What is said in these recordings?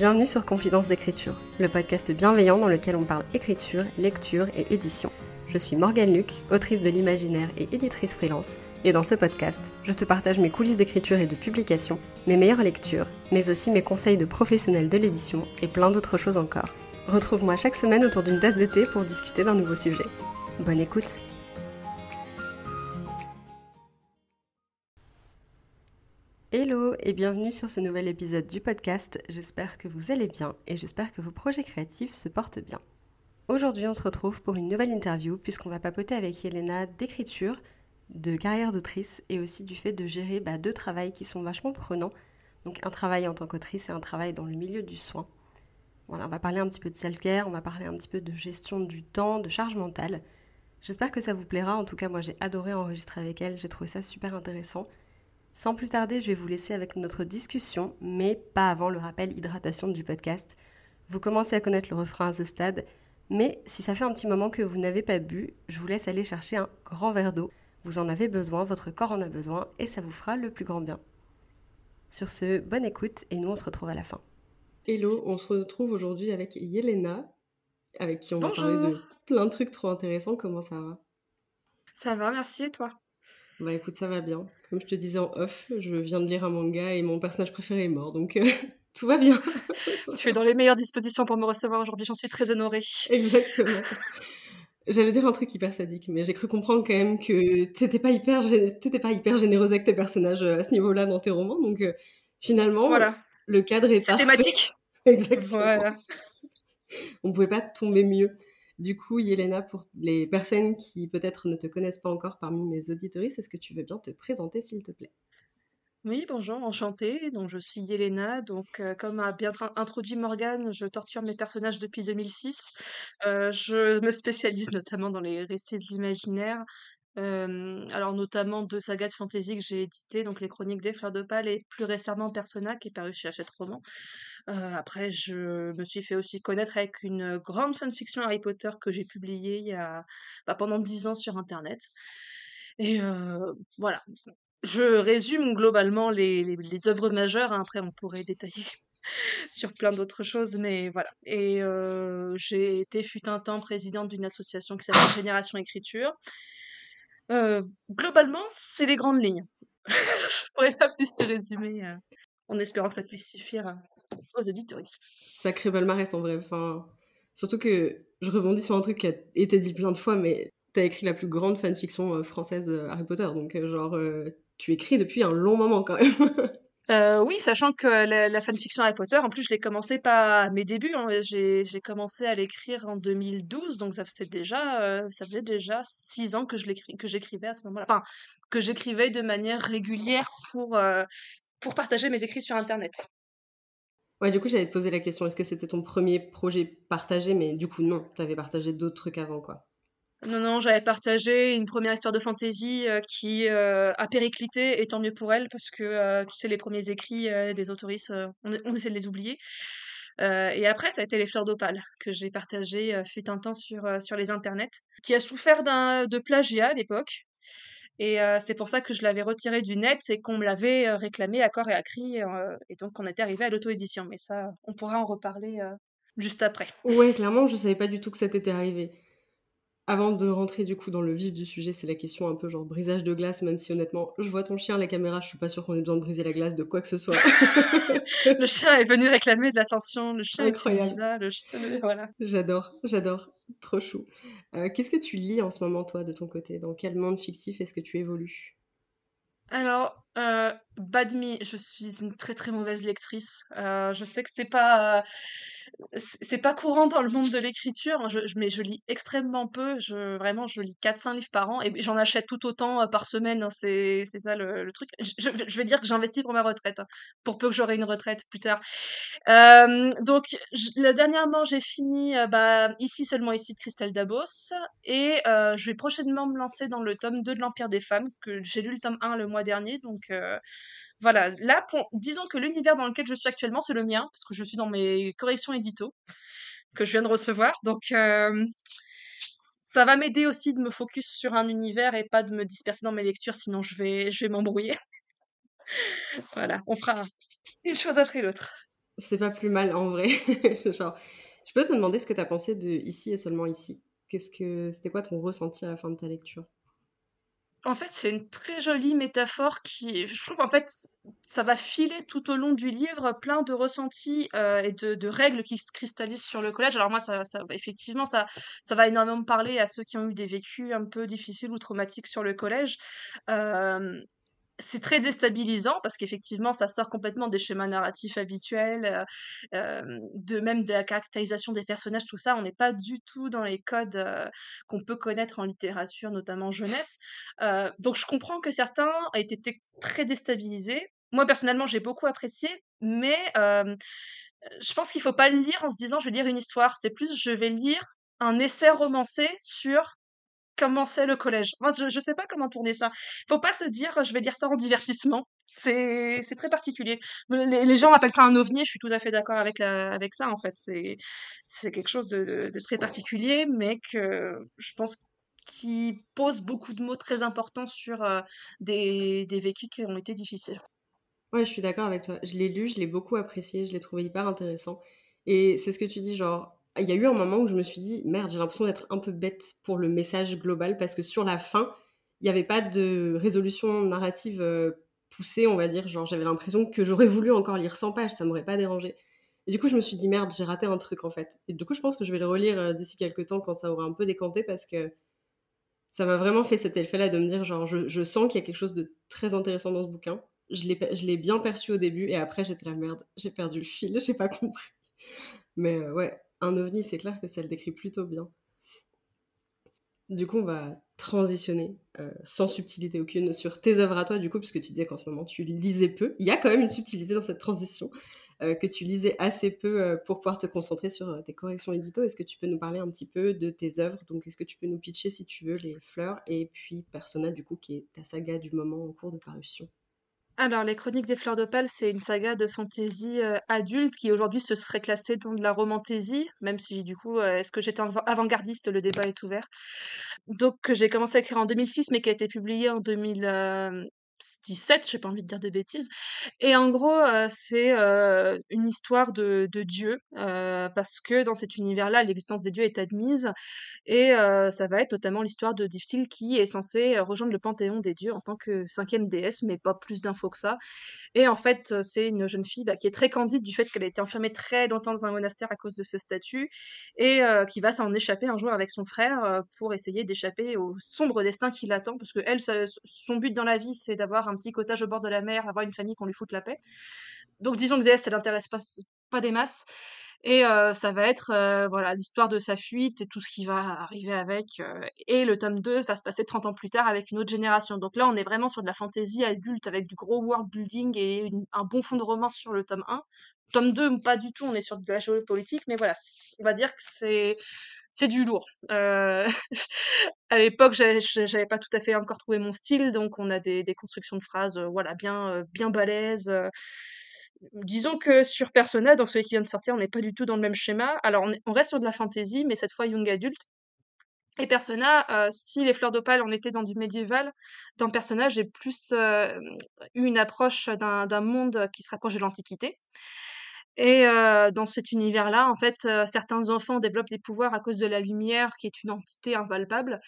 Bienvenue sur Confidence d'écriture, le podcast bienveillant dans lequel on parle écriture, lecture et édition. Je suis Morgane Luc, autrice de l'imaginaire et éditrice freelance, et dans ce podcast, je te partage mes coulisses d'écriture et de publication, mes meilleures lectures, mais aussi mes conseils de professionnels de l'édition et plein d'autres choses encore. Retrouve-moi chaque semaine autour d'une tasse de thé pour discuter d'un nouveau sujet. Bonne écoute Hello et bienvenue sur ce nouvel épisode du podcast. J'espère que vous allez bien et j'espère que vos projets créatifs se portent bien. Aujourd'hui, on se retrouve pour une nouvelle interview puisqu'on va papoter avec Yelena d'écriture, de carrière d'autrice et aussi du fait de gérer bah, deux travails qui sont vachement prenants. Donc un travail en tant qu'autrice et un travail dans le milieu du soin. Voilà, on va parler un petit peu de self-care, on va parler un petit peu de gestion du temps, de charge mentale. J'espère que ça vous plaira. En tout cas, moi j'ai adoré enregistrer avec elle, j'ai trouvé ça super intéressant. Sans plus tarder, je vais vous laisser avec notre discussion, mais pas avant le rappel hydratation du podcast. Vous commencez à connaître le refrain à ce stade, mais si ça fait un petit moment que vous n'avez pas bu, je vous laisse aller chercher un grand verre d'eau. Vous en avez besoin, votre corps en a besoin, et ça vous fera le plus grand bien. Sur ce, bonne écoute, et nous on se retrouve à la fin. Hello, on se retrouve aujourd'hui avec Yelena, avec qui on va parler de plein de trucs trop intéressants. Comment ça va? Ça va, merci, et toi? Bah écoute, ça va bien. Comme je te disais en off, je viens de lire un manga et mon personnage préféré est mort, donc euh, tout va bien. tu es dans les meilleures dispositions pour me recevoir aujourd'hui, j'en suis très honorée. Exactement. J'allais dire un truc hyper sadique, mais j'ai cru comprendre quand même que t'étais pas hyper, t'étais pas hyper généreuse avec tes personnages euh, à ce niveau-là dans tes romans, donc euh, finalement, voilà. le cadre est, C'est thématique. Exactement. Voilà. On pouvait pas tomber mieux. Du coup, Yelena, pour les personnes qui peut-être ne te connaissent pas encore parmi mes auditories, est-ce que tu veux bien te présenter, s'il te plaît? Oui, bonjour, enchantée. Donc, je suis Yelena. Donc, euh, comme a bien introduit Morgane, je torture mes personnages depuis 2006. Euh, je me spécialise notamment dans les récits de l'imaginaire. Alors, notamment deux sagas de fantasy que j'ai éditées, donc les Chroniques des Fleurs de Pâle et plus récemment Persona, qui est paru chez Hachette Roman. Après, je me suis fait aussi connaître avec une grande fanfiction Harry Potter que j'ai publiée il y a bah, pendant dix ans sur Internet. Et voilà. Je résume globalement les, œuvres majeures. Hein. Après, on pourrait détailler sur plein d'autres choses, mais voilà. Et j'ai été, fut un temps, présidente d'une association qui s'appelle Génération Écriture. Globalement, c'est les grandes lignes. je pourrais pas plus te résumer en espérant que ça puisse suffire aux auditoristes. Sacré palmarès en vrai. Enfin, surtout que je rebondis sur un truc qui a été dit plein de fois, mais t'as écrit la plus grande fanfiction euh, française euh, Harry Potter, donc euh, genre tu écris depuis un long moment quand même. oui, sachant que la, fanfiction Harry Potter, en plus, je l'ai commencé pas à mes débuts. Hein, j'ai commencé à l'écrire en 2012, donc ça faisait déjà, ça faisait déjà six ans que j'écrivais à ce moment-là. Enfin, que j'écrivais de manière régulière pour pour partager mes écrits sur Internet. Ouais, du coup, j'allais te poser la question, est-ce que c'était ton premier projet partagé? Mais du coup, non, tu avais partagé d'autres trucs avant, quoi. Non, non, j'avais partagé une première histoire de fantasy euh, qui euh, a périclité, et tant mieux pour elle, parce que, euh, tu sais, les premiers écrits des autoristes, on, essaie de les oublier. et après, ça a été Les Fleurs d'Opale, que j'ai partagé, fut un temps sur, sur les internets, qui a souffert de plagiat à l'époque. Et c'est pour ça que je l'avais retiré du net, c'est qu'on me l'avait réclamé à corps et à cri, et donc on était arrivé à l'auto-édition. Mais ça, on pourra en reparler juste après. Ouais, clairement, je savais pas du tout que ça t'était arrivé. Avant de rentrer du coup dans le vif du sujet, c'est la question un peu genre brisage de glace, même si honnêtement, je vois ton chien à la caméra, je suis pas sûre qu'on ait besoin de briser la glace de quoi que ce soit. le chien est venu réclamer de l'attention, le chien Incroyable. est le chien, voilà. J'adore, j'adore, trop chou. Euh, qu'est-ce que tu lis en ce moment toi de ton côté? Dans quel monde fictif est-ce que tu évolues? Alors, euh, Badmi, je suis une très très mauvaise lectrice. Euh, je sais que c'est pas c'est pas courant dans le monde de l'écriture, je, mais je lis extrêmement peu. Je, vraiment, je lis 4-5 livres par an et j'en achète tout autant euh, par semaine. Hein, c'est ça le, truc. Je, vais dire que j'investis pour ma retraite, hein, pour peu que j'aurai une retraite plus tard. Euh, donc, dernièrement, j'ai fini euh, bah, ici seulement ici de Christelle Dabos et je vais prochainement me lancer dans le tome 2 de l'Empire des femmes que j'ai lu le tome 1 le mois dernier. Donc voilà, là, disons que l'univers dans lequel je suis actuellement, c'est le mien, parce que je suis dans mes corrections édito que je viens de recevoir. Donc, euh, ça va m'aider aussi de me focus sur un univers et pas de me disperser dans mes lectures, sinon je vais, je vais m'embrouiller. voilà, on fera une chose après l'autre. C'est pas plus mal en vrai. Genre, je peux te demander ce que tu as pensé de ici et seulement ici. Qu'est-ce que c'était quoi ton ressenti à la fin de ta lecture? En fait, c'est une très jolie métaphore qui, je trouve, en fait, ça va filer tout au long du livre plein de ressentis euh, et de, règles qui se cristallisent sur le collège. Alors moi, ça, ça, effectivement, ça, ça va énormément parler à ceux qui ont eu des vécus un peu difficiles ou traumatiques sur le collège. Euh, c'est très déstabilisant parce qu'effectivement, ça sort complètement des schémas narratifs habituels, euh, euh, de même de la caractérisation des personnages, tout ça. On n'est pas du tout dans les codes euh, qu'on peut connaître en littérature, notamment jeunesse. donc, je comprends que certains aient été très déstabilisés. Moi, personnellement, j'ai beaucoup apprécié, mais je pense qu'il faut pas le lire en se disant je vais lire une histoire. C'est plus je vais lire un essai romancé sur comment c'est le collège. Moi, je, ne sais pas comment tourner ça. Faut pas se dire, je vais lire ça en divertissement. C'est, très particulier. Les, gens appellent ça un ovni, je suis tout à fait d'accord avec, ça, en fait. C'est, c'est quelque chose de, très particulier, mais que je pense qui pose beaucoup de mots très importants sur euh, des, des vécus qui ont été difficiles. Ouais, je suis d'accord avec toi. Je l'ai lu, je l'ai beaucoup apprécié, je l'ai trouvé hyper intéressant. Et c'est ce que tu dis, genre, il y a eu un moment où je me suis dit, merde, j'ai l'impression d'être un peu bête pour le message global parce que sur la fin, il n'y avait pas de résolution narrative euh, poussée, on va dire. Genre, j'avais l'impression que j'aurais voulu encore lire 100 pages, ça m'aurait pas dérangé. Et du coup, je me suis dit, merde, j'ai raté un truc en fait. Et du coup, je pense que je vais le relire euh, d'ici quelques temps quand ça aura un peu décanté parce que ça m'a vraiment fait cet effet-là de me dire, genre, je, sens qu'il y a quelque chose de très intéressant dans ce bouquin. Je l'ai bien perçu au début et après, j'étais la merde, j'ai perdu le fil, j'ai pas compris. Mais euh, ouais, un ovni, c'est clair que ça le décrit plutôt bien. Du coup, on va transitionner euh, sans subtilité aucune sur tes œuvres à toi, du coup, puisque tu disais qu'en ce moment tu lisais peu. Il y a quand même une subtilité dans cette transition, euh, que tu lisais assez peu euh, pour pouvoir te concentrer sur tes corrections édito. Est-ce que tu peux nous parler un petit peu de tes œuvres? Donc, est-ce que tu peux nous pitcher, si tu veux, les fleurs et puis Persona, du coup, qui est ta saga du moment en cours de parution? Alors, Les Chroniques des Fleurs d'Opale, c'est une saga de fantasy euh, adulte qui aujourd'hui se serait classée dans de la romantaisie, même si du coup, euh, est-ce que j'étais avant-gardiste Le débat est ouvert. Donc, j'ai commencé à écrire en 2006, mais qui a été publié en 2000, 17, j'ai pas envie de dire de bêtises. Et en gros, c'est une histoire de, de Dieu, parce que dans cet univers-là, l'existence des dieux est admise, et ça va être notamment l'histoire de Diftil qui est censé rejoindre le panthéon des dieux en tant que cinquième déesse, mais pas plus d'infos que ça. Et en fait, c'est une jeune fille bah, qui est très candide du fait qu'elle a été enfermée très longtemps dans un monastère à cause de ce statut, et qui va s'en échapper un jour avec son frère pour essayer d'échapper au sombre destin qui l'attend, parce que elle, son but dans la vie, c'est d'avoir avoir un petit cottage au bord de la mer, avoir une famille qu'on lui foute la paix. Donc disons que DS, ça l'intéresse pas, des masses. Et euh, ça va être euh, voilà l'histoire de sa fuite et tout ce qui va arriver avec. Euh, et le tome 2 va se passer 30 ans plus tard avec une autre génération. Donc là, on est vraiment sur de la fantaisie adulte avec du gros world building et un bon fond de romance sur le tome 1. Tome 2, pas du tout, on est sur de la géopolitique, mais voilà, on va dire que c'est c'est du lourd. Euh, à l'époque, j'avais pas tout à fait encore trouvé mon style, donc on a des, constructions de phrases, euh, voilà, bien, euh, bien balèzes. Disons que sur Persona, dans celui qui vient de sortir, on n'est pas du tout dans le même schéma. Alors, on, reste sur de la fantasy, mais cette fois young adulte. Et Persona, si les fleurs d'opale on était dans du médiéval, dans Persona, j'ai plus eu une approche d'un monde qui se rapproche de l'Antiquité. Et dans cet univers-là, en fait, certains enfants développent des pouvoirs à cause de la lumière, qui est une entité impalpable.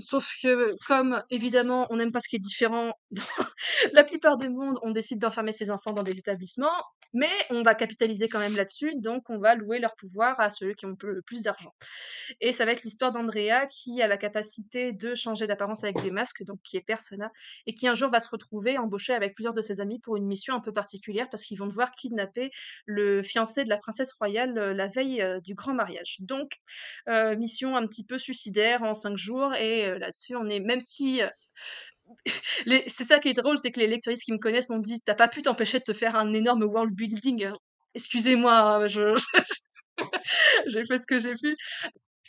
sauf que, comme évidemment, on n'aime pas ce qui est différent, la plupart des mondes, on décide d'enfermer ses enfants dans des établissements, mais on va capitaliser quand même là-dessus, donc on va louer leur pouvoir à ceux qui ont le plus d'argent. Et ça va être l'histoire d'Andrea qui a la capacité de changer d'apparence avec des masques, donc qui est Persona, et qui un jour va se retrouver embauché avec plusieurs de ses amis pour une mission un peu particulière parce qu'ils vont devoir kidnapper le fiancé de la princesse royale euh, la veille euh, du grand mariage. Donc, euh, mission un petit peu suicidaire en cinq jours, et là-dessus, on est, même si c'est ça qui est drôle, c'est que les lectrices qui me connaissent m'ont dit T'as pas pu t'empêcher de te faire un énorme world building. Excusez-moi, hein, j'ai fait ce que j'ai pu.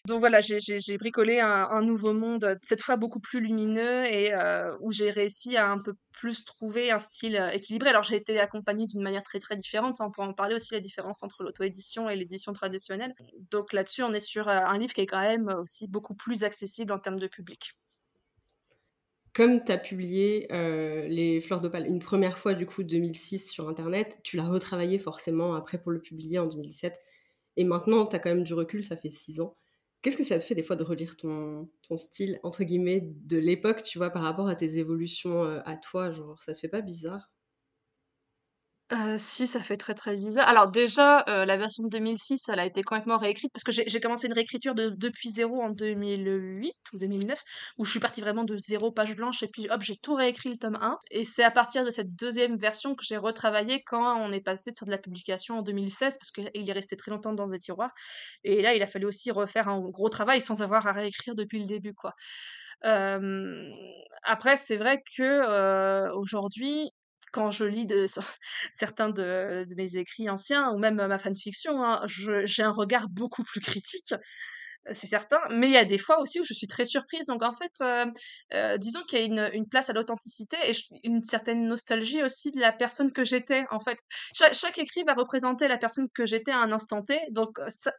Donc voilà, j'ai bricolé un, nouveau monde, cette fois beaucoup plus lumineux et euh, où j'ai réussi à un peu plus trouver un style euh, équilibré. Alors j'ai été accompagnée d'une manière très très différente, on peut en parler aussi la différence entre l'auto-édition et l'édition traditionnelle. Donc là-dessus, on est sur euh, un livre qui est quand même aussi beaucoup plus accessible en termes de public. comme tu as publié les fleurs d'opale une première fois, du coup, 2006 sur Internet, tu l'as retravaillé forcément après pour le publier en 2007. Et maintenant, tu as quand même du recul, ça fait six ans. Qu'est-ce que ça te fait des fois de relire ton, style, entre guillemets, de l'époque, tu vois, par rapport à tes évolutions euh, à toi? Genre, ça te fait pas bizarre? Heu, si, ça fait très, très bizarre. Alors déjà, heu, la version de 2006, elle a été complètement réécrite parce que j'ai commencé une réécriture de depuis zéro en 2008 ou 2009, où je suis partie vraiment de zéro page blanche et puis hop, j'ai tout réécrit le tome 1 et c'est à partir de cette deuxième version que j'ai retravaillé quand on est passé sur de la publication en 2016 parce qu'il est resté très longtemps dans des tiroirs et là, il a fallu aussi refaire un gros travail sans avoir à réécrire depuis le début, quoi. Hem, après c'est vrai que, heu, aujourd'hui quand je lis certains de, mes écrits anciens ou même ma fanfiction, hein, j'ai un regard beaucoup plus critique c'est certain. Mais il y a des fois aussi où je suis très surprise. Donc en fait, euh, euh, disons qu'il y a une, une, place à l'authenticité et une certaine nostalgie aussi de la personne que j'étais. En fait, chaque, écrit va représenter la personne que j'étais à un instant T. Donc ça,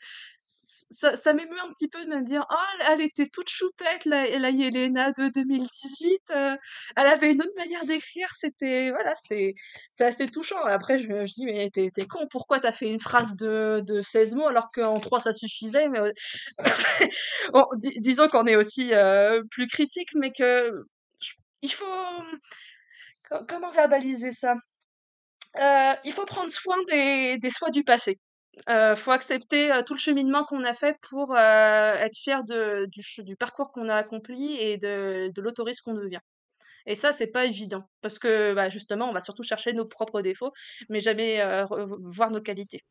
ça, ça m'émeut un petit peu de me dire, oh, elle était toute choupette, la, la Yelena de 2018. Euh, elle avait une autre manière d'écrire. C'était, voilà, c'est, c'est assez touchant. Après, je me dis, mais t'es, con, pourquoi t'as fait une phrase de, de 16 mots alors qu'en 3 ça suffisait? Mais, bon, disons qu'on est aussi euh, plus critique, mais que il faut comment verbaliser ça? Euh, Il faut prendre soin des, des soins du passé. Euh, faut accepter euh, tout le cheminement qu'on a fait pour être fier du, parcours qu'on a accompli et de, de l'autoriste qu'on devient. Et ça, c'est pas évident parce que bah, justement, on va surtout chercher nos propres défauts, mais jamais voir nos qualités.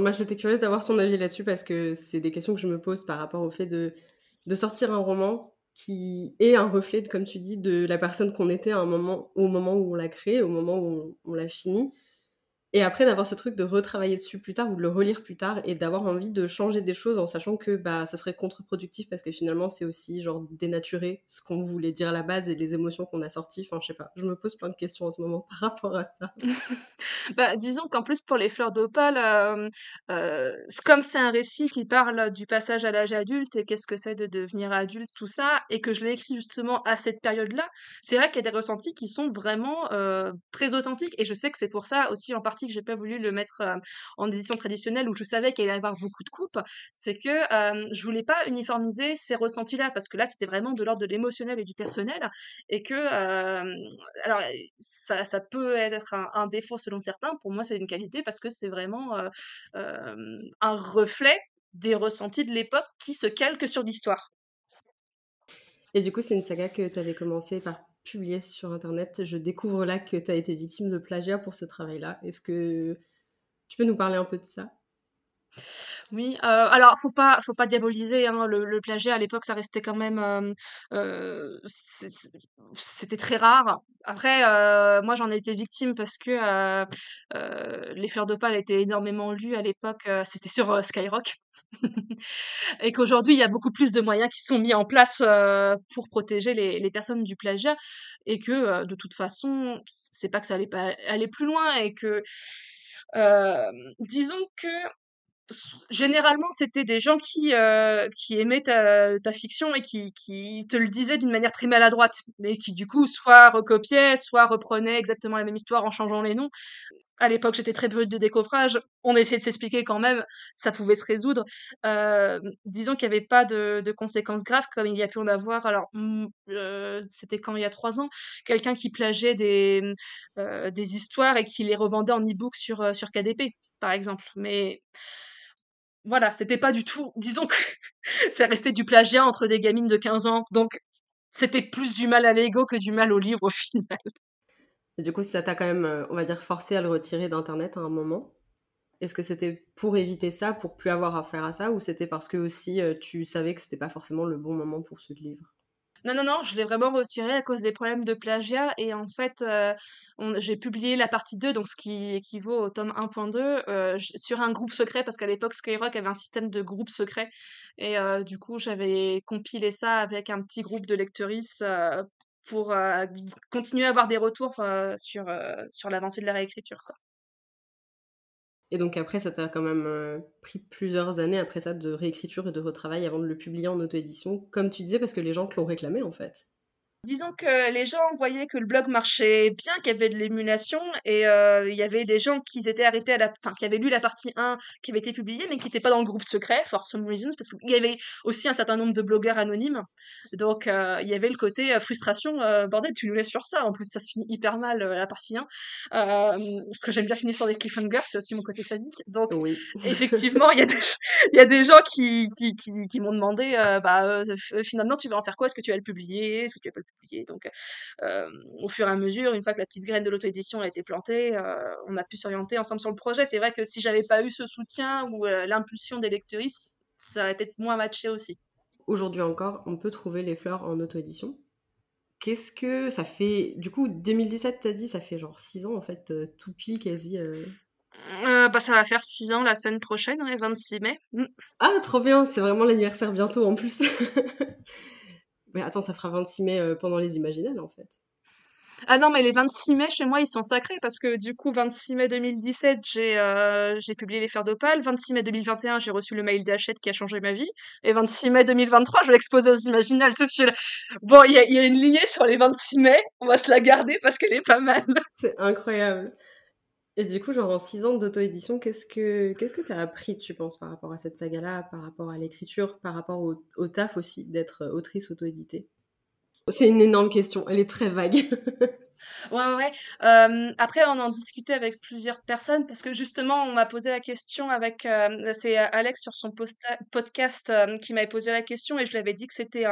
Moi j'étais curieuse d'avoir ton avis là-dessus parce que c'est des questions que je me pose par rapport au fait de, sortir un roman qui est un reflet, comme tu dis, de la personne qu'on était au moment où on l'a créé, au moment où on l'a fini. Et après, d'avoir ce truc de retravailler dessus plus tard ou de le relire plus tard et d'avoir envie de changer des choses en sachant que bah, ça serait contre-productif parce que finalement, c'est aussi genre dénaturer ce qu'on voulait dire à la base et les émotions qu'on a sorties. Enfin, je sais pas, je me pose plein de questions en ce moment par rapport à ça. bah, disons qu'en plus, pour les fleurs d'opale, euh, euh, comme c'est un récit qui parle du passage à l'âge adulte et qu'est-ce que c'est de devenir adulte, tout ça, et que je l'ai écrit justement à cette période-là, c'est vrai qu'il y a des ressentis qui sont vraiment euh, très authentiques et je sais que c'est pour ça aussi en partie que j'ai pas voulu le mettre en édition traditionnelle où je savais qu'il allait y avoir beaucoup de coupes, c'est que je voulais pas uniformiser ces ressentis-là parce que là c'était vraiment de l'ordre de l'émotionnel et du personnel et que alors ça, ça, peut être un, défaut selon certains, pour moi c'est une qualité parce que c'est vraiment un reflet des ressentis de l'époque qui se calquent sur l'histoire. Et du coup, c'est une saga que tu avais commencé par publié sur Internet. Je découvre là que tu as été victime de plagiat pour ce travail-là. Est-ce que tu peux nous parler un peu de ça? Oui, euh, alors faut pas faut pas diaboliser hein, le, plagiat à l'époque ça restait quand même euh, euh, c'était très rare. Après moi j'en ai été victime parce que les fleurs d'opale étaient énormément lues à l'époque c'était sur Skyrock et qu'aujourd'hui il y a beaucoup plus de moyens qui sont mis en place pour protéger les, personnes du plagiat et que de toute façon c'est pas que ça allait pas aller plus loin et que disons que généralement, c'était des gens qui, euh, qui aimaient ta, fiction et qui, qui te le disaient d'une manière très maladroite et qui, du coup, soit recopiaient, soit reprenaient exactement la même histoire en changeant les noms. À l'époque, j'étais très peu de décoffrage. On essayait de s'expliquer quand même, ça pouvait se résoudre. Euh, disons qu'il n'y avait pas de, de, conséquences graves comme il y a pu en avoir. Alors, mm, euh, c'était quand? Il y a trois ans, quelqu'un qui plageait des, des histoires et qui les revendait en e-book sur, sur KDP, par exemple. Mais voilà, c'était pas du tout. Disons que ça restait du plagiat entre des gamines de 15 ans. Donc, c'était plus du mal à l'ego que du mal au livre au final. Et du coup, ça t'a quand même, euh, on va dire, forcé à le retirer d'Internet à un moment? Est-ce que c'était pour éviter ça, pour plus avoir affaire à ça, ou c'était parce que aussi euh, tu savais que c'était pas forcément le bon moment pour ce livre? Non, non, non, je l'ai vraiment retiré à cause des problèmes de plagiat. Et en fait, euh, j'ai publié la partie 2, donc ce qui équivaut au tome 1.2, euh, sur un groupe secret, parce qu'à l'époque, Skyrock avait un système de groupe secret. Et euh, du coup, j'avais compilé ça avec un petit groupe de lectrices pour continuer à avoir des retours sur, sur l'avancée de la réécriture. Quoi. Et donc après, ça t'a quand même euh, pris plusieurs années après ça de réécriture et de retravail avant de le publier en auto-édition, comme tu disais, parce que les gens te l'ont réclamé en fait. Disons que les gens voyaient que le blog marchait bien, qu'il y avait de l'émulation et euh, il y avait des gens qui étaient arrêtés à la, enfin, qui avaient lu la partie 1 qui avait été publiée, mais qui n'étaient pas dans le groupe secret, for some reasons, parce qu'il y avait aussi un certain nombre de blogueurs anonymes. Donc, euh, il y avait le côté euh, frustration, bordel, tu nous laisses sur ça. En plus, ça se finit hyper mal, la partie 1. parce que j'aime bien finir sur des cliffhangers, c'est aussi mon côté sadique. Donc, oui. effectivement, il y, a des, y a des gens qui, qui, qui, m'ont demandé, bah, finalement, tu vas en faire quoi? Est-ce que tu vas le publier? Est-ce que tu vas pas le donc, au fur et à mesure, une fois que la petite graine de l'auto-édition a été plantée, on a pu s'orienter ensemble sur le projet. C'est vrai que si j'avais pas eu ce soutien ou l'impulsion des lectrices, ça aurait été moins matché aussi. Aujourd'hui encore, on peut trouver les fleurs en auto-édition. Qu'est-ce que ça fait Du coup, 2017, t'as dit, ça fait genre 6 ans en fait, tout pile quasi. bah, ça va faire 6 ans la semaine prochaine, le 26 mai. Mmh. Ah, trop bien, c'est vraiment l'anniversaire bientôt en plus. Mais attends, ça fera 26 mai euh, pendant les Imaginales, en fait. Ah non, mais les 26 mai, chez moi, ils sont sacrés parce que du coup, 26 mai 2017, j'ai euh, j'ai publié Les Fers d'Opale. 26 mai 2021, j'ai reçu le mail d'Achette qui a changé ma vie. Et 26 mai 2023, je vais l'exposer aux Imaginales. Tu sais, Bon, il y a, y a, une lignée sur les 26 mai, on va se la garder parce qu'elle est pas mal. C'est incroyable. Et du coup, genre en six ans d'auto-édition, qu'est-ce que qu'est-ce que t'as appris, tu penses, par rapport à cette saga-là, par rapport à l'écriture, par rapport au, taf aussi d'être euh, autrice auto-éditée? C'est une énorme question, elle est très vague. ouais, ouais. Après, on en discutait avec plusieurs personnes parce que justement, on m'a posé la question avec. C'est Alex sur son podcast qui m'avait posé la question et je lui avais dit que c'était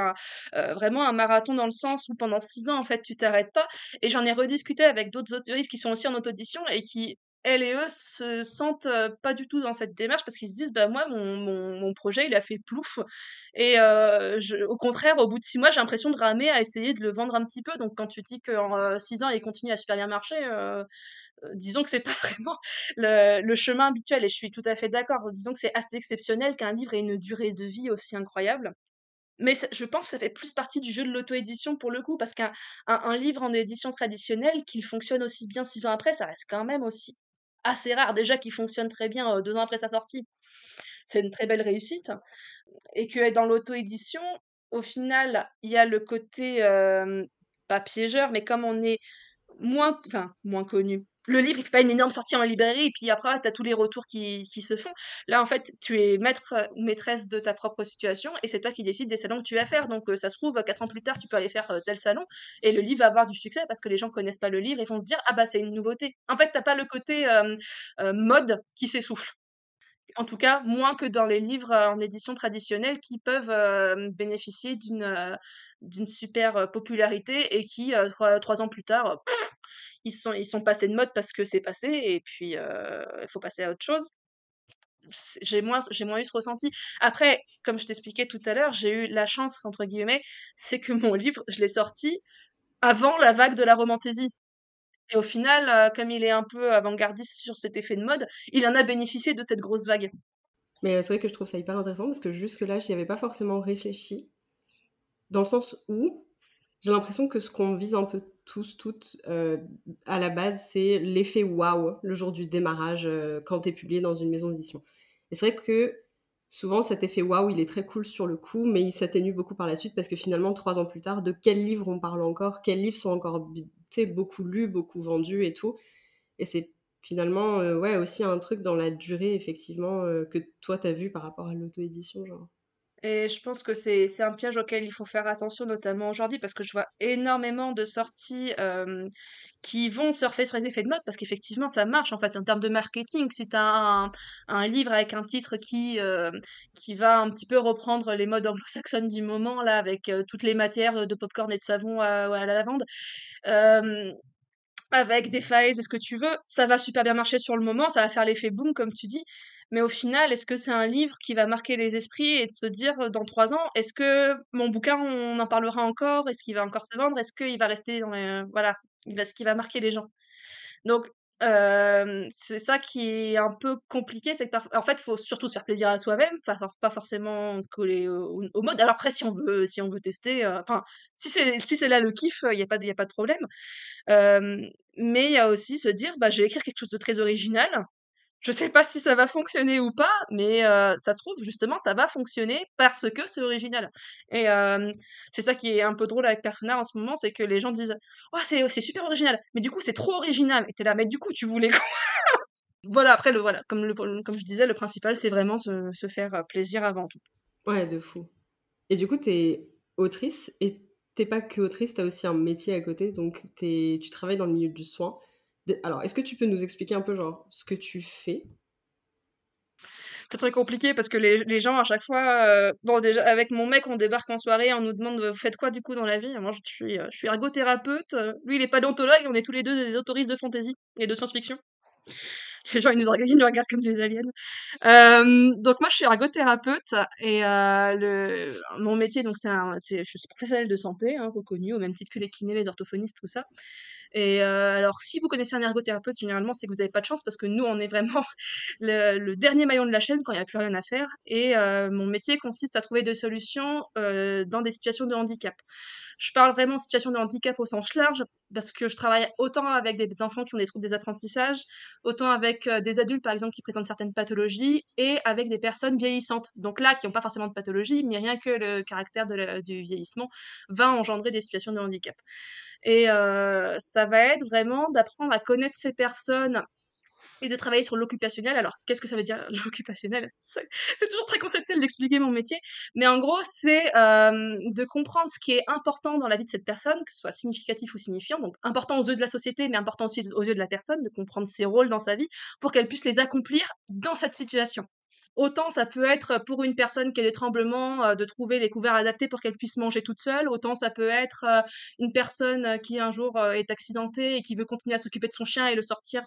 vraiment un marathon dans le sens où pendant six ans, en fait, tu t'arrêtes pas. Et j'en ai rediscuté avec d'autres autoristes qui sont aussi en auto-édition et qui elles et eux se sentent pas du tout dans cette démarche parce qu'ils se disent bah moi mon, mon, projet il a fait plouf. Et je, au contraire au bout de six mois j'ai l'impression de ramer à essayer de le vendre un petit peu. Donc quand tu dis qu'en six ans il continue à super bien marcher disons que c'est pas vraiment le, le, chemin habituel. Et je suis tout à fait d'accord. Disons que c'est assez exceptionnel qu'un livre ait une durée de vie aussi incroyable. Mais je pense que ça fait plus partie du jeu de l'auto-édition pour le coup, parce qu'un un, livre en édition traditionnelle, qu'il fonctionne aussi bien six ans après, ça reste quand même aussi assez rare. Déjà qui fonctionne très bien deux ans après sa sortie, c'est une très belle réussite. Et que dans l'auto-édition, au final, il y a le côté, pas piégeur, mais comme on est moins, moins connu, le livre, il fait pas une énorme sortie en librairie, et puis après, tu as tous les retours qui, qui, se font. Là, en fait, tu es maître ou maîtresse de ta propre situation, et c'est toi qui décides des salons que tu vas faire. Donc, euh, ça se trouve, quatre ans plus tard, tu peux aller faire euh, tel salon, et le livre va avoir du succès parce que les gens connaissent pas le livre et vont se dire, ah bah, c'est une nouveauté. En fait, t'as pas le côté euh, mode qui s'essouffle. En tout cas, moins que dans les livres en édition traditionnelle qui peuvent bénéficier d'une d'une super popularité et qui, trois, ans plus tard, ils sont, passés de mode parce que c'est passé et puis il faut passer à autre chose. J'ai moins, eu ce ressenti. Après, comme je t'expliquais tout à l'heure, j'ai eu la chance, entre guillemets, c'est que mon livre, je l'ai sorti avant la vague de la romantaisie. Et au final, comme il est un peu avant-gardiste sur cet effet de mode, il en a bénéficié de cette grosse vague. Mais c'est vrai que je trouve ça hyper intéressant parce que jusque-là, j'y avais pas forcément réfléchi. Dans le sens où j'ai l'impression que ce qu'on vise un peu tous, toutes, euh, à la base, c'est l'effet waouh le jour du démarrage euh, quand tu es publié dans une maison d'édition. Et c'est vrai que souvent cet effet waouh, il est très cool sur le coup, mais il s'atténue beaucoup par la suite parce que finalement, trois ans plus tard, de quels livres on parle encore Quels livres sont encore beaucoup lus, beaucoup vendus et tout Et c'est finalement euh, ouais, aussi un truc dans la durée, effectivement, que toi, tu as vu par rapport à l'auto-édition, genre. Et je pense que c'est un piège auquel il faut faire attention, notamment aujourd'hui, parce que je vois énormément de sorties qui vont surfer sur les effets de mode, parce qu'effectivement, ça marche en fait en termes de marketing. Si tu as un, livre avec un titre qui, qui va un petit peu reprendre les modes anglo-saxonnes du moment, là, avec toutes les matières de popcorn et de savon à, à la lavande, avec des phases et ce que tu veux, ça va super bien marcher sur le moment, ça va faire l'effet boom, comme tu dis. Mais au final, est-ce que c'est un livre qui va marquer les esprits et de se dire euh, dans trois ans, est-ce que mon bouquin, on en parlera encore? Est-ce qu'il va encore se vendre? Est-ce qu'il va rester dans les... Voilà, est-ce qu'il va marquer les gens? Donc, c'est ça qui est un peu compliqué, c'est que en fait, faut surtout se faire plaisir à soi-même, pas, forcément coller au, mode. Alors après, si on veut, si on veut tester, euh, si c'est si c'est là le kiff, il n'y a pas, y a pas de problème. mais il y a aussi se dire, bah, je vais écrire quelque chose de très original Je sais pas si ça va fonctionner ou pas, mais euh, ça se trouve, justement, ça va fonctionner parce que c'est original. Et c'est ça qui est un peu drôle avec Persona en ce moment, c'est que les gens disent « Oh, c'est super original, mais du coup, c'est trop original. » Et t'es là « Mais du coup, tu voulais quoi ?» Voilà, après, le, voilà, comme, comme je disais, le principal, c'est vraiment se, faire euh, plaisir avant tout. Ouais, de fou. Et du coup, t'es autrice et t'es pas que autrice, t'as aussi un métier à côté, donc tu travailles dans le milieu du soin. Alors, est-ce que tu peux nous expliquer un peu genre ce que tu fais? C'est très compliqué parce que les, gens à chaque fois euh, bon déjà avec mon mec on débarque en soirée on nous demande vous faites quoi du coup dans la vie? Moi je suis euh, je suis ergothérapeute lui il est paléontologue on est tous les deux des autoristes de fantasy et de science-fiction les gens ils nous, regardent, comme des aliens. Euh, donc moi je suis ergothérapeute et euh, le, mon métier donc c'est je suis professionnelle de santé hein, reconnue au même titre que les kinés, les orthophonistes, tout ça. Et euh, alors, si vous connaissez un ergothérapeute, généralement, c'est que vous n'avez pas de chance parce que nous, on est vraiment le, dernier maillon de la chaîne quand il n'y a plus rien à faire. Et mon métier consiste à trouver des solutions dans des situations de handicap. Je parle vraiment de situations de handicap au sens large parce que je travaille autant avec des enfants qui ont des troubles des apprentissages, autant avec des adultes, par exemple, qui présentent certaines pathologies et avec des personnes vieillissantes. Donc là, qui n'ont pas forcément de pathologie, mais rien que le caractère du vieillissement va engendrer des situations de handicap. Et euh, ça va être vraiment d'apprendre à connaître ces personnes et de travailler sur l'occupationnel. Alors, qu'est-ce que ça veut dire l'occupationnel? C'est toujours très conceptuel d'expliquer mon métier, mais en gros, c'est euh, de comprendre ce qui est important dans la vie de cette personne, que ce soit significatif ou signifiant, donc important aux yeux de la société, mais important aussi aux yeux de la personne, de comprendre ses rôles dans sa vie pour qu'elle puisse les accomplir dans cette situation. Autant ça peut être pour une personne qui a des tremblements euh, de trouver les couverts adaptés pour qu'elle puisse manger toute seule, autant ça peut être euh, une personne qui un jour euh, est accidentée et qui veut continuer à s'occuper de son chien et le sortir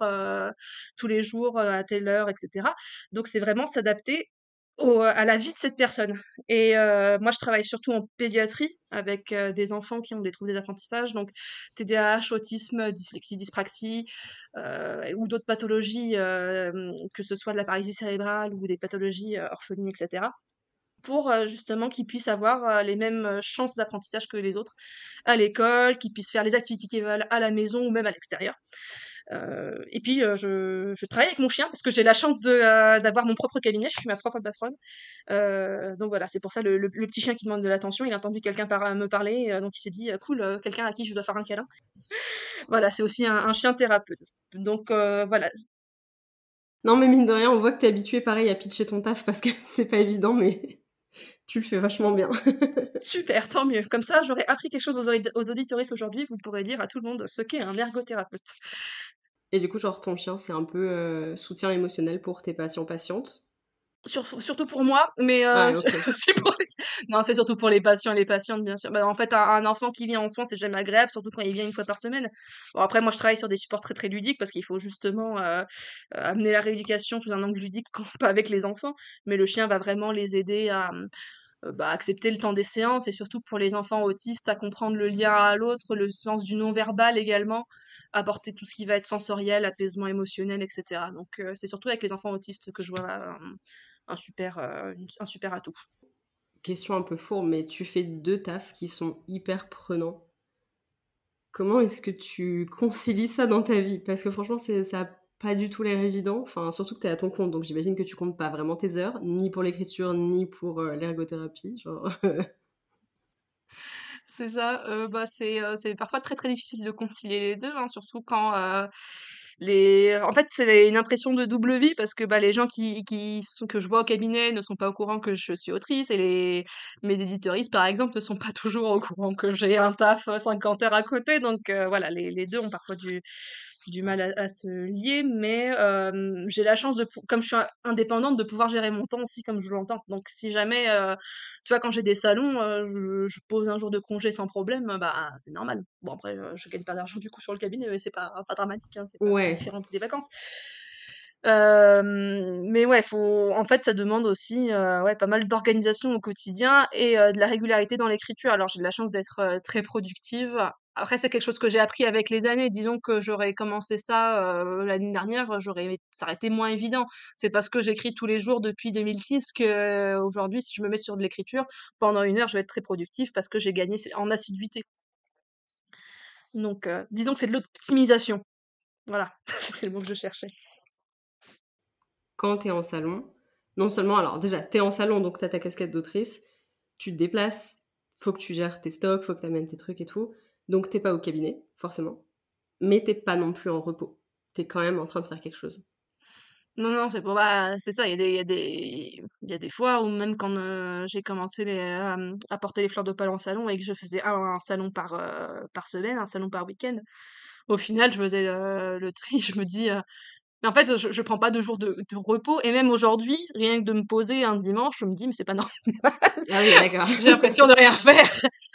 tous les jours à telle heure, etc. Donc c'est vraiment s'adapter à la vie de cette personne. Et euh, moi, je travaille surtout en pédiatrie avec euh, des enfants qui ont des troubles des apprentissages, donc TDAH, autisme, dyslexie, dyspraxie euh, ou d'autres pathologies, que ce soit de la paralysie cérébrale ou des pathologies orphelines, etc pour justement qu'ils puissent avoir les mêmes chances d'apprentissage que les autres à l'école, qu'ils puissent faire les activités qu'ils veulent à la maison ou même à l'extérieur. Euh, et puis, euh, je, travaille avec mon chien parce que j'ai la chance euh, d'avoir mon propre cabinet. Je suis ma propre patronne. donc voilà, c'est pour ça le, petit chien qui demande de l'attention. Il a entendu quelqu'un me parler, donc il s'est dit cool, quelqu'un à qui je dois faire un câlin. voilà, c'est aussi un, un, chien thérapeute. Donc voilà. Non, mais mine de rien, on voit que tu es habitué pareil à pitcher ton taf parce que c'est pas évident, mais tu le fais vachement bien. Super, tant mieux. Comme ça, j'aurais appris quelque chose aux, aux auditoristes aujourd'hui. Vous pourrez dire à tout le monde ce qu'est un ergothérapeute. Et du coup, genre, ton chien, c'est un peu euh, soutien émotionnel pour tes patients-patientes surtout pour moi, mais euh, c'est pour les... non, c'est surtout pour les patients et les patientes, bien sûr. Bah, en fait, un, enfant qui vient en soins, c'est jamais agréable, surtout quand il vient une fois par semaine. Bon, après, moi, je travaille sur des supports très très ludiques parce qu'il faut justement euh, amener la rééducation sous un angle ludique, pas avec les enfants, mais le chien va vraiment les aider à bah, accepter le temps des séances et surtout pour les enfants autistes à comprendre le lien à l'autre, le sens du non-verbal également apporter tout ce qui va être sensoriel, apaisement émotionnel, etc. Donc euh, c'est surtout avec les enfants autistes que je vois un, super, euh, un super atout. Question un peu fourbe, mais tu fais deux tafs qui sont hyper prenants. Comment est-ce que tu concilies ça dans ta vie? Parce que franchement, ça n'a pas du tout l'air évident. Enfin, surtout que tu es à ton compte, donc j'imagine que tu comptes pas vraiment tes heures, ni pour l'écriture, ni pour euh, l'ergothérapie. Genre... C'est ça, euh, bah, c'est, euh, c'est parfois très, très difficile de concilier les 2, hein, surtout quand, les en fait, c'est une impression de double vie parce que, bah, les gens qui qui sont que je vois au cabinet ne sont pas au courant que je suis autrice et les mes éditeuristes, par exemple, ne sont pas toujours au courant que j'ai un taf, 50 heures à côté. Donc voilà, les les 2 ont parfois du du mal à, se lier, mais euh, j'ai la chance de, comme je suis indépendante, de pouvoir gérer mon temps aussi comme je l'entends. Donc si jamais, euh, tu vois, quand j'ai des salons, euh, je, pose un jour de congé sans problème, bah c'est normal. Bon après, je gagne pas d'argent du coup sur le cabinet, mais c'est pas, pas dramatique, hein, c'est pas ouais. différent des vacances. mais ouais, faut, en fait, ça demande aussi ouais, pas mal d'organisation au quotidien et de la régularité dans l'écriture. Alors, j'ai de la chance d'être très productive après, c'est quelque chose que j'ai appris avec les années. Disons que j'aurais commencé ça euh, l'année dernière, ça aurait été moins évident. C'est parce que j'écris tous les jours depuis 2006 que euh, aujourd'hui, si je me mets sur de l'écriture, pendant une heure, je vais être très productif parce que j'ai gagné en assiduité. Donc, euh, disons que c'est de l'optimisation. Voilà, c'était le mot que je cherchais. quand tu es en salon, non seulement, alors déjà, tu es en salon, donc tu as ta casquette d'autrice, tu te déplaces, faut que tu gères tes stocks, faut que tu amènes tes trucs et tout. Donc t'es pas au cabinet, forcément. Mais t'es pas non plus en repos. Tu es quand même en train de faire quelque chose. Non, non, c'est pour bah, c'est ça, il y a des, fois où même quand euh, j'ai commencé les, à porter les fleurs d'opale en salon et que je faisais un, salon par, euh, par semaine, un salon par week-end, au final, je faisais euh, le tri, je me dis, en fait, je, je prends pas de jours de, repos. Et même aujourd'hui, rien que de me poser un dimanche, je me dis, mais c'est pas normal. Ah oui, d'accord. J'ai l'impression de rien faire.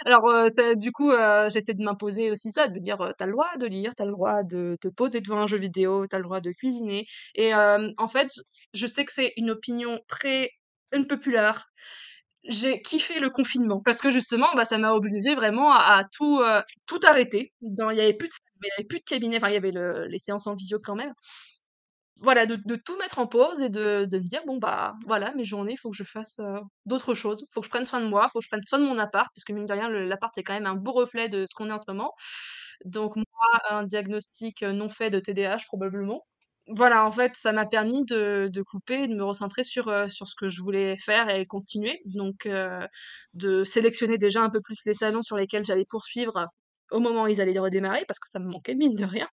Alors, euh, du coup, euh, j'essaie de m'imposer aussi ça, de me dire, euh, t'as le droit de lire, t'as le droit de te poser devant un jeu vidéo, t'as le droit de cuisiner. Et en fait, je sais que c'est une opinion très unpopular. J'ai kiffé le confinement parce que justement, bah, ça m'a obligé vraiment à, tout, tout arrêter. il y avait plus de, il y avait plus de cabinet, enfin, il y avait les séances en visio quand même voilà, de, tout mettre en pause et de, de me dire, bon, bah voilà, mes journées, il faut que je fasse euh, d'autres choses. Il faut que je prenne soin de moi, il faut que je prenne soin de mon appart, parce que mine de rien, l'appart, c'est quand même un beau reflet de ce qu'on est en ce moment. Donc, moi, un diagnostic euh, non fait de TDAH, probablement. Voilà, en fait, ça m'a permis de, de couper, de me recentrer sur, euh, sur ce que je voulais faire et continuer. Donc, de sélectionner déjà un peu plus les salons sur lesquels j'allais poursuivre au moment où ils allaient redémarrer, parce que ça me manquait mine de rien.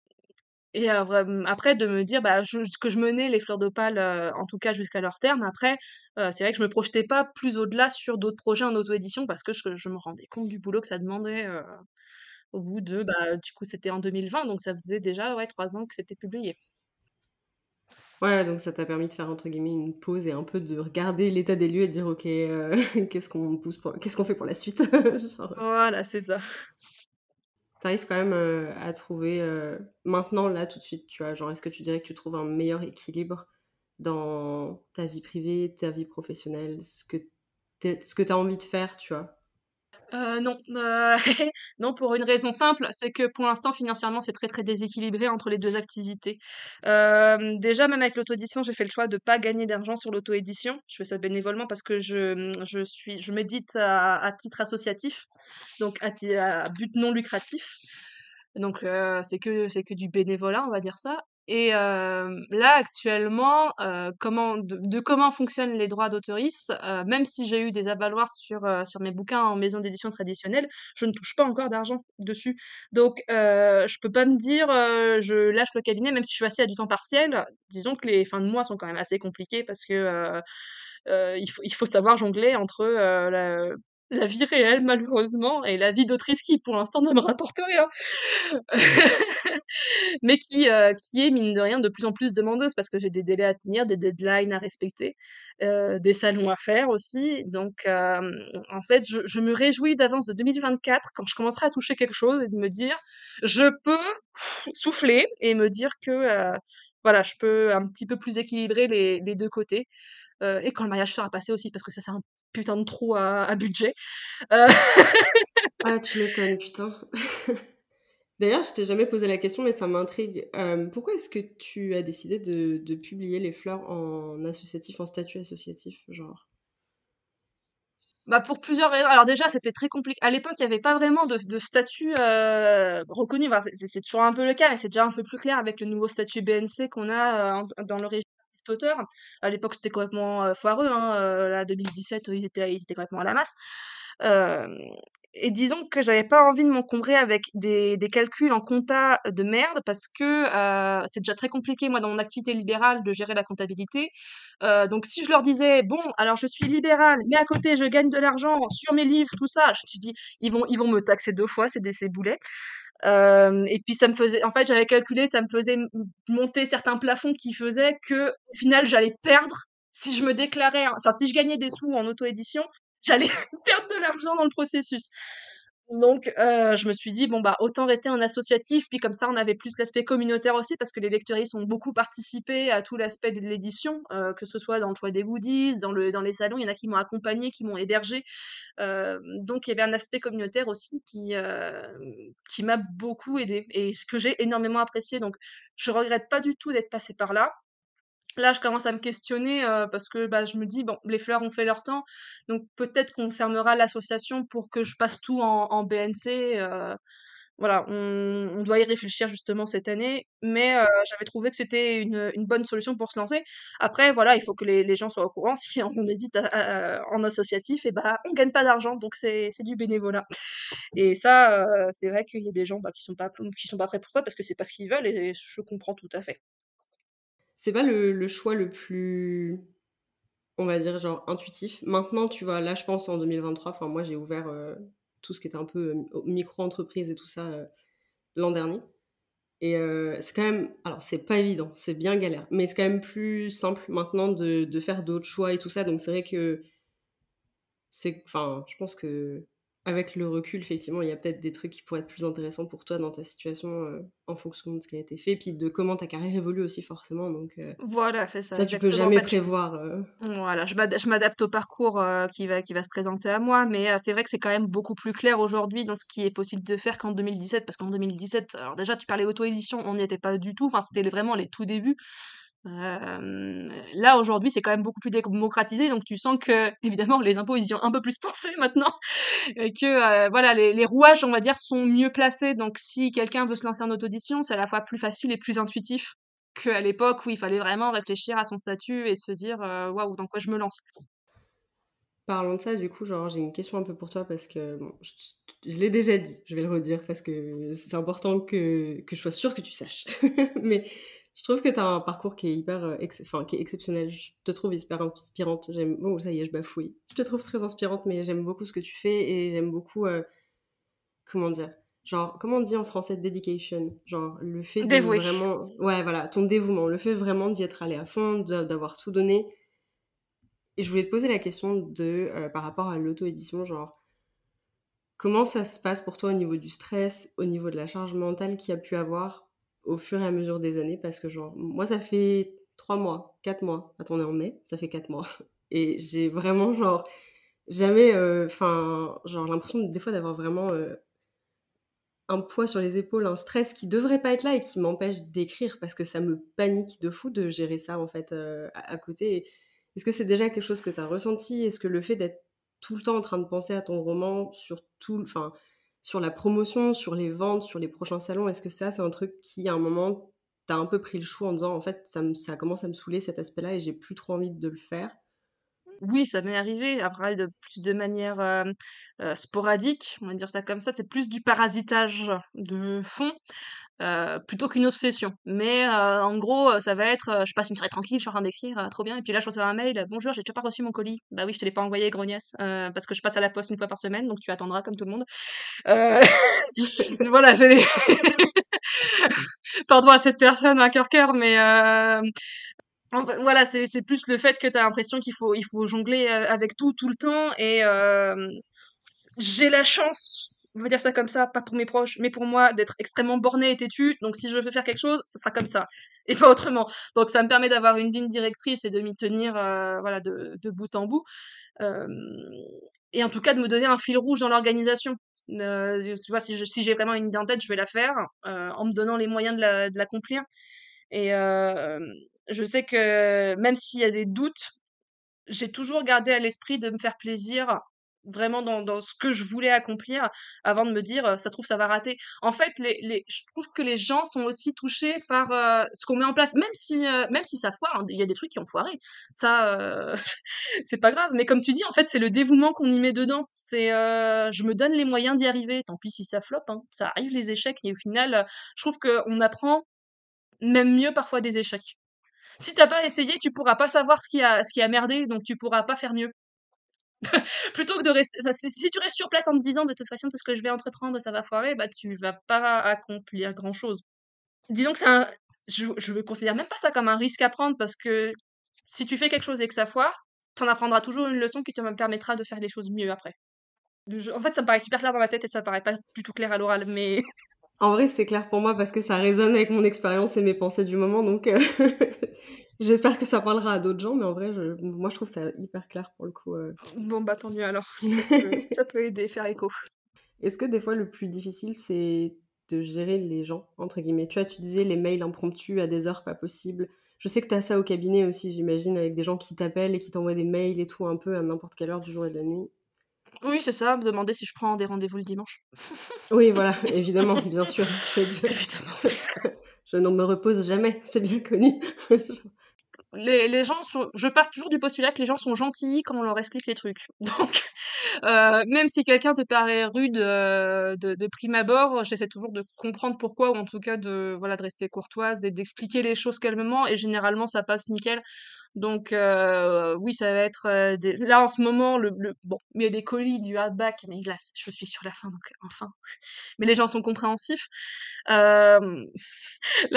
Et après de me dire bah, que je menais les fleurs d'opale, en tout cas jusqu'à leur terme. Après, c'est vrai que je me projetais pas plus au-delà sur d'autres projets en auto-édition parce que je, me rendais compte du boulot que ça demandait au bout de, bah, du coup, c'était en 2020, donc ça faisait déjà ouais, trois ans que c'était publié. Ouais, donc ça t'a permis de faire entre guillemets une pause et un peu de regarder l'état des lieux et de dire ok, qu'est-ce qu'on pousse pour... qu'est-ce qu'on fait pour la suite? Voilà, c'est ça t'arrives quand même euh, à trouver euh, maintenant, là, tout de suite, tu vois, genre, est-ce que tu dirais que tu trouves un meilleur équilibre dans ta vie privée, ta vie professionnelle, ce que tu as envie de faire, tu vois? Euh, non, euh, non pour une raison simple, c'est que pour l'instant financièrement c'est très très déséquilibré entre les deux activités. Euh, déjà même avec l'auto-édition, j'ai fait le choix de pas gagner d'argent sur l'auto-édition. Je fais ça bénévolement parce que je, je suis je médite à, titre associatif, donc à, à but non lucratif. Donc c'est que c'est que du bénévolat, on va dire ça. Et là, actuellement, comment, de, comment fonctionnent les droits d'autorisme, même si j'ai eu des avaloirs sur, sur mes bouquins en maison d'édition traditionnelle, je ne touche pas encore d'argent dessus. Donc, je peux pas me dire, je lâche le cabinet, même si je suis assez à du temps partiel. Disons que les fins de mois sont quand même assez compliquées parce que il, faut, il faut savoir jongler entre la, la vie réelle malheureusement et la vie d'autrice qui pour l'instant ne me rapporte rien. Mais qui euh, qui est mine de rien de plus en plus demandeuse parce que j'ai des délais à tenir des deadlines à respecter euh, des salons à faire aussi. Donc euh, en fait je, me réjouis d'avance de 2024 quand je commencerai à toucher quelque chose et de me dire je peux souffler et me dire que voilà je peux un petit peu plus équilibrer les, les deux côtés et quand le mariage sera passé aussi parce que ça c'est un putain de trou à, budget. Euh, ah, tu m'étonnes, putain. D'ailleurs, je t'ai jamais posé la question, mais ça m'intrigue. Euh, pourquoi est-ce que tu as décidé de, publier les fleurs en associatif, en statut associatif, genre? Bah pour plusieurs raisons. Alors déjà, c'était très compliqué. À l'époque, il n'y avait pas vraiment de, statut euh, reconnu. c'est toujours un peu le cas, mais c'est déjà un peu plus clair avec le nouveau statut BNC qu'on a dans le régime auteur. À l'époque, c'était complètement euh, foireux. Hein, euh, là, 2017, ils étaient, ils étaient complètement à la masse. Euh, et disons que j'avais pas envie de m'encombrer avec des, des, calculs en compta de merde parce que c'est déjà très compliqué moi dans mon activité libérale de gérer la comptabilité. donc si je leur disais bon alors je suis libérale mais à côté je gagne de l'argent sur mes livres tout ça, je me suis dit ils vont ils vont me taxer deux fois c'est des ces boulets. Euh, et puis ça me faisait, en fait, j'avais calculé, ça me faisait monter certains plafonds qui faisaient que, au final, j'allais perdre si je me déclarais, enfin, si je gagnais des sous en auto-édition, j'allais perdre de l'argent dans le processus. Donc, euh, je me suis dit, bon, bah, autant rester en associatif, puis comme ça, on avait plus l'aspect communautaire aussi, parce que les lecteuristes ont beaucoup participé à tout l'aspect de l'édition, euh, que ce soit dans le choix des goodies, dans, le, dans les salons, il y en a qui m'ont accompagné, qui m'ont hébergé. Euh, donc, il y avait un aspect communautaire aussi qui, qui m'a beaucoup aidé, et ce que j'ai énormément apprécié. Donc, je regrette pas du tout d'être passé par là. Là, je commence à me questionner parce que bah, je me dis, bon, les fleurs ont fait leur temps, donc peut-être qu'on fermera l'association pour que je passe tout en, BNC. voilà, on, doit y réfléchir justement cette année, mais euh, j'avais trouvé que c'était une, bonne solution pour se lancer. Après, voilà, il faut que les, gens soient au courant. Si on édite en associatif, et bah, on gagne pas d'argent, donc c'est du bénévolat. Et ça, euh, c'est vrai qu'il y a des gens bah, qui sont pas sont pas prêts pour ça parce que c'est pas ce qu'ils veulent, et je comprends tout à fait. C'est pas le, choix le plus, on va dire, genre intuitif. Maintenant, tu vois, là, je pense en 2023, enfin, moi, j'ai ouvert euh, tout ce qui était un peu euh, micro-entreprise et tout ça euh, l'an dernier. Et c'est quand même, alors c'est pas évident, c'est bien galère, mais c'est quand même plus simple maintenant de, de faire d'autres choix et tout ça. Donc c'est vrai que c'est, enfin, je pense que avec le recul, effectivement, il y a peut-être des trucs qui pourraient être plus intéressants pour toi dans ta situation euh, en fonction de ce qui a été fait, puis de comment ta carrière évolue aussi forcément. Donc euh, voilà, c'est ça. Ça, tu peux jamais prévoir. Euh. Voilà, je m'adapte au parcours qui va qui va se présenter à moi, mais c'est vrai que c'est quand même beaucoup plus clair aujourd'hui dans ce qui est possible de faire qu'en 2017, parce qu'en 2017, alors déjà tu parlais auto-édition, on n'y était pas du tout. Enfin, c'était vraiment les tout débuts là aujourd'hui c'est quand même beaucoup plus démocratisé donc tu sens que évidemment les impôts ils y ont un peu plus pensé maintenant et que voilà les, rouages on va dire sont mieux placés donc si quelqu'un veut se lancer en auto-édition c'est à la fois plus facile et plus intuitif qu'à l'époque où il fallait vraiment réfléchir à son statut et se dire waouh dans quoi je me lance. Parlons de ça du coup genre j'ai une question un peu pour toi parce que je, l'ai déjà dit je vais le redire parce que c'est important que, que je sois sûre que tu saches mais je trouve que tu as un parcours qui est hyper euh, enfin, qui est exceptionnel. Je te trouve hyper inspirante. J'aime oh ça y est, je bafouille. Je te trouve très inspirante mais j'aime beaucoup ce que tu fais et j'aime beaucoup euh, comment dire Genre comment on dit en français dedication? Genre le fait de vraiment ouais voilà, ton dévouement, le fait vraiment d'y être allé à fond, d'avoir tout donné. Et je voulais te poser la question de euh, par rapport à l'auto-édition genre comment ça se passe pour toi au niveau du stress, au niveau de la charge mentale qu'il y a pu avoir? Au fur et à mesure des années parce que genre moi ça fait trois mois, quatre mois, attendez en mai, ça fait quatre mois. Et j'ai vraiment genre jamais, euh, enfin genre l'impression des fois d'avoir vraiment euh, un poids sur les épaules, un stress qui devrait pas être là et qui m'empêche d'écrire parce que ça me panique de fou de gérer ça en fait euh, à, côté. Est-ce que c'est déjà quelque chose que tu as ressenti? Est-ce que le fait d'être tout le temps en train de penser à ton roman sur tout, enfin sur la promotion, sur les ventes, sur les prochains salons, est-ce que ça, c'est un truc qui, à un moment, t'as un peu pris le choix en disant, en fait, ça, ça commence à me saouler cet aspect-là et j'ai plus trop envie de le faire? Oui, ça m'est arrivé, après de plus de manière euh, euh, sporadique, on va dire ça comme ça, c'est plus du parasitage de fond euh, plutôt qu'une obsession. Mais en gros, ça va être, je passe une soirée tranquille, je suis en train d'écrire, trop bien, et puis là je reçois un mail, bonjour, j'ai toujours pas reçu mon colis. Bah oui, je te l'ai pas envoyé, grognasse, parce que je passe à la poste une fois par semaine, donc tu attendras comme tout le monde. voilà, c'est Pardon à cette personne à cœur cœur, voilà, c'est plus le fait que tu as l'impression qu'il faut, il faut jongler euh, avec tout, tout le temps. Et euh, j'ai la chance, on va dire ça comme ça, pas pour mes proches, mais pour moi, d'être extrêmement bornée et têtue. Donc si je veux faire quelque chose, ça sera comme ça, et pas autrement. Donc ça me permet d'avoir une ligne directrice et de m'y tenir euh, voilà, de, de, bout en bout. et en tout cas, de me donner un fil rouge dans l'organisation. tu vois, si j'ai vraiment une idée en tête, je vais la faire en me donnant les moyens de l'accomplir. et, je sais que même s'il y a des doutes, j'ai toujours gardé à l'esprit de me faire plaisir vraiment dans, dans, ce que je voulais accomplir avant de me dire ça se trouve ça va rater. En fait je trouve que les gens sont aussi touchés par ce qu'on met en place. Même si même si ça foire hein, il y a des trucs qui ont foiré. Ça c'est pas grave. Mais comme tu dis en fait c'est le dévouement qu'on y met dedans. C'est je me donne les moyens d'y arriver. Tant pis si ça floppe hein, ça arrive les échecs. Et au final je trouve qu'on apprend même mieux parfois des échecs si t'as pas essayé, tu pourras pas savoir ce qui a, ce qui a merdé, donc tu pourras pas faire mieux. Plutôt que de rester, si, tu restes sur place en te disant de toute façon tout ce que je vais entreprendre ça va foirer, bah tu vas pas accomplir grand chose. Disons que c'est un, je, je considère même pas ça comme un risque à prendre parce que si tu fais quelque chose et que ça foire, t'en apprendras toujours une leçon qui te permettra de faire des choses mieux après. en fait, ça me paraît super clair dans ma tête et ça paraît pas du tout clair à l'oral, mais En vrai, c'est clair pour moi parce que ça résonne avec mon expérience et mes pensées du moment, donc euh, j'espère que ça parlera à d'autres gens, mais en vrai, moi je trouve ça hyper clair pour le coup. Euh. Bon, bah tant mieux alors, ça peut, aider, faire écho. Est-ce que des fois le plus difficile c'est de gérer les gens, entre guillemets? Tu vois, tu disais les mails impromptus à des heures pas possibles. Je sais que tu as ça au cabinet aussi, j'imagine, avec des gens qui t'appellent et qui t'envoient des mails et tout un peu à n'importe quelle heure du jour et de la nuit. Oui, c'est ça, me demander si je prends des rendez-vous le dimanche. Oui, voilà, évidemment, bien sûr. Évidemment. Je ne me repose jamais, c'est bien connu. Les, gens sont, je pars toujours du postulat que les gens sont gentils quand on leur explique les trucs. Donc, euh, même si quelqu'un te paraît rude euh, de, prime abord, j'essaie toujours de comprendre pourquoi, ou en tout cas de, voilà, de rester courtoise et d'expliquer les choses calmement, et généralement ça passe nickel. Donc euh, oui, ça va être des... là en ce moment le, bon, il y a des colis du hardback, mais là je suis sur la fin donc enfin. Mais les gens sont compréhensifs. Là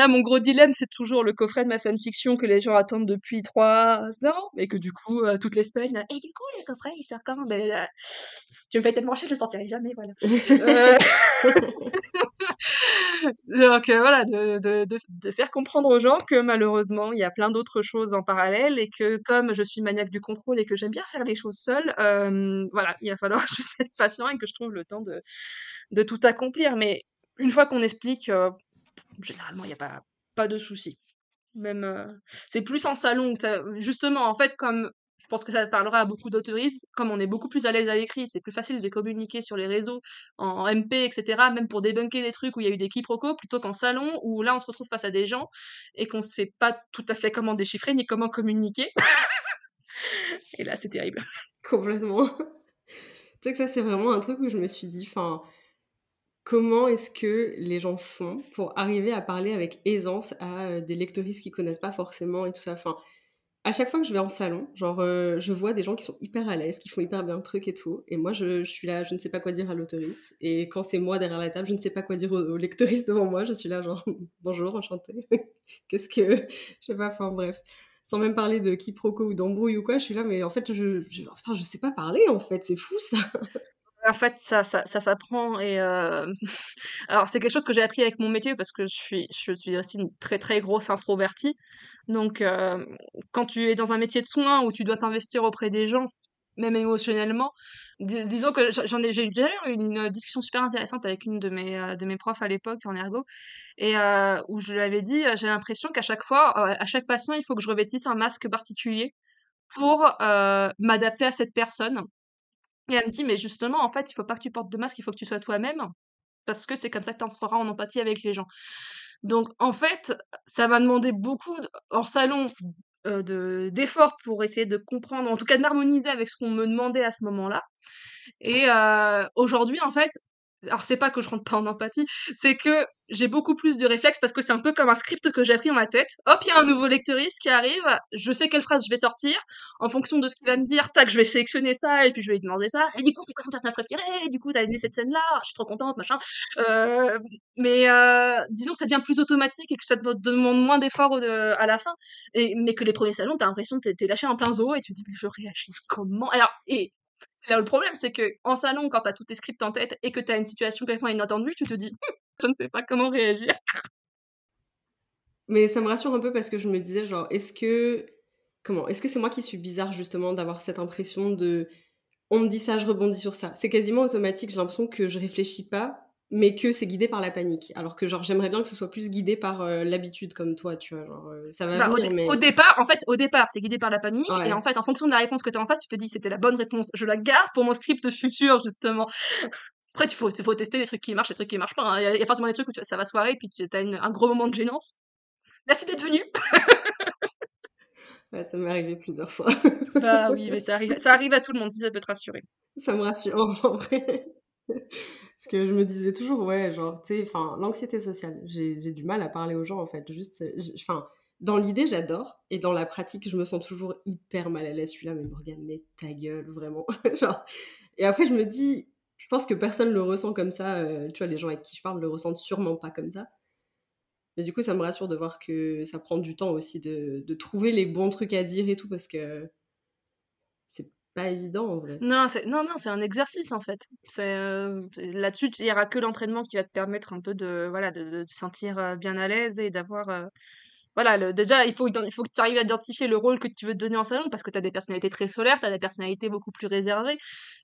mon gros dilemme c'est toujours le coffret de ma fanfiction que les gens attendent depuis trois ans et que du coup euh, toutes les semaines et du coup le coffret il sort quand? Ben, là... Tu me fais tellement chier je le sortirai jamais voilà. Euh, donc euh, voilà, de, de, de, de, faire comprendre aux gens que malheureusement, il y a plein d'autres choses en parallèle et que comme je suis maniaque du contrôle et que j'aime bien faire les choses seule, euh, voilà, il va falloir juste être patient et que je trouve le temps de, de tout accomplir. Mais une fois qu'on explique, euh, généralement, il n'y a pas, pas de souci. Même, euh, c'est plus en salon, justement, en fait, comme je pense que ça parlera à beaucoup d'autoristes. Comme on est beaucoup plus à l'aise à l'écrit, c'est plus facile de communiquer sur les réseaux, en MP, etc., même pour débunker des trucs où il y a eu des quiproquos, plutôt qu'en salon, où là, on se retrouve face à des gens et qu'on sait pas tout à fait comment déchiffrer ni comment communiquer. et là, c'est terrible. Complètement. tu sais que ça, c'est vraiment un truc où je me suis dit, enfin, comment est-ce que les gens font pour arriver à parler avec aisance à euh, des lectoristes qui connaissent pas forcément et tout ça. Enfin, à chaque fois que je vais en salon, genre, euh, je vois des gens qui sont hyper à l'aise, qui font hyper bien le truc et tout. Et moi, je, suis là, je ne sais pas quoi dire à l'autoriste. Et quand c'est moi derrière la table, je ne sais pas quoi dire au, au lectoriste devant moi. Je suis là, genre, bonjour, enchanté. Qu'est-ce que. Je sais pas, enfin bref. Sans même parler de quiproquo ou d'embrouille ou quoi, je suis là, mais en fait, je, je, oh, putain, je sais pas parler, en fait, c'est fou ça. En fait, ça, ça, ça s'apprend et euh... alors c'est quelque chose que j'ai appris avec mon métier parce que je suis, je suis aussi une très très grosse introvertie. Donc, euh, quand tu es dans un métier de soins où tu dois t'investir auprès des gens, même émotionnellement, dis disons que j'en ai, j'ai déjà eu une discussion super intéressante avec une de mes euh, de mes profs à l'époque en ergo et où je lui avais dit, j'ai l'impression qu'à chaque fois, à chaque patient, il faut que je revêtisse un masque particulier pour m'adapter à cette personne et elle me dit: «Mais justement, en fait, il faut pas que tu portes de masque, il faut que tu sois toi-même, parce que c'est comme ça que tu entreras en empathie avec les gens». Donc en fait, ça m'a demandé beaucoup hors salon, de d'efforts pour essayer de comprendre, en tout cas de m'harmoniser avec ce qu'on me demandait à ce moment-là. Et heu, aujourd'hui, en fait, alors c'est pas que je rentre pas en empathie, c'est que j'ai beaucoup plus de réflexes parce que c'est un peu comme un script que j'ai appris dans ma tête. Hop, il y a un nouveau lectoriste qui arrive, je sais quelle phrase je vais sortir, en fonction de ce qu'il va me dire, tac, je vais sélectionner ça, et puis je vais lui demander ça, et du coup, c'est quoi son personnage préféré, et du coup, t'as aimé cette scène-là, je suis trop contente, machin. Euh, mais euh, disons que ça devient plus automatique et que ça te demande moins d'efforts à la fin, et, mais que les premiers salons, t'as l'impression que t'es lâché en plein zoo, et tu te dis, mais je réagis comment? Alors, et Là, le problème, c'est que en salon, quand t'as tous tes scripts en tête et que t'as une situation complètement inattendue, tu te dis, je ne sais pas comment réagir. Mais ça me rassure un peu parce que je me disais, genre, est-ce que. Comment Est-ce que c'est moi qui suis bizarre, justement, d'avoir cette impression de. On me dit ça, je rebondis sur ça? C'est quasiment automatique, j'ai l'impression que je réfléchis pas, mais que c'est guidé par la panique. Alors que, genre, j'aimerais bien que ce soit plus guidé par euh, l'habitude, comme toi, tu vois. Genre, euh, ça va bah, venir, au, mais... au, départ, en fait, au départ, c'est guidé par la panique, Ouais. et en fait, en fonction de la réponse que t'as en face, tu te dis, c'était la bonne réponse. Je la garde pour mon script futur, justement. Après, il faut, faut tester les trucs qui marchent, les trucs qui marchent pas. hein. Il y, a- il y a forcément des trucs où tu- ça va et puis tu as une- un gros moment de gênance. Merci d'être venu. Ouais, ça m'est arrivé plusieurs fois. bah oui, mais ça arrive, ça arrive à tout le monde, si ça peut te rassurer. ça me rassure, en vrai. Parce que je me disais toujours, ouais, genre, tu sais, enfin, l'anxiété sociale, j'ai du mal à parler aux gens, en fait. Juste, enfin, dans l'idée, j'adore, et dans la pratique, je me sens toujours hyper mal à l'aise. Je suis là, mais Morgane, mais ta gueule, vraiment. Genre, et après, je me dis, je pense que personne le ressent comme ça. euh, tu vois, les gens avec qui je parle le ressentent sûrement pas comme ça. Mais du coup, ça me rassure de voir que ça prend du temps aussi de, trouver les bons trucs à dire et tout, parce que pas évident, en vrai. Non, c'est non, non, un exercice en fait. C'est euh, là-dessus, il y aura que l'entraînement qui va te permettre un peu de voilà de, de te sentir euh, bien à l'aise et d'avoir euh, voilà, déjà, il faut, il faut que tu arrives à identifier le rôle que tu veux te donner en salon, parce que tu as des personnalités très solaires, tu as des personnalités beaucoup plus réservées,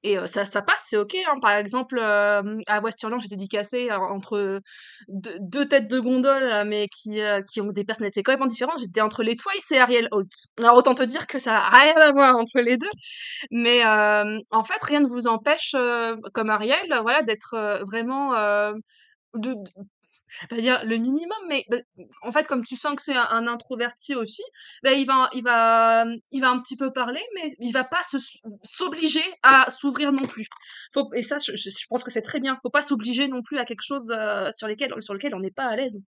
et ça, ça passe, c'est ok. Hein. Par exemple, à Westurland, j'étais dédicacée entre deux, têtes de gondole, mais qui, qui ont des personnalités complètement différentes. J'étais entre les Twice et Ariel Holt. Alors, autant te dire que ça n'a rien à voir entre les deux, mais en fait, rien ne vous empêche, comme Ariel, voilà, d'être vraiment... de, je vais pas dire le minimum, mais bah, en fait, comme tu sens que c'est un, introverti aussi, bah, il va, il va, il va un petit peu parler, mais il va pas s'obliger à s'ouvrir non plus. Et ça, je, pense que c'est très bien. Faut pas s'obliger non plus à quelque chose euh, sur sur lequel on n'est pas à l'aise.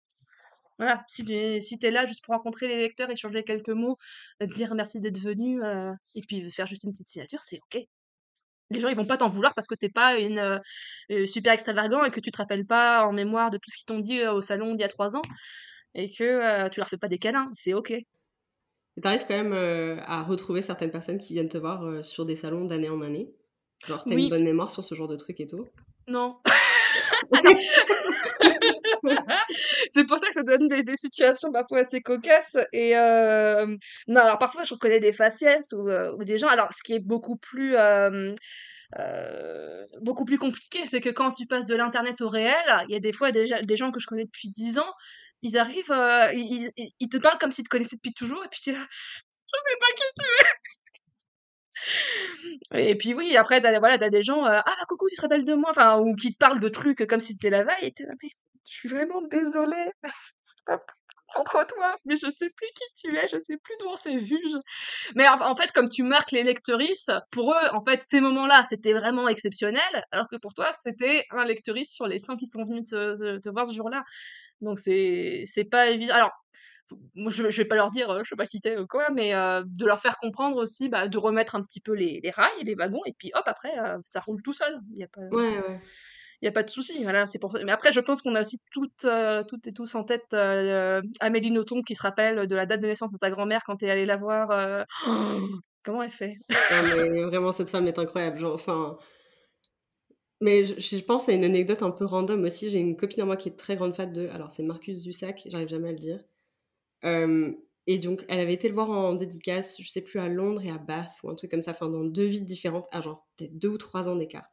Voilà, si, tu es là juste pour rencontrer les lecteurs, échanger quelques mots, dire merci d'être venu, euh, et puis faire juste une petite signature, c'est ok les gens ils vont pas t'en vouloir parce que t'es pas une euh, euh, super extravagant et que tu te rappelles pas en mémoire de tout ce qu'ils t'ont dit euh, au salon d'il y a trois ans et que tu leur fais pas des câlins, c'est ok. Et t'arrives quand même à retrouver certaines personnes qui viennent te voir sur des salons d'année en année. Genre t'as une bonne mémoire sur ce genre de trucs et tout. Non. c'est pour ça que ça donne des, situations parfois assez cocasses. Et non, alors parfois je reconnais des faciès ou, ou, des gens. Alors ce qui est beaucoup plus beaucoup plus compliqué, c'est que quand tu passes de l'internet au réel, il y a des fois des, des gens que je connais depuis 10 ans, ils arrivent, ils, te parlent comme s'ils te connaissaient depuis toujours, et puis tu es là, je sais pas qui tu es. Et puis oui, après, t'as, voilà, t'as des gens, ah bah coucou, tu te rappelles de moi, enfin, ou qui te parlent de trucs comme si c'était la veille, je suis vraiment désolée. C'est pas contre toi, mais je sais plus qui tu es, je sais plus d'où on s'est vu. Mais en, fait, comme tu marques les lectrices, pour eux, en fait, ces moments-là, c'était vraiment exceptionnel, alors que pour toi, c'était un lectrice sur les 100 qui sont venus te, voir ce jour-là. Donc c'est c'est pas évident. Alors je, je, vais pas leur dire je sais pas qui t'es ou quoi, mais euh, de leur faire comprendre aussi, bah, de remettre un petit peu les, les rails, les wagons, et puis hop, après, euh, ça roule tout seul. Y a pas... Ouais, ouais il n'y a pas de souci. Voilà, c'est pour Mais après, je pense qu'on a aussi toutes, euh, toutes et tous en tête euh, Amélie Nothomb qui se rappelle de la date de naissance de ta grand-mère quand tu es allée la voir. Euh, comment elle fait? Vraiment, cette femme est incroyable. Genre, enfin. Mais je, pense à une anecdote un peu random aussi. J'ai une copine à moi qui est très grande fan de. Alors, c'est Marcus Zusac, j'arrive jamais à le dire. et donc, elle avait été le voir en dédicace, je sais plus, à Londres et à Bath ou un truc comme ça, enfin, dans deux villes différentes, à genre peut-être deux ou trois ans d'écart.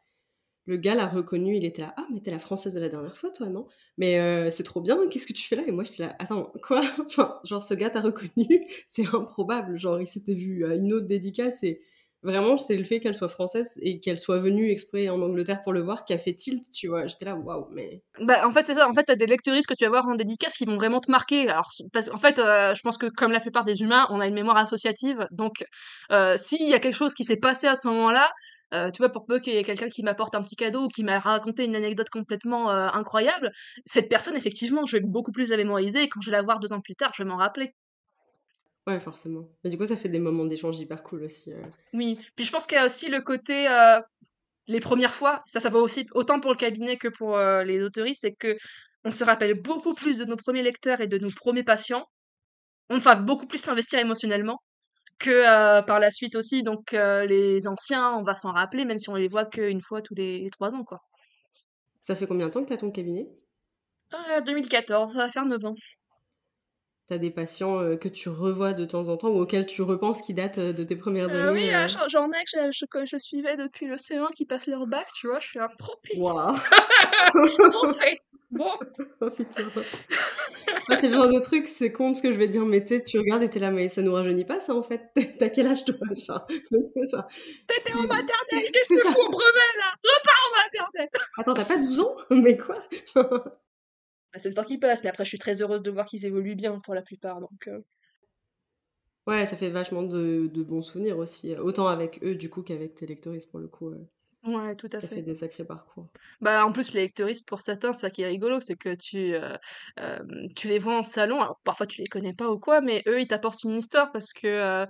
Le gars l'a reconnu, il était là, ah mais t'es la française de la dernière fois toi, non? Mais euh, c'est trop bien, qu'est-ce que tu fais là? Et moi j'étais là, attends, quoi? Enfin, genre ce gars t'a reconnu, c'est improbable, genre il s'était vu à une autre dédicace et vraiment c'est le fait qu'elle soit française et qu'elle soit venue exprès en Angleterre pour le voir qui a fait tilt, tu vois. J'étais là, waouh, mais... Bah en fait c'est ça, en fait t'as des lectrices que tu vas voir en dédicace qui vont vraiment te marquer. Alors parce, en fait euh, je pense que comme la plupart des humains, on a une mémoire associative, donc euh, s'il y a quelque chose qui s'est passé à ce moment-là, euh, tu vois, pour peu qu'il y ait quelqu'un qui m'apporte un petit cadeau ou qui m'a raconté une anecdote complètement euh, incroyable, cette personne, effectivement, je vais beaucoup plus la mémoriser et quand je vais la voir deux ans plus tard, je vais m'en rappeler. Ouais, forcément. Mais du coup, ça fait des moments d'échange hyper cool aussi. Euh. Oui, puis je pense qu'il y a aussi le côté les premières fois, ça, ça va aussi autant pour le cabinet que pour les autoristes, c'est que on se rappelle beaucoup plus de nos premiers lecteurs et de nos premiers patients. On va beaucoup plus s'investir émotionnellement que euh, par la suite aussi. Donc euh, les anciens, on va s'en rappeler, même si on les voit qu'une fois tous les trois ans. quoi. Ça fait combien de temps que tu as ton cabinet? 2014, ça va faire 9 ans. T'as des patients euh, que tu revois de temps en temps ou auxquels tu repenses qui datent de tes premières années Oui, j'en ai que je, je, suivais depuis le C1 qui passe leur bac, tu vois, je suis un propre. Waouh Bon. c'est le genre de truc, c'est con ce que je vais dire, mais tu regardes et t'es là, mais ça nous rajeunit pas ça en fait. T'as quel âge toi T'étais en maternelle, qu'est-ce que tu fous au brevet là? Repars en maternelle Attends, t'as pas 12 ans? Mais quoi? Bah, C'est le temps qui passe, mais après je suis très heureuse de voir qu'ils évoluent bien pour la plupart, donc... Euh. Ouais, ça fait vachement de, de, bons souvenirs aussi, autant avec eux du coup qu'avec tes lectoristes pour le coup. Ouais, tout à ça fait. fait des sacrés parcours. Bah, en plus, les lecteuristes, pour certains, ça qui est rigolo, c'est que tu, euh, tu les vois en salon. Alors, parfois, tu les connais pas ou quoi, mais eux, ils t'apportent une histoire parce que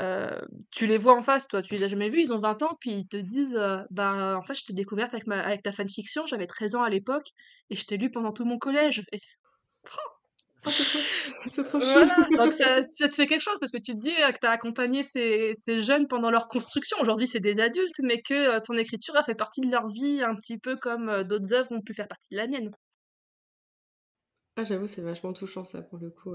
euh, tu les vois en face. Toi, tu les as jamais vus, ils ont 20 ans, puis ils te disent Bah, en fait, je t'ai découverte avec, ma, avec ta fanfiction, j'avais 13 ans à l'époque, et je t'ai lu pendant tout mon collège. Et... c'est trop voilà, donc ça, ça, te fait quelque chose parce que tu te dis euh, que tu as accompagné ces, ces, jeunes pendant leur construction. Aujourd'hui, c'est des adultes, mais que euh, ton écriture a fait partie de leur vie un petit peu comme euh, d'autres œuvres ont pu faire partie de la mienne. Ah, j'avoue, c'est vachement touchant ça pour le coup.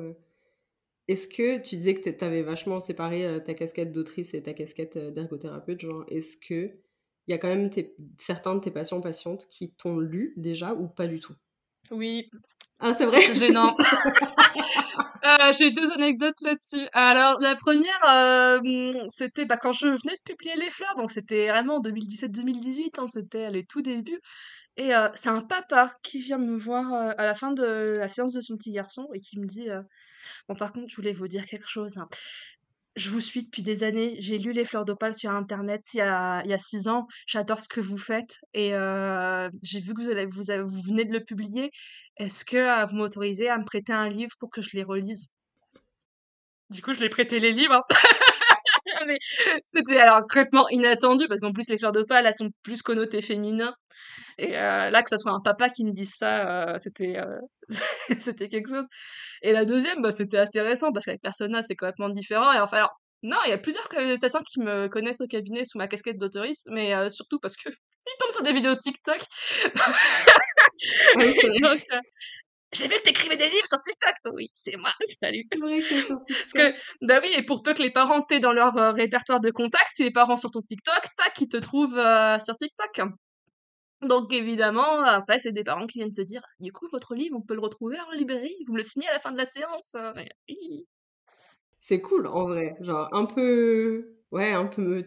Est-ce que tu disais que tu avais vachement séparé ta casquette d'autrice et ta casquette d'ergothérapeute Genre, est-ce que il y a quand même certains de tes patients patientes qui t'ont lu déjà ou pas du tout? Oui. Ah, c'est vrai C'est gênant. euh, J'ai deux anecdotes là-dessus. Alors, la première, euh, c'était bah, quand je venais de publier Les Fleurs, donc c'était vraiment 2017-2018, hein, c'était les tout débuts. Et euh, c'est un papa qui vient me voir à la fin de la séance de son petit garçon et qui me dit Bon, par contre, je voulais vous dire quelque chose. Hein je vous suis depuis des années. J'ai lu Les Fleurs d'Opale sur Internet il y a, six ans. J'adore ce que vous faites. Et euh, j'ai vu que vous, vous, vous, venez de le publier. Est-ce que euh, vous m'autorisez à me prêter un livre pour que je les relise? Du coup, je lui ai prêté les livres. c'était alors complètement inattendu parce qu'en plus, Les Fleurs d'Opale, elles sont plus connotées féminins. Et euh, là, que ce soit un papa qui me dise ça, euh, c'était euh, c'était quelque chose. Et la deuxième, bah, c'était assez récent parce qu'avec Persona, c'est complètement différent. Et enfin, alors, non, il y a plusieurs patients qui me connaissent au cabinet sous ma casquette d'autoriste, mais surtout parce que ils tombent sur des vidéos TikTok. Donc, j'ai vu que t'écrivais des livres sur TikTok. Oui, c'est moi. Salut. C'est vrai que sur TikTok. Parce que, bah oui, et pour peu que les parents t'aient dans leur répertoire de contacts, si les parents sur ton TikTok, tac, ils te trouvent sur TikTok. Donc évidemment, après, c'est des parents qui viennent te dire «Du coup, votre livre, on peut le retrouver en librairie? Vous me le signez à la fin de la séance?» C'est cool, en vrai. Genre un peu ouais,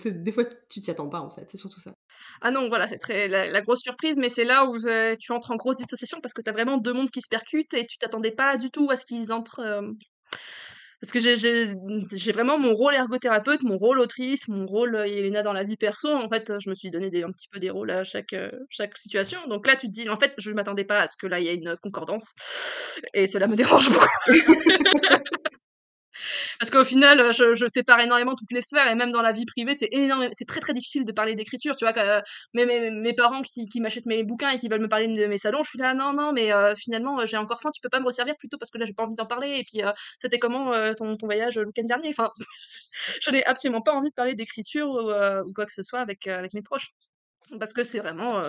des fois, tu t'y attends pas, en fait, c'est surtout ça. Ah non, voilà, c'est très la grosse surprise, mais c'est là où, tu entres en grosse dissociation parce que tu as vraiment deux mondes qui se percutent et tu t'attendais pas du tout à ce qu'ils entrent, parce que j'ai vraiment mon rôle ergothérapeute, mon rôle autrice, mon rôle euh, Elena dans la vie perso. En fait, je me suis donné un petit peu des rôles à chaque, euh, chaque situation. Donc là, tu te dis, en fait, je ne m'attendais pas à ce que là, il y ait une concordance. Et cela me dérange beaucoup. Parce qu'au final, euh, je, je, sépare énormément toutes les sphères et même dans la vie privée, c'est énorme, c'est très très difficile de parler d'écriture. Tu vois, euh, mes, mes, parents qui, qui m'achètent mes bouquins et qui veulent me parler de mes salons, je suis là, non, non, mais euh, finalement, j'ai encore faim, tu peux pas me resservir plutôt parce que là, j'ai pas envie d'en parler. Et puis, c'était comment ton, ton, voyage le week-end dernier? Enfin, je n'ai absolument pas envie de parler d'écriture ou, ou, quoi que ce soit avec, avec mes proches. Parce que c'est vraiment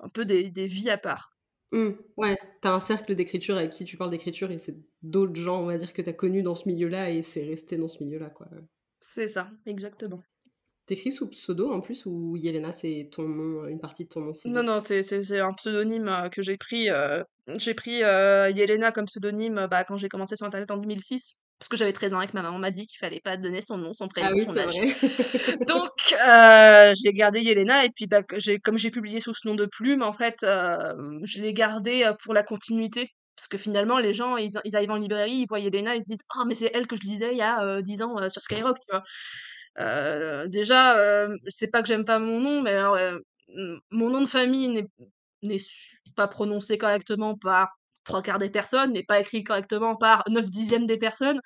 un peu des, des vies à part. Mmh, ouais, t'as un cercle d'écriture avec qui tu parles d'écriture et c'est d'autres gens, on va dire, que t'as connus dans ce milieu-là et c'est resté dans ce milieu-là, quoi. C'est ça, exactement. T'écris sous pseudo en plus ou Yelena, c'est ton nom, une partie de ton nom Non, non, c'est un pseudonyme euh, que j'ai pris. Euh, j'ai pris euh, Yelena comme pseudonyme bah, quand j'ai commencé sur Internet en 2006 parce que j'avais 13 ans et que ma maman m'a dit qu'il fallait pas donner son nom, son prénom, ah oui, son âge. Donc, euh, j'ai gardé Yelena et puis bah, comme j'ai publié sous ce nom de plume, en fait, euh, je l'ai gardé euh, pour la continuité. Parce que finalement, les gens, ils, ils, arrivent en librairie, ils voient Yelena, ils se disent Ah, mais c'est elle que je lisais il y a 10 ans sur Skyrock, tu vois. déjà, c'est pas que j'aime pas mon nom, mais alors, mon nom de famille n'est pas prononcé correctement par trois quarts des personnes, n'est pas écrit correctement par neuf dixièmes des personnes.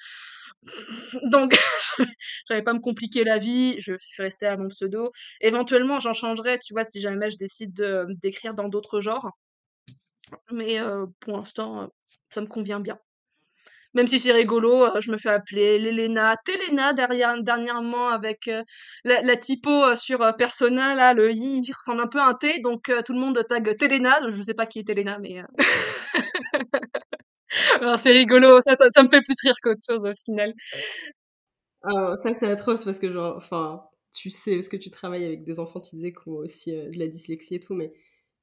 Donc, j'avais pas me compliquer la vie, je suis restée à mon pseudo. Éventuellement, j'en changerai, tu vois, si jamais je décide d'écrire dans d'autres genres. Mais euh, pour l'instant, ça me convient bien. Même si c'est rigolo, euh, je me fais appeler Lelena, Telena derrière, dernièrement avec euh, la, typo sur Persona, là, le i ressemble un peu à un T, donc tout le monde tag Telena, je sais pas qui est Telena, mais... c'est rigolo, ça, ça, me fait plus rire qu'autre chose au final. Alors, ça, c'est atroce parce que, genre, enfin, tu sais, parce que tu travailles avec des enfants, tu disais qu'on a aussi euh, de la dyslexie et tout, mais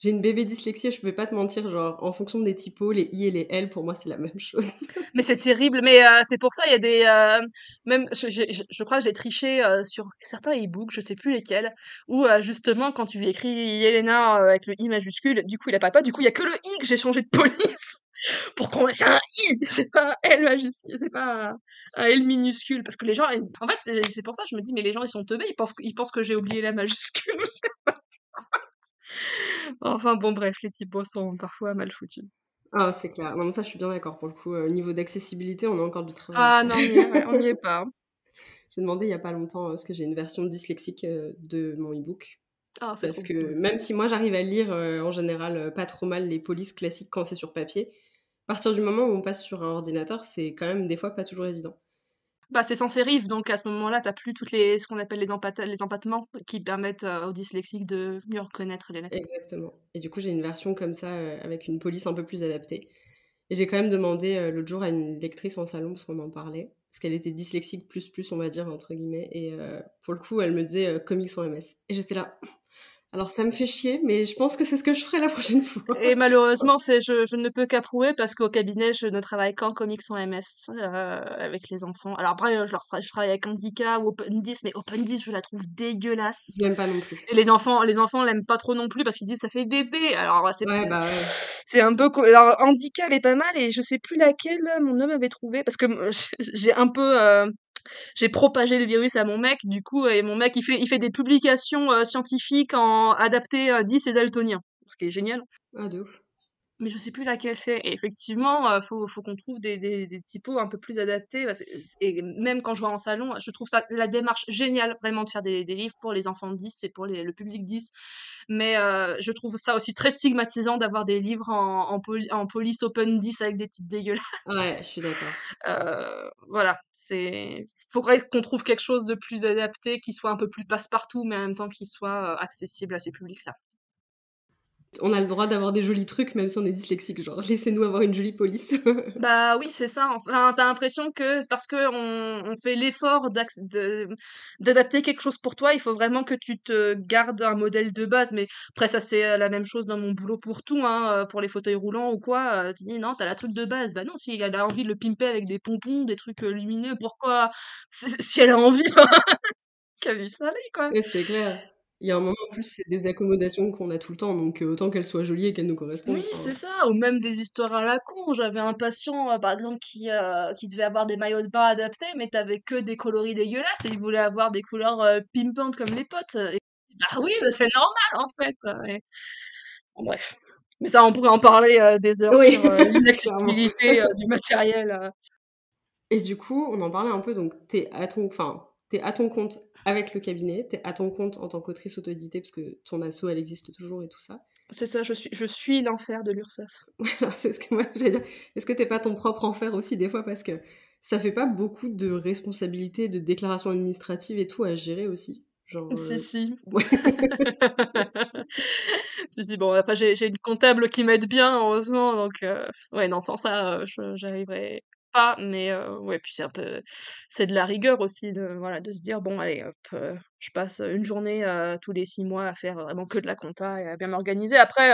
j'ai une bébé dyslexie, je peux pas te mentir, genre, en fonction des typos, les i et les l, pour moi, c'est la même chose. mais c'est terrible, mais euh, c'est pour ça, il y a des. Euh, même, je, crois que j'ai triché sur certains e-books, je sais plus lesquels, où justement, quand tu écris Yelena avec le i majuscule, du coup, il apparaît pas, du coup, il y a que le i que j'ai changé de police pour qu'on c'est un i c'est pas un l majuscule c'est pas un, l minuscule parce que les gens en fait c'est pour ça que je me dis mais les gens ils sont teubés ils pensent, ils pensent que j'ai oublié la majuscule enfin bon bref les typos sont parfois mal foutus. Ah c'est clair. Non mais ça je suis bien d'accord. Pour le coup au niveau d'accessibilité on a encore du travail ah non on n'y est, pas hein. j'ai demandé il y a pas longtemps parce que j'ai une version dyslexique de mon e-book. Ah, parce que même si moi j'arrive à lire en général pas trop mal les polices classiques quand c'est sur papier, à partir du moment où on passe sur un ordinateur, c'est quand même des fois pas toujours évident. Bah, c'est censé rive, donc à ce moment-là, t'as plus toutes les, ce qu'on appelle les, les empattements qui permettent euh, aux dyslexiques de mieux reconnaître les lettres. Exactement. Et du coup, j'ai une version comme ça euh, avec une police un peu plus adaptée. Et j'ai quand même demandé euh, l'autre jour à une lectrice en salon parce qu'on en parlait. parce qu'elle était dyslexique plus plus, on va dire, entre guillemets. Et pour le coup, elle me disait comics en MS. Et j'étais là, alors ça me fait chier, mais je pense que c'est ce que je ferai la prochaine fois. Et malheureusement, c'est je, je ne peux qu'approuver parce qu'au cabinet, je ne travaille qu'en comics en MS euh, avec les enfants. Alors après, je, leur je travaille avec Indica ou Open10, mais Open10, je la trouve dégueulasse. Je l'aime pas non plus. Et les enfants, les enfants l'aiment pas trop non plus parce qu'ils disent ça fait bébé. Alors c'est ouais, bah ouais. c'est un peu alors elle est pas mal et je sais plus laquelle mon homme avait trouvé parce que j'ai un peu euh, j'ai propagé le virus à mon mec, du coup, et mon mec, il fait, il fait des publications euh, scientifiques en adapté à 10 et daltonien, ce qui est génial. Ah, de ouf mais je sais plus laquelle c'est. Et effectivement, il euh, faut, faut qu'on trouve des, des, des, typos un peu plus adaptés. et même quand je vois en salon, je trouve ça la démarche géniale vraiment de faire des, des livres pour les enfants de 10 et pour les, le public 10. Mais euh, je trouve ça aussi très stigmatisant d'avoir des livres en, en, en, police open 10 avec des titres dégueulasses. Ouais, je suis d'accord. Euh, voilà, c'est faudrait qu'on trouve quelque chose de plus adapté, qui soit un peu plus passe-partout, mais en même temps qui soit accessible à ces publics-là on a le droit d'avoir des jolis trucs même si on est dyslexique genre laissez-nous avoir une jolie police. Bah oui c'est ça enfin t'as l'impression que parce que on, fait l'effort d'adapter quelque chose pour toi il faut vraiment que tu te gardes un modèle de base. Mais après ça c'est euh, la même chose dans mon boulot pour tout hein, euh, pour les fauteuils roulants ou quoi euh, tu dis non t'as la truc de base. Bah non si elle a envie de le pimper avec des pompons des trucs lumineux pourquoi? Si elle a envie qu'a vu ça quoi. C'est clair il y a un moment, en plus, c'est des accommodations qu'on a tout le temps, donc autant qu'elles soient jolies et qu'elles nous correspondent. Oui, c'est ça, ou même des histoires à la con. J'avais un patient, par exemple, qui, qui devait avoir des maillots de bain adaptés, mais t'avais que des coloris dégueulasses et il voulait avoir des couleurs pimpantes comme les potes. Et, bah oui, bah, c'est normal en fait. bref. Mais ça, on pourrait en parler des heures sur l'inaccessibilité du matériel. Et du coup, on en parlait un peu, donc t'es à ton, enfin, t'es à ton compte avec le cabinet, tu es à ton compte en tant qu'autrice auto-éditée, parce que ton asso, elle existe toujours et tout ça. C'est ça, je suis, je suis l'enfer de l'URSSAF. c'est ce que moi j'ai dire. Est-ce que t'es pas ton propre enfer aussi des fois parce que ça fait pas beaucoup de responsabilités, de déclarations administratives et tout à gérer aussi Genre, Si, euh, si. si, si, bon, après j'ai une comptable qui m'aide bien, heureusement, donc euh, ouais, non, sans ça, euh, j'arriverai pas, mais ouais, puis c'est un peu, c'est de la rigueur aussi de, voilà, de se dire bon, allez, hop, je passe une journée tous les six mois à faire vraiment que de la compta et à bien m'organiser. Après,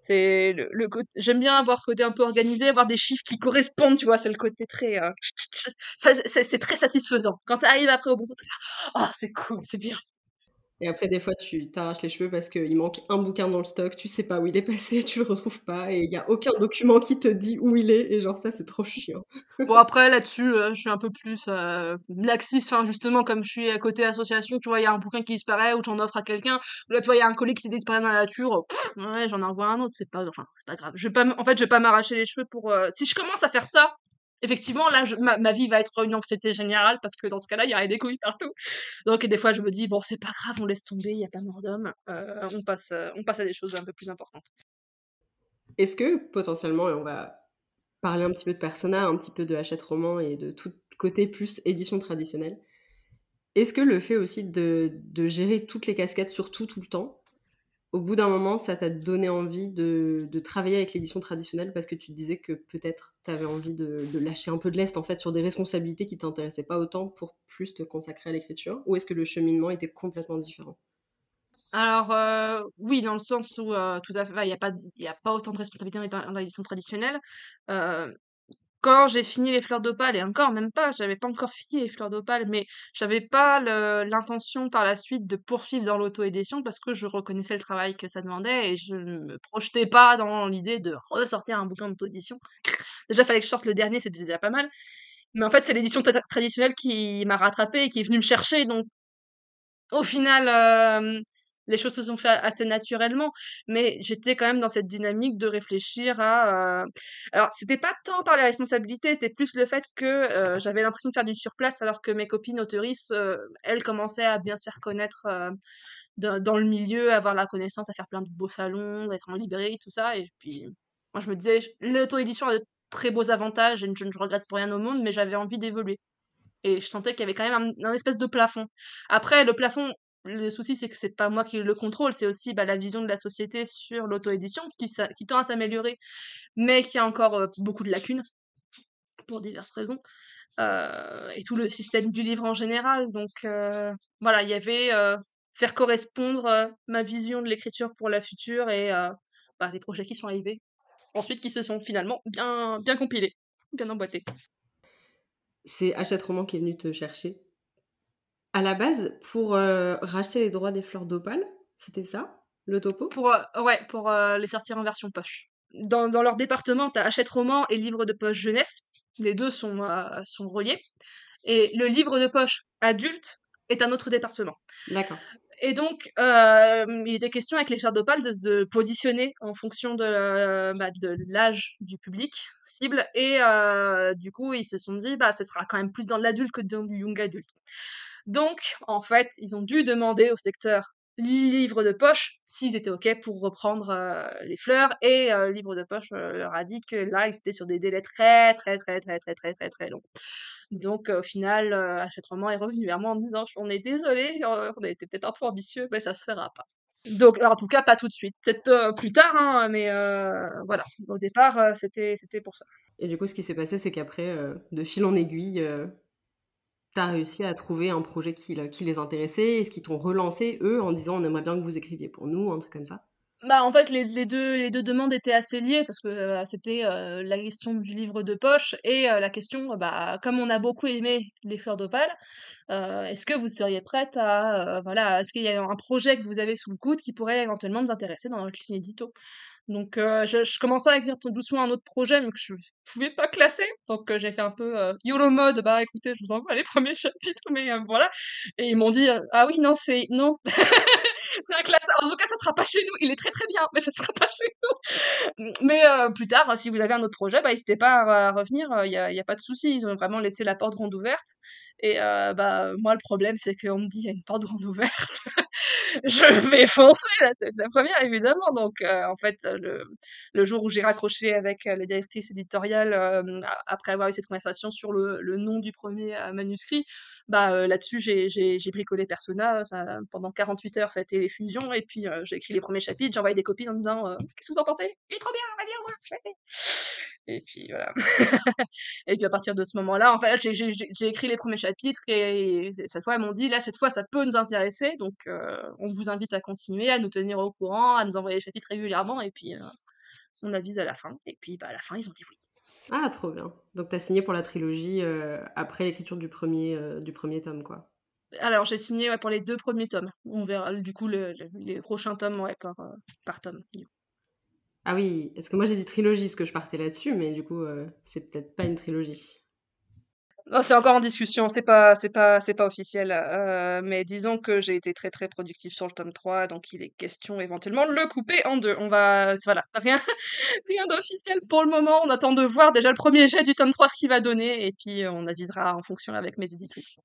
c'est le, j'aime bien avoir ce côté un peu organisé, avoir des chiffres qui correspondent, tu vois, c'est le côté très, c'est très satisfaisant. Quand tu arrives après au bon, oh, c'est cool, c'est bien. Et après, des fois, tu t'arraches les cheveux parce qu'il manque un bouquin dans le stock, tu sais pas où il est passé, tu le retrouves pas, et il y a aucun document qui te dit où il est, et genre ça, c'est trop chiant. bon, après, là-dessus, euh, je suis un peu plus euh, laxiste, enfin, justement, comme je suis à côté association, tu vois, il y a un bouquin qui disparaît, ou j'en offre à quelqu'un, là, tu vois, il y a un colis qui s'est disparu dans la nature, ouais, j'en envoie un autre, c'est pas, enfin, c'est pas grave. Je vais pas, en fait, je vais pas m'arracher les cheveux pour. Euh, si je commence à faire ça, effectivement, là, ma, vie va être une anxiété générale parce que dans ce cas-là, il y aurait des couilles partout. Donc, des fois, je me dis, bon, c'est pas grave, on laisse tomber, il n'y a pas mort d'homme, euh, on, passe, euh, on passe à des choses un peu plus importantes. Est-ce que potentiellement, et on va parler un petit peu de Persona, un petit peu de Hachette Roman et de tout côté plus édition traditionnelle, est-ce que le fait aussi de, de gérer toutes les casquettes, surtout tout le temps, au bout d'un moment, ça t'a donné envie de, travailler avec l'édition traditionnelle parce que tu disais que peut-être tu avais envie de, lâcher un peu de l'est en fait sur des responsabilités qui t'intéressaient pas autant pour plus te consacrer à l'écriture? Ou est-ce que le cheminement était complètement différent? Alors euh, oui, dans le sens où euh, tout à fait, il n'y a pas, a pas autant de responsabilités dans l'édition traditionnelle. Euh, quand j'ai fini les fleurs d'opale, et encore même pas, j'avais pas encore fini les fleurs d'opale, mais j'avais pas l'intention par la suite de poursuivre dans l'auto-édition parce que je reconnaissais le travail que ça demandait et je ne me projetais pas dans l'idée de ressortir un bouquin d'auto-édition. Déjà, fallait que je sorte le dernier, c'était déjà pas mal. Mais en fait, c'est l'édition traditionnelle qui m'a rattrapé et qui est venue me chercher. Donc, au final, euh, les choses se sont faites assez naturellement, mais j'étais quand même dans cette dynamique de réfléchir à. Euh... Alors, c'était pas tant par les responsabilités, c'était plus le fait que euh, j'avais l'impression de faire du surplace alors que mes copines autoristes, euh, elles commençaient à bien se faire connaître euh, dans, le milieu, avoir la connaissance, à faire plein de beaux salons, être en librairie, tout ça. Et puis, moi, je me disais, l'auto-édition a de très beaux avantages et je ne regrette pour rien au monde, mais j'avais envie d'évoluer. Et je sentais qu'il y avait quand même un, espèce de plafond. Après, le plafond, le souci, c'est que c'est pas moi qui le contrôle, c'est aussi bah, la vision de la société sur l'auto-édition qui, tend à s'améliorer, mais qui a encore euh, beaucoup de lacunes pour diverses raisons. et tout le système du livre en général. Donc voilà, il y avait faire correspondre ma vision de l'écriture pour la future et bah, les projets qui sont arrivés. Ensuite, qui se sont finalement bien, bien compilés, bien emboîtés. C'est Hachette Roman qui est venu te chercher? À la base, pour racheter les droits des fleurs d'opale, c'était ça, le topo? Pour, Ouais, pour les sortir en version poche. Dans, dans leur département, tu as Hachette Roman et Livre de poche jeunesse. Les deux sont, sont reliés. Et le livre de poche adulte est un autre département. D'accord. Et donc, euh, il était question avec les fleurs d'opale de se positionner en fonction de, euh, bah, de l'âge du public cible. Et euh, du coup, ils se sont dit, bah, ce sera quand même plus dans l'adulte que dans du young adulte. Donc, en fait, ils ont dû demander au secteur livre de poche s'ils étaient OK pour reprendre les fleurs. Et le livre de poche leur a dit que là, ils étaient sur des délais très, très, très, très, très, très, très, très longs. Donc au final, Hachette est revenu vers moi en disant on est désolé, on a été peut-être un peu ambitieux, mais ça se fera pas. Donc en tout cas pas tout de suite, peut-être plus tard, hein, mais voilà. Au départ, c'était c'était pour ça. Et du coup, ce qui s'est passé, c'est qu'après, de fil en aiguille, réussi à trouver un projet qui, les intéressait Est-ce qu'ils t'ont relancé, eux, en disant on aimerait bien que vous écriviez pour nous, un truc comme ça? Bah, en fait, les, les, deux, les deux demandes étaient assez liées parce que euh, c'était euh, la question du livre de poche et euh, la question, bah, comme on a beaucoup aimé les fleurs d'opale, est-ce que vous seriez prête à, voilà, est-ce qu'il y a un projet que vous avez sous le coude qui pourrait éventuellement nous intéresser dans notre ligne édito? Donc je, je, commençais à écrire tout doucement un autre projet mais que je pouvais pas classer. Donc j'ai fait un peu YOLO mode, bah écoutez, je vous envoie les premiers chapitres, mais voilà. Et ils m'ont dit, ah oui, non, c'est non. c'est un classe. En tout cas, ça sera pas chez nous. Il est très très bien, mais ça sera pas chez nous. Mais euh, plus tard, si vous avez un autre projet, bah, n'hésitez pas à, revenir. Il n'y a, a, pas de souci. Ils ont vraiment laissé la porte grande ouverte. Et euh, bah, moi, le problème, c'est qu'on me dit il y a une porte grande ouverte. Je vais foncer la tête la première, évidemment. Donc, euh, en fait, le, le, jour où j'ai raccroché avec la directrice éditoriale, après avoir eu cette conversation sur le, le nom du premier manuscrit, bah, là-dessus, j'ai bricolé Persona. Pendant 48 heures, ça a été les fusions. Et puis, j'ai écrit les premiers chapitres. J'ai envoyé des copines en disant Qu'est-ce que vous en pensez Il est trop bien, vas-y, au revoir. Et puis, voilà. et puis, à partir de ce moment-là, en fait, j'ai écrit les premiers chapitres chapitre et, cette fois, elles m'ont dit, là, cette fois, ça peut nous intéresser, donc euh, on vous invite à continuer, à nous tenir au courant, à nous envoyer les chapitres régulièrement, et puis euh, on avise à la fin. Et puis, bah, à la fin, ils ont dit oui. Ah, trop bien. Donc, tu as signé pour la trilogie euh, après l'écriture du premier, du premier tome, quoi. Alors, j'ai signé pour les deux premiers tomes. On verra, du coup, les prochains tomes ouais, par, par tome. Ah oui, est-ce que moi j'ai dit trilogie, parce que je partais là-dessus, mais du coup, c'est peut-être pas une trilogie. C'est encore en discussion, c'est pas, c'est pas, c'est pas officiel. Euh, mais disons que j'ai été très très productif sur le tome 3, donc il est question éventuellement de le couper en deux. On va, voilà, rien, rien d'officiel pour le moment. On attend de voir déjà le premier jet du tome 3 ce qu'il va donner, et puis on avisera en fonction avec mes éditrices.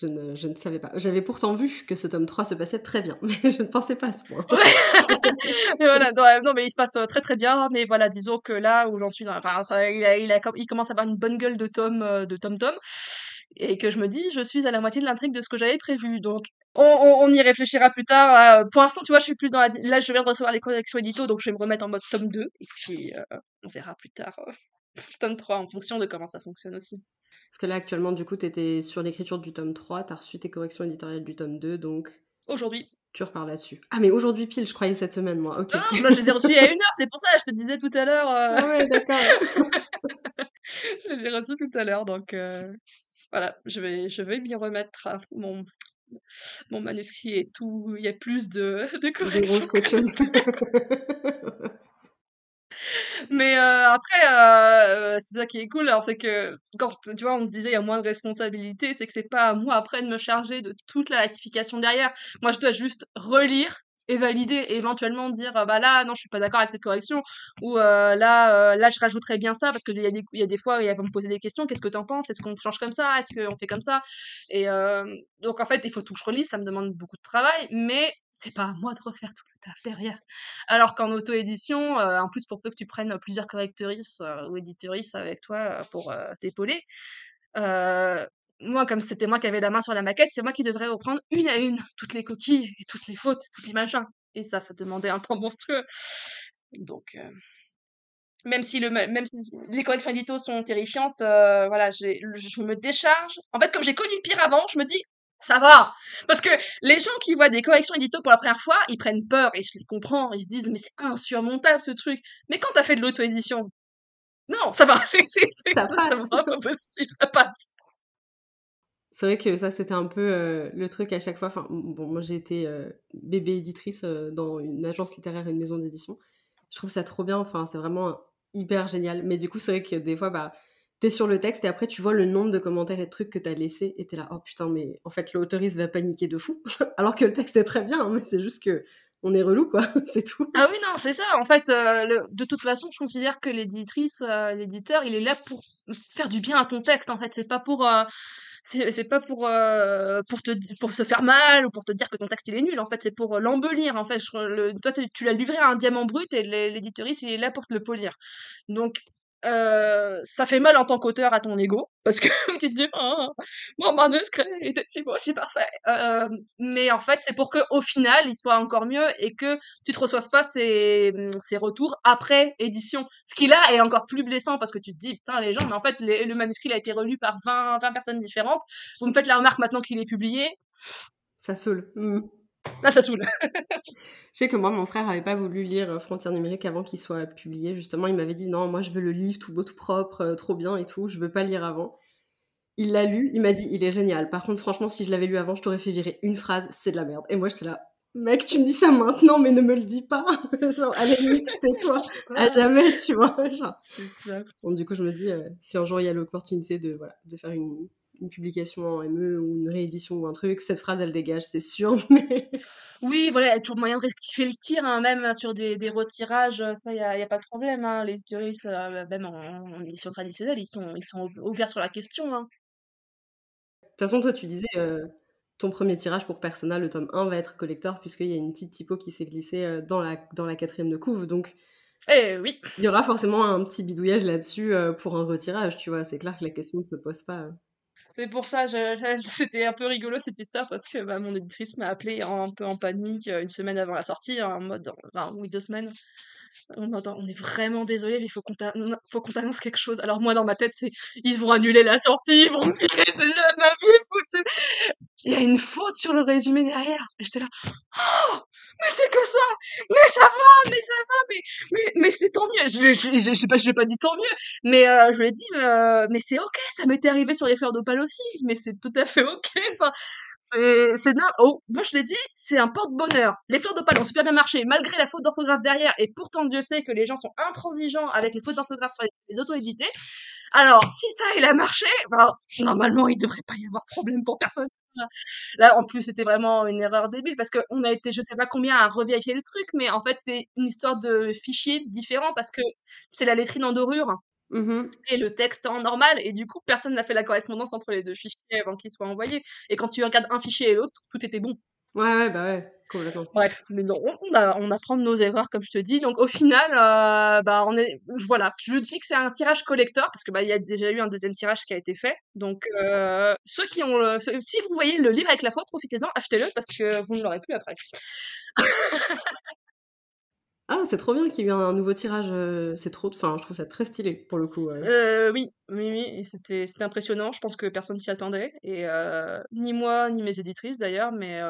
Je ne, je ne, savais pas. J'avais pourtant vu que ce tome 3 se passait très bien, mais je ne pensais pas à ce point. mais voilà, non, mais il se passe euh, très très bien, mais voilà, disons que là où j'en suis, enfin, il, a, il, commence à avoir une bonne gueule de tome, euh, de tome tome, et que je me dis, je suis à la moitié de l'intrigue de ce que j'avais prévu, donc on, on, y réfléchira plus tard. pour l'instant, tu vois, je suis plus dans la... Là, je viens de recevoir les corrections édito, donc je vais me remettre en mode tome 2, et puis euh, on verra plus tard tome 3 en fonction de comment ça fonctionne aussi. Parce que là, actuellement, du coup, tu étais sur l'écriture du tome 3, tu as reçu tes corrections éditoriales du tome 2, donc. Aujourd'hui. Tu repars là-dessus. Ah, mais aujourd'hui pile, je croyais cette semaine, moi. Ok. Non, moi, je les ai reçus il y a une heure, c'est pour ça, je te disais tout à l'heure. Euh. Ah ouais, d'accord. je les ai reçus tout à l'heure, donc euh, voilà, je vais, je vais m'y remettre. Mon, mon manuscrit et tout, il y a plus de, de corrections. Mais euh, après, euh, c'est ça qui est cool. Alors, c'est que quand tu vois, on disait il y a moins de responsabilité, c'est que c'est pas à moi après de me charger de toute la ratification derrière. Moi, je dois juste relire et valider éventuellement dire bah là non je suis pas d'accord avec cette correction ou euh, là euh, là je rajouterais bien ça parce que il y a des y a des fois ils vont me poser des questions qu'est-ce que tu en penses? Est-ce qu'on change comme ça? Est-ce qu'on fait comme ça? Et euh, donc en fait il faut tout que je relise ça me demande beaucoup de travail mais c'est pas à moi de refaire tout le taf derrière. Alors qu'en auto-édition en plus pour peu que tu prennes plusieurs correctrices ou éditrices avec toi pour t'épauler moi, comme c'était moi qui avais la main sur la maquette, c'est moi qui devrais reprendre une à une toutes les coquilles et toutes les fautes, toutes les machins. Et ça, ça demandait un temps monstrueux. Donc, euh, même si, le, même si les corrections édito sont terrifiantes, euh, voilà, je me décharge. En fait, comme j'ai connu pire avant, je me dis, ça va. Parce que les gens qui voient des corrections édito pour la première fois, ils prennent peur et je les comprends. Ils se disent, mais c'est insurmontable ce truc. Mais quand t'as fait de l'auto-édition, non, ça va. C'est, ça pas possible, ça passe. C'est vrai que ça, c'était un peu euh, le truc à chaque fois. Enfin, moi, j'ai été euh, bébé éditrice dans une agence littéraire et une maison d'édition. Je trouve ça trop bien. Enfin, c'est vraiment hyper génial. Mais du coup, c'est vrai que des fois, bah, t'es sur le texte et après, tu vois le nombre de commentaires et de trucs que t'as laissé et t'es là, oh putain, mais en fait, l'autoriste va paniquer de fou. Alors que le texte est très bien, hein, mais c'est juste que on est relou, quoi. c'est tout. Ah oui, non, c'est ça. En fait, euh, de toute façon, je considère que l'éditrice, euh, l'éditeur, il est là pour faire du bien à ton texte. En fait, c'est pas pour. Euh, c'est pas pour pour te pour se faire mal ou pour te dire que ton texte il est nul. En fait c'est pour l'embellir en fait. Le, toi tu l'as livré à un diamant brut et l'éditrice il est là pour te le polir. Donc euh, ça fait mal en tant qu'auteur à ton ego parce que tu te dis oh, mon manuscrit était si beau si parfait. Euh, mais en fait c'est pour que au final il soit encore mieux et que tu te reçoives pas ces, ces retours après édition. Ce qui là est encore plus blessant parce que tu te dis putain les gens mais en fait le manuscrit a été relu par 20, 20 personnes différentes. Vous me faites la remarque maintenant qu'il est publié. Ça saoule. Mmh. Là, ça saoule. je sais que moi, mon frère avait pas voulu lire euh, Frontières numériques avant qu'il soit publié. Justement, il m'avait dit non, moi, je veux le livre tout beau, tout propre, euh, trop bien et tout. Je veux pas lire avant. Il l'a lu, il m'a dit il est génial. Par contre, franchement, si je l'avais lu avant, je t'aurais fait virer une phrase, c'est de la merde. Et moi, j'étais là, mec, tu me dis ça maintenant, mais ne me le dis pas. genre, à la limite, tais-toi. À jamais, tu vois. Genre. C'est ça. Bon, du coup, je me dis, euh, si un jour il y a l'opportunité de, voilà, de faire une, une publication en ME ou une réédition ou un truc, cette phrase elle dégage, c'est sûr. Mais... Oui, voilà, il y a toujours moyen de rectifier le tir, hein, même sur des, des retirages, ça, il n'y a, a, pas de problème. Hein. Les juristes, euh, même en, en, édition traditionnelle, ils sont, ils sont ouverts sur la question. Hein. De toute façon, toi, tu disais, euh, ton premier tirage pour Persona, le tome 1, va être collector, puisqu'il y a une petite typo qui s'est glissée euh, dans, la, dans la quatrième de couve. Donc, eh oui. Il y aura forcément un petit bidouillage là-dessus pour un retirage, tu vois. C'est clair que la question ne se pose pas. C'est pour ça, c'était un peu rigolo cette histoire parce que bah, mon éditrice m'a appelé un peu en panique euh, une semaine avant la sortie, en mode, oui, deux semaines. On, on est vraiment désolé, mais il faut qu'on t'annonce quelque chose. Alors moi, dans ma tête, c'est ils vont annuler la sortie, ils vont me virer, c'est ma vie foutue. Il y a une faute sur le résumé derrière. J'étais là, oh, mais c'est que ça, mais ça va, mais ça va, mais mais, mais c'est tant mieux. Je je, je, pas, je pas dit tant mieux, mais euh, je lui ai dit, euh, mais c'est ok, ça m'était arrivé sur les fleurs d'opale aussi, mais c'est tout à fait ok. Enfin, c'est, c'est oh, moi je l'ai dit, c'est un porte-bonheur. Les fleurs d'opale ont super bien marché, malgré la faute d'orthographe derrière, et pourtant Dieu sait que les gens sont intransigeants avec les fautes d'orthographe sur les, auto-édités. Alors, si ça, il a marché, bah, normalement, il devrait pas y avoir problème pour personne. Là, en plus, c'était vraiment une erreur débile parce qu'on a été, je sais pas combien, à revérifier le truc, mais en fait, c'est une histoire de fichiers différents parce que c'est la lettrine en dorure Mmh et le texte en normal, et du coup, personne n'a fait la correspondance entre les deux fichiers avant qu'ils soient envoyés. Et quand tu regardes un fichier et l'autre, tout était bon. Ouais, ouais, bah ouais, complètement. Bref, mais non, on, on apprend de nos erreurs, comme je te dis. Donc au final, euh, bah on est, voilà, je dis que c'est un tirage collector parce que bah il y a déjà eu un deuxième tirage qui a été fait. Donc euh, ceux qui ont, si vous voyez le livre avec la faute, profitez-en, achetez-le parce que vous ne l'aurez plus après. Ah, c'est trop bien qu'il y ait eu un, nouveau tirage. Euh, c'est trop, enfin, je trouve ça très stylé pour le coup. Euh, oui, oui, oui, et c'était c'était impressionnant. Je pense que personne s'y attendait, et euh, ni moi ni mes éditrices d'ailleurs, mais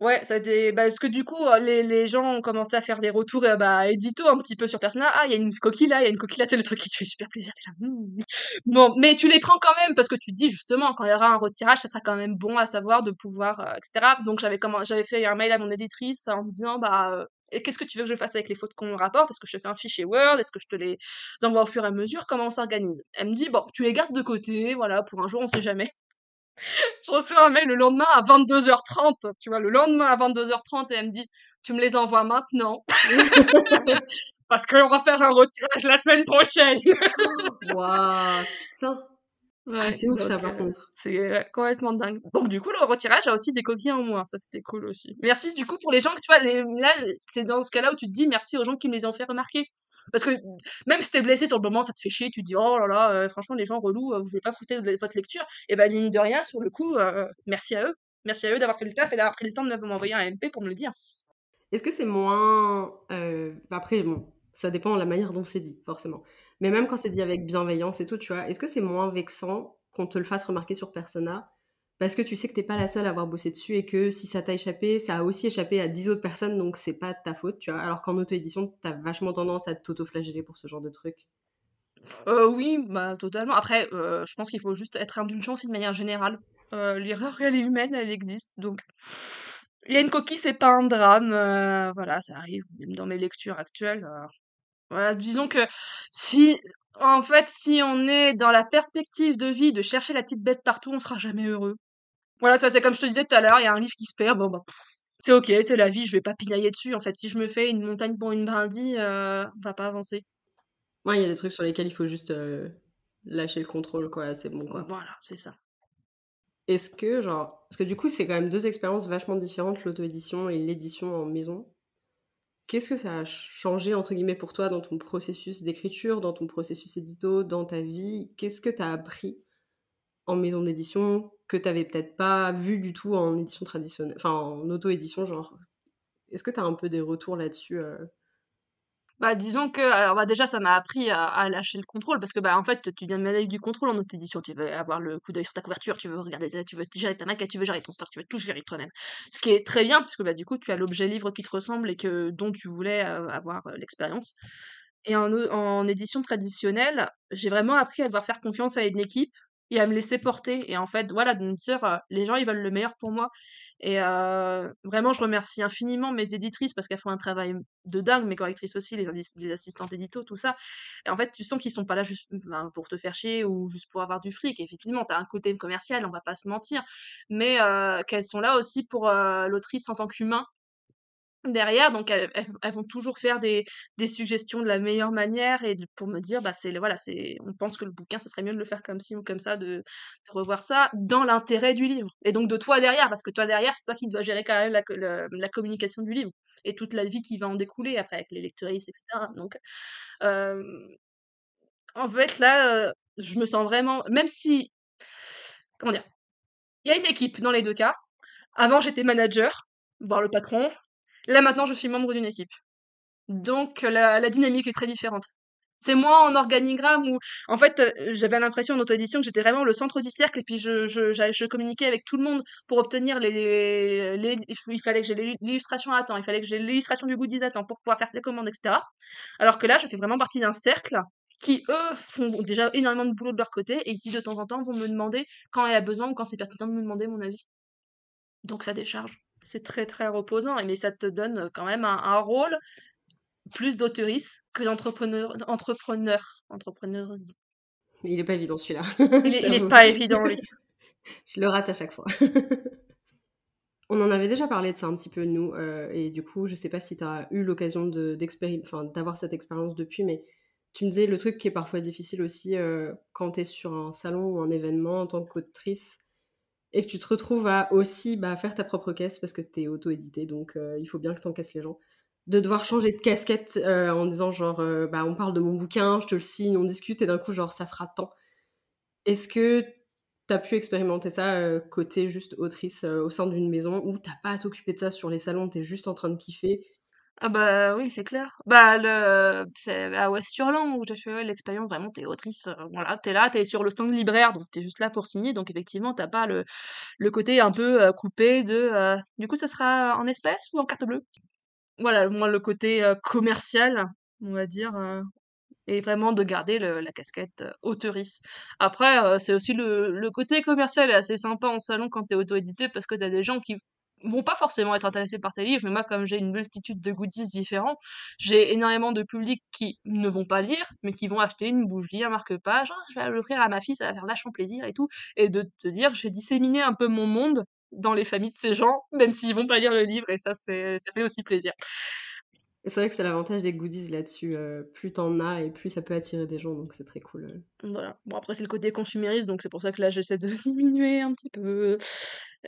Ouais, ça a été bah, parce que du coup, les les gens ont commencé à faire des retours, euh, bah, édito un petit peu sur Persona. «Ah, il y a une coquille là, il y a une coquille là», c'est le truc qui te fait super plaisir, tu là: «Mmh». Bon, mais tu les prends quand même parce que tu te dis justement quand il y aura un retirage, ça sera quand même bon à savoir de pouvoir, heu, et cetera. Donc j'avais comment j'avais fait un mail à mon éditrice en disant: «Bah, qu'est-ce que tu veux que je fasse avec les fautes qu'on me rapporte? Est-ce que je te fais un fichier Word? Est-ce que je te les envoie au fur et à mesure? Comment on s'organise?» elle me dit: «Bon, tu les gardes de côté, voilà, pour un jour, on sait jamais». je reçois un mail le lendemain à 22h30, tu vois, le lendemain à 22h30 et elle me dit, tu me les envoies maintenant. Parce qu'on va faire un retirage la semaine prochaine. Waouh, putain. Ouais, c'est ouf ça par euh, contre. C'est euh, complètement dingue. Donc du coup le retirage a aussi des coquilles en moins, ça c'était cool aussi. Merci du coup pour les gens que tu vois, là c'est dans ce cas-là où tu te dis merci aux gens qui me les ont fait remarquer. Parce que même si t'es blessé sur le moment, ça te fait chier, tu te dis oh là là, euh, franchement les gens relous, vous pouvez pas foutre de votre lecture. Et ben ligne de rien, sur le coup, merci à eux. Merci à eux d'avoir fait le taf et d'avoir pris le temps de m'envoyer un MP pour me le dire. Est-ce que c'est moins... Après bon, Ça dépend de la manière dont c'est dit, forcément. Mais même quand c'est dit avec bienveillance et tout, tu vois, est-ce que c'est moins vexant qu'on te le fasse remarquer sur Persona parce que tu sais que t'es pas la seule à avoir bossé dessus et que si ça t'a échappé, ça a aussi échappé à 10 autres personnes, donc c'est pas ta faute, tu vois. Alors qu'en auto-édition, t'as vachement tendance à t'auto-flageller pour ce genre de truc. Euh, oui, bah totalement. Après, euh, je pense qu'il faut juste être indulgent de manière générale. Euh, l'erreur, elle est humaine, elle existe, donc il y a une coquille, c'est pas un drame. euh, voilà, ça arrive, même dans mes lectures actuelles. Voilà, disons que si, en fait, si on est dans la perspective de vie de chercher la petite bête partout, on sera jamais heureux. Voilà, ça c'est comme je te disais tout à l'heure, il y a un livre qui se perd, bon bah c'est ok, c'est la vie, je vais pas pinailler dessus. En fait, si je me fais une montagne pour une brindille, euh, on va pas avancer. Moi, il y a des trucs sur lesquels il faut juste euh, lâcher le contrôle, quoi, c'est bon, quoi. Voilà, c'est ça. Est-ce que, genre, parce que du coup, c'est quand même deux expériences vachement différentes, l'auto-édition et l'édition en maison. Qu'est-ce que ça a changé, entre guillemets, pour toi dans ton processus d'écriture, dans ton processus édito, dans ta vie? Qu'est-ce que tu as appris en maison d'édition que tu n'avais peut-être pas vu du tout en édition traditionnelle, enfin en auto-édition, genre? Est-ce que tu as un peu des retours là-dessus euh? Bah, disons que, alors bah déjà, ça m'a appris à, lâcher le contrôle parce que bah en fait, tu viens de du contrôle en auto-édition. Tu veux avoir le coup d'œil sur ta couverture, tu veux regarder, tu veux gérer ta maquette, tu veux gérer ton stock, tu veux tout gérer toi-même. Ce qui est très bien parce que bah du coup, tu as l'objet livre qui te ressemble et que dont tu voulais euh, avoir euh, l'expérience. Et en, en édition traditionnelle, j'ai vraiment appris à devoir faire confiance à une équipe et à me laisser porter. Et en fait, voilà, de me dire, les gens, ils veulent le meilleur pour moi. Et euh, vraiment, je remercie infiniment mes éditrices parce qu'elles font un travail de dingue, mes correctrices aussi, les, assistantes édito, tout ça. Et en fait, tu sens qu'ils sont pas là juste ben, pour te faire chier ou juste pour avoir du fric. Effectivement, tu as un côté commercial, on va pas se mentir, mais euh, qu'elles sont là aussi pour l'autrice en tant qu'humain derrière, donc elles, vont toujours faire des, suggestions de la meilleure manière et pour me dire, bah c'est voilà, c'est, on pense que le bouquin, ça serait mieux de le faire comme ci ou comme ça, de, revoir ça dans l'intérêt du livre et donc de toi derrière, parce que toi derrière, c'est toi qui dois gérer quand même la, communication du livre et toute la vie qui va en découler après avec les lectrices, etc. Donc, en fait, là, je me sens vraiment, même si, comment dire, il y a une équipe dans les deux cas. Avant, j'étais manager, voire le patron. Là, maintenant, je suis membre d'une équipe. Donc la, dynamique est très différente. C'est moi en organigramme où, en fait, euh, j'avais l'impression en auto-édition que j'étais vraiment le centre du cercle et puis je, je, je communiquais avec tout le monde pour obtenir les, les il fallait que j'ai l'illu- l'illustration à temps, il fallait que j'ai l'illustration du goodies à temps pour pouvoir faire des commandes, etc. Alors que là, je fais vraiment partie d'un cercle qui, eux, font déjà énormément de boulot de leur côté et qui, de temps en temps, vont me demander quand il y a besoin ou quand c'est pertinent de me demander mon avis. Donc ça décharge. C'est très très reposant, mais ça te donne quand même un, un rôle plus d'auteurice que d'entrepreneur, entrepreneur. Il est pas évident celui-là. Il, est- il est t'avoue. pas évident lui. Je le rate à chaque fois. On en avait déjà parlé de ça un petit peu, nous, euh, et du coup, je sais pas si tu as eu l'occasion d'avoir cette expérience depuis, mais tu me disais le truc qui est parfois difficile aussi euh, quand tu es sur un salon ou un événement en tant qu'autrice et que tu te retrouves à aussi bah, faire ta propre caisse parce que tu es auto-édité, donc euh, il faut bien que tu encaisses les gens. De devoir changer de casquette euh, en disant genre, euh, bah, on parle de mon bouquin, je te le signe, on discute, et d'un coup, genre, ça fera tant. Est-ce que tu as pu expérimenter ça côté juste autrice au sein d'une maison où t'as pas à t'occuper de ça sur les salons, t'es juste en train de kiffer Ah bah oui, c'est clair. Bah le c'est à West-Hurlan où j'ai fait l'expérience, vraiment t'es autrice, euh, voilà, t'es là, t'es sur le stand libraire, donc t'es juste là pour signer, donc effectivement t'as pas le, le côté un peu euh, coupé de euh, du coup ça sera en espèces ou en carte bleue? Voilà, moins le côté euh, commercial, on va dire, et vraiment de garder la casquette auteurice. Après, c'est aussi le, le côté commercial est assez sympa en salon quand t'es auto-édité parce que t'as des gens qui vont pas forcément être intéressés par tes livres, mais moi, comme j'ai une multitude de goodies différents, j'ai énormément de publics qui ne vont pas lire, mais qui vont acheter une bougie, un marque-page, Oh, je vais l'offrir à ma fille, ça va faire vachement plaisir et tout, et de te dire, j'ai disséminé un peu mon monde dans les familles de ces gens, même s'ils vont pas lire le livre, et ça, ça fait aussi plaisir. Et c'est vrai que c'est l'avantage des goodies là-dessus. euh, plus t'en as et plus ça peut attirer des gens, donc c'est très cool. euh. Voilà. Bon, après, c'est le côté consumériste, donc c'est pour ça que là, j'essaie de diminuer un petit peu.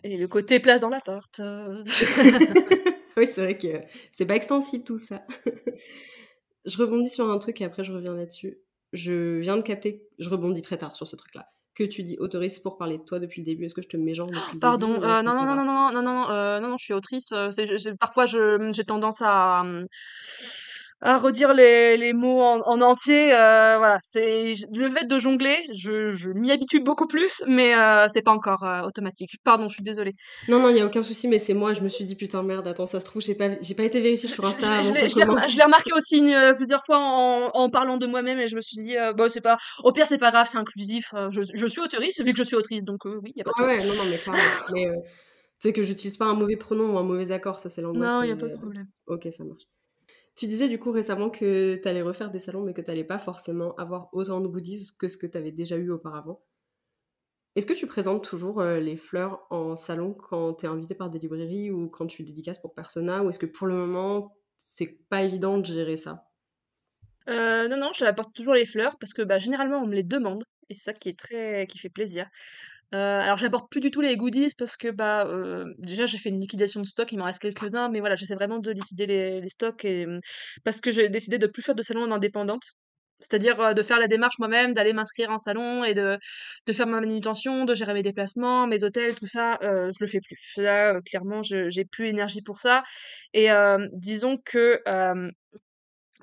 Et le côté place dans la tarte. euh. oui, c'est vrai que c'est pas extensible tout ça. je rebondis sur un truc et après je reviens là-dessus. Je viens de capter, je rebondis très tard sur ce truc-là. Que tu dis autorise pour parler de toi depuis le début? Est-ce que je te mégenre depuis le Pardon, début ou euh, non, non, non, non, non, non, non, non, euh, non, non, je suis autrice. euh, parfois, j'ai tendance à, euh, à redire les, les mots en, en entier. euh, voilà, c'est le fait de jongler, je, je m'y habitue beaucoup plus, mais euh, c'est pas encore euh, automatique. Pardon, je suis désolée. Non, non, il y a aucun souci, mais c'est moi, je me suis dit, putain, merde, attends, ça se trouve, j'ai pas, j'ai pas été vérifiée sur Insta je- l'ai remarqué aussi euh, plusieurs fois en, en parlant de moi-même et je me suis dit, bon, c'est pas, au pire, c'est pas grave, c'est inclusif. je, je suis autrice, vu que je suis autrice, donc oui, y a pas de souci. ouais, non, non, mais clairement. Mais tu sais que j'utilise pas un mauvais pronom ou un mauvais accord, ça c'est l'angoisse Non, qui y a pas de problème. Ok, ça marche. Tu disais du coup récemment que t'allais refaire des salons, mais que t'allais pas forcément avoir autant de goodies que ce que t'avais déjà eu auparavant. Est-ce que tu présentes toujours euh, les fleurs en salon quand t'es invité par des librairies ou quand tu dédicaces pour Persona, ou est-ce que pour le moment c'est pas évident de gérer ça? Euh, non, non, je toujours les fleurs parce que bah, généralement on me les demande et c'est ça qui est très, qui fait plaisir. Euh, alors j'apporte plus du tout les goodies parce que bah euh, déjà j'ai fait une liquidation de stock, il m'en reste quelques-uns, mais voilà j'essaie vraiment de liquider les, stocks et hum, parce que j'ai décidé de plus faire de salon en indépendante. C'est-à-dire euh, de faire la démarche moi-même, d'aller m'inscrire en salon et de, de faire ma manutention, de gérer mes déplacements, mes hôtels, tout ça, euh, je le fais plus. Là, euh, clairement, j'ai plus l'énergie pour ça. Et euh, disons que euh,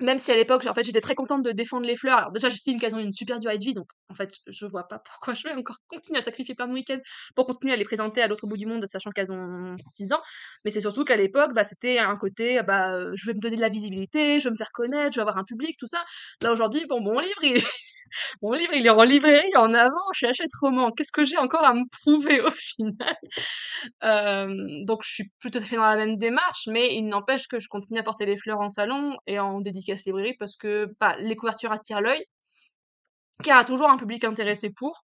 même si à l'époque, en fait, j'étais très contente de défendre les fleurs. Alors déjà, j'estime qu'elles ont une super durée de vie, donc en fait, je vois pas pourquoi je vais encore continuer à sacrifier plein de week-ends pour continuer à les présenter à l'autre bout du monde, sachant qu'elles ont 6 ans. Mais c'est surtout qu'à l'époque, bah, c'était un côté, bah, euh, je vais me donner de la visibilité, je vais me faire connaître, je vais avoir un public, tout ça. Là aujourd'hui, bon, mon livre, il, mon livre, il est en librairie, en avant, chez Hachette Roman. Qu'est-ce que j'ai encore à me prouver au final? Euh, donc je suis plus tout à fait dans la même démarche, mais il n'empêche que je continue à porter les fleurs en salon et en dédicace librairie parce que bah, les couvertures attirent l'œil, qu'il y a toujours un public intéressé pour,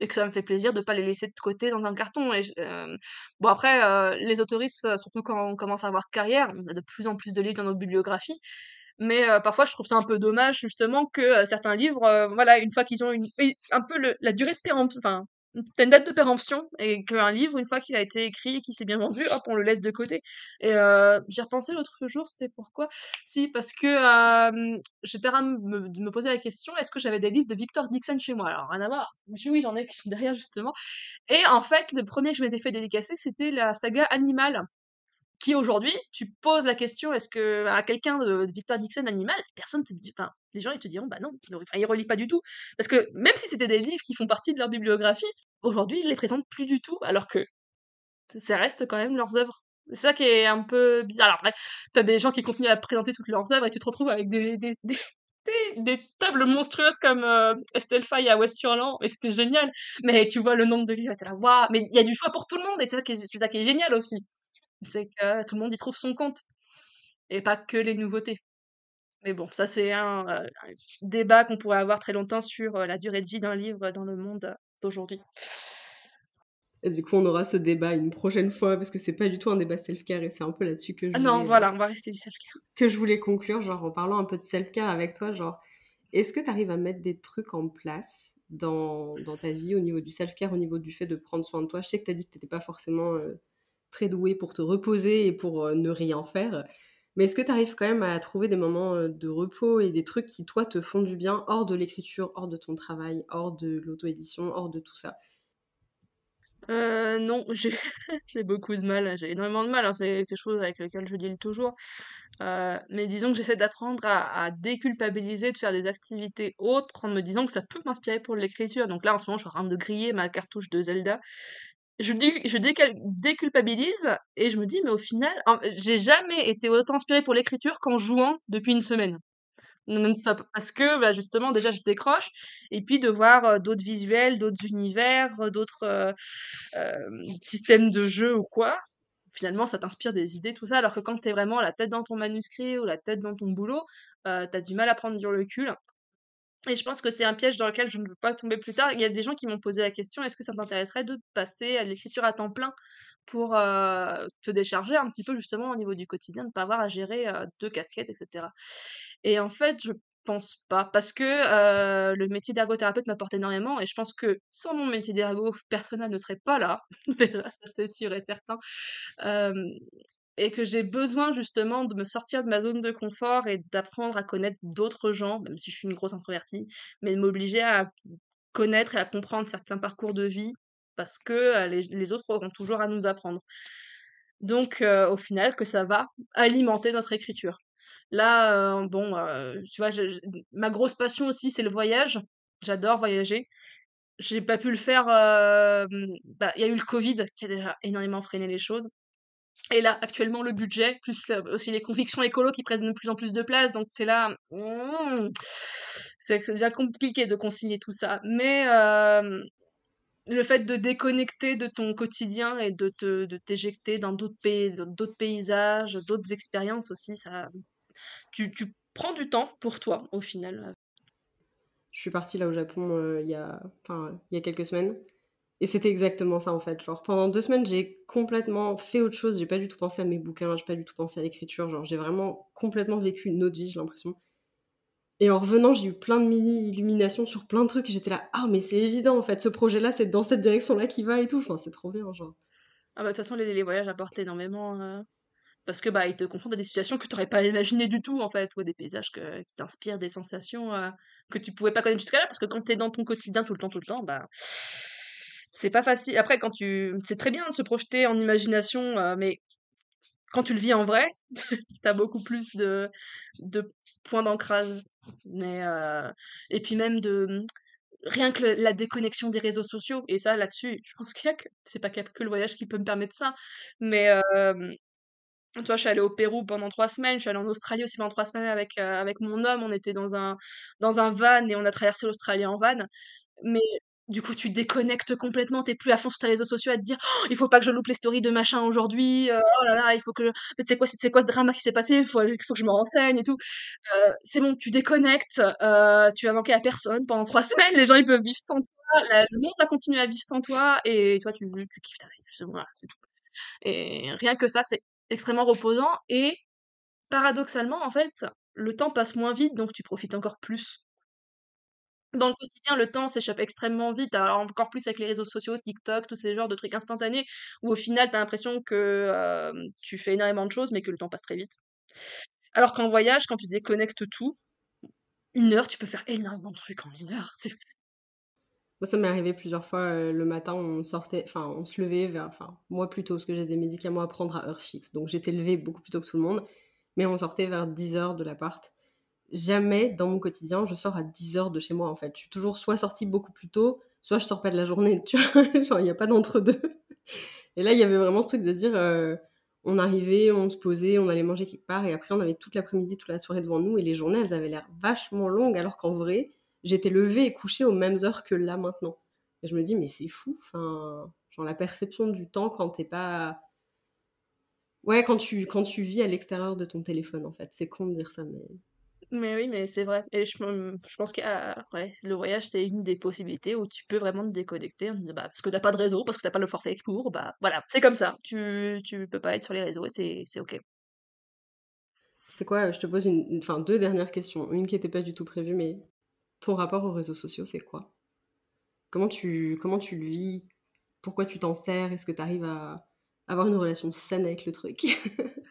et que ça me fait plaisir de pas les laisser de côté dans un carton. Et, euh, bon après, euh, les autoristes, surtout quand on commence à avoir carrière, on a de plus en plus de livres dans nos bibliographies, mais euh, parfois je trouve ça un peu dommage justement que euh, certains livres, euh, voilà, une fois qu'ils ont une, un peu la durée de péremption, enfin, une date de péremption, et qu'un livre, une fois qu'il a été écrit et qu'il s'est bien vendu, hop, on le laisse de côté. Et j'y repensé l'autre jour, c'était pourquoi? Si, parce que j'étais de me, me poser la question, est-ce que j'avais des livres de Victor Dixon chez moi? Alors, rien à voir. Oui, j'en ai qui sont derrière justement. Et en fait, le premier que je m'étais fait dédicacer, c'était la saga Animal aujourd'hui, tu poses la question, est-ce que à quelqu'un de, de Victor Dixon animal, personne te dit, enfin, les gens ils te diront, bah non, ils, enfin, ils relisent pas du tout, parce que même si c'était des livres qui font partie de leur bibliographie, aujourd'hui ils les présentent plus du tout, alors que ça reste quand même leurs œuvres. C'est ça qui est un peu bizarre. Alors après, t'as des gens qui continuent à présenter toutes leurs œuvres et tu te retrouves avec des, des, tables monstrueuses comme euh, Estelle Faye à West-Hurlant, et c'était génial. Mais tu vois le nombre de livres, t'es là, waouh, mais il y a du choix pour tout le monde, et c'est ça qui est génial aussi c'est que tout le monde y trouve son compte et pas que les nouveautés. Mais bon, ça c'est un, euh, un débat qu'on pourrait avoir très longtemps sur euh, la durée de vie d'un livre dans le monde euh, d'aujourd'hui. Et du coup, on aura ce débat une prochaine fois parce que c'est pas du tout un débat self-care et c'est un peu là-dessus que je Ah non, voulais, voilà, on va rester du self-care. que je voulais conclure, genre en parlant un peu de self-care avec toi, genre est-ce que tu arrives à mettre des trucs en place dans, dans ta vie au niveau du self-care, au niveau du fait de prendre soin de toi? Je sais que tu as dit que tu n'étais pas forcément très doué pour te reposer et pour euh, ne rien faire, mais est-ce que tu arrives quand même à trouver des moments euh, de repos et des trucs qui, toi, te font du bien hors de l'écriture, hors de ton travail, hors de l'auto-édition, hors de tout ça? Euh, non, j'ai beaucoup de mal, j'ai énormément de mal, hein, c'est quelque chose avec lequel je deal toujours. Mais disons que j'essaie d'apprendre à, à déculpabiliser, de faire des activités autres en me disant que ça peut m'inspirer pour l'écriture. Donc là, en ce moment, je suis en train de griller ma cartouche de Zelda. Je, déculpabilise et je me dis, mais au final, j'ai jamais été autant inspirée pour l'écriture qu'en jouant depuis une semaine. Parce que bah, justement, déjà, je décroche, et puis de voir d'autres visuels, d'autres univers, d'autres systèmes de jeu ou quoi, finalement, ça t'inspire des idées, tout ça, alors que quand t'es vraiment la tête dans ton manuscrit ou la tête dans ton boulot, t'as du mal à prendre du recul. Et je pense que c'est un piège dans lequel je ne veux pas tomber plus tard. Il y a des gens qui m'ont posé la question, est-ce que ça t'intéresserait de passer à l'écriture à temps plein pour euh, te décharger un petit peu justement au niveau du quotidien, de pas avoir à gérer euh, deux casquettes, etc. Et en fait, je pense pas, parce que euh, le métier d'ergothérapeute m'apporte énormément, et je pense que sans mon métier d'ergo, personne ne serait pas là, déjà, ça c'est sûr et certain. Et que j'ai besoin justement de me sortir de ma zone de confort et d'apprendre à connaître d'autres gens, même si je suis une grosse introvertie, mais de m'obliger à connaître et à comprendre certains parcours de vie parce que euh, les, autres auront toujours à nous apprendre. Donc, euh, au final, que ça va alimenter notre écriture. Là, euh, bon, tu vois, ma grosse passion aussi, c'est le voyage. J'adore voyager. J'ai pas pu le faire. bah, il y a eu le Covid qui a déjà énormément freiné les choses. Et là, actuellement, le budget, plus euh, aussi les convictions écolo qui prennent de plus en plus de place. Donc, t'es là. hmm, c'est déjà compliqué de concilier tout ça. Mais euh, le fait de déconnecter de ton quotidien et de te de t'éjecter dans d'autres pays, d'autres paysages, d'autres expériences aussi, ça, tu, tu prends du temps pour toi au final. Je suis partie là au Japon euh, il y a, y a quelques semaines. Et c'était exactement ça en fait. Genre pendant deux semaines, j'ai complètement fait autre chose. J'ai pas du tout pensé à mes bouquins, j'ai pas du tout pensé à l'écriture. Genre j'ai vraiment complètement vécu une autre vie, j'ai l'impression. Et en revenant, j'ai eu plein de mini-illuminations sur plein de trucs. J'étais là, ah mais c'est évident en fait, ce projet-là, c'est dans cette direction-là qui va et tout. Enfin, c'est trop bien, genre. Ah bah de toute façon les, les voyages apportent énormément euh, parce que bah ils te confrontent à des situations que tu n'aurais pas imaginées du tout en fait, ou des paysages qui t'inspirent des sensations euh, que tu pouvais pas connaître jusqu'à là parce que quand tu es dans ton quotidien tout le temps tout le temps, bah c'est pas facile. Après quand tu c'est très bien de se projeter en imagination euh, mais quand tu le vis en vrai, tu as beaucoup plus de de points d'ancrage. Mais euh, et puis même de rien que la déconnexion des réseaux sociaux et ça là-dessus je pense qu'il que c'est pas que le voyage qui peut me permettre ça mais euh, tu je suis allée au Pérou pendant trois semaines je suis allée en Australie aussi pendant trois semaines avec euh, avec mon homme on était dans un dans un van et on a traversé l'Australie en van mais du coup, tu déconnectes complètement, t'es plus à fond sur tes réseaux sociaux à te dire «Oh, il faut pas que je loupe les stories de machin aujourd'hui, euh, oh là là, il faut que c'est quoi c'est quoi ce drama qui s'est passé, il faut, faut que je me renseigne et tout. Euh, c'est bon, tu déconnectes, euh, tu vas manquer à personne pendant trois semaines, les gens ils peuvent vivre sans toi, le monde va continuer à vivre sans toi et toi tu, tu kiffes ta vie, voilà, c'est tout. Et rien que ça, c'est extrêmement reposant et paradoxalement, en fait, le temps passe moins vite donc tu profites encore plus. Dans le quotidien, le temps s'échappe extrêmement vite, alors encore plus avec les réseaux sociaux, TikTok, tous ces genres de trucs instantanés, où au final, t'as l'impression que tu fais énormément de choses, mais que le temps passe très vite. Alors qu'en voyage, quand tu déconnectes tout, une heure, tu peux faire énormément de trucs en une heure. C'est. Moi, ça m'est arrivé plusieurs fois euh, le matin, on sortait, enfin, on se levait vers, enfin, moi plutôt, parce que j'ai des médicaments à prendre à heure fixe. Donc j'étais levée beaucoup plus tôt que tout le monde, mais on sortait vers 10 heures de l'appart. Jamais dans mon quotidien, je sors à 10 heures de chez moi en fait. Je suis toujours soit sortie beaucoup plus tôt, soit je sors pas de la journée, tu vois. Genre, il n'y a pas d'entre-deux. Et là, il y avait vraiment ce truc de dire, euh, on arrivait, on se posait, on allait manger quelque part, et après, on avait toute l'après-midi, toute la soirée devant nous, et les journées, elles avaient l'air vachement longues, alors qu'en vrai, j'étais levée et couchée aux mêmes heures que là maintenant. Et je me dis, mais c'est fou, enfin, genre la perception du temps quand t'es pas. Ouais, quand tu, quand tu vis à l'extérieur de ton téléphone, en fait. C'est con de dire ça, mais. Mais oui, mais c'est vrai. Et je, je pense que ouais, le voyage, c'est une des possibilités où tu peux vraiment te déconnecter. en disant, bah, parce que t'as pas de réseau, parce que t'as pas le forfait court, bah voilà, c'est comme ça. Tu, tu peux pas être sur les réseaux et c'est, ok. C'est quoi, je te pose une, une- deux dernières questions. Une qui n'était pas du tout prévue, mais ton rapport aux réseaux sociaux, c'est quoi? Comment tu, comment tu le vis? Pourquoi tu t'en sers? Est-ce que tu arrives à avoir une relation saine avec le truc?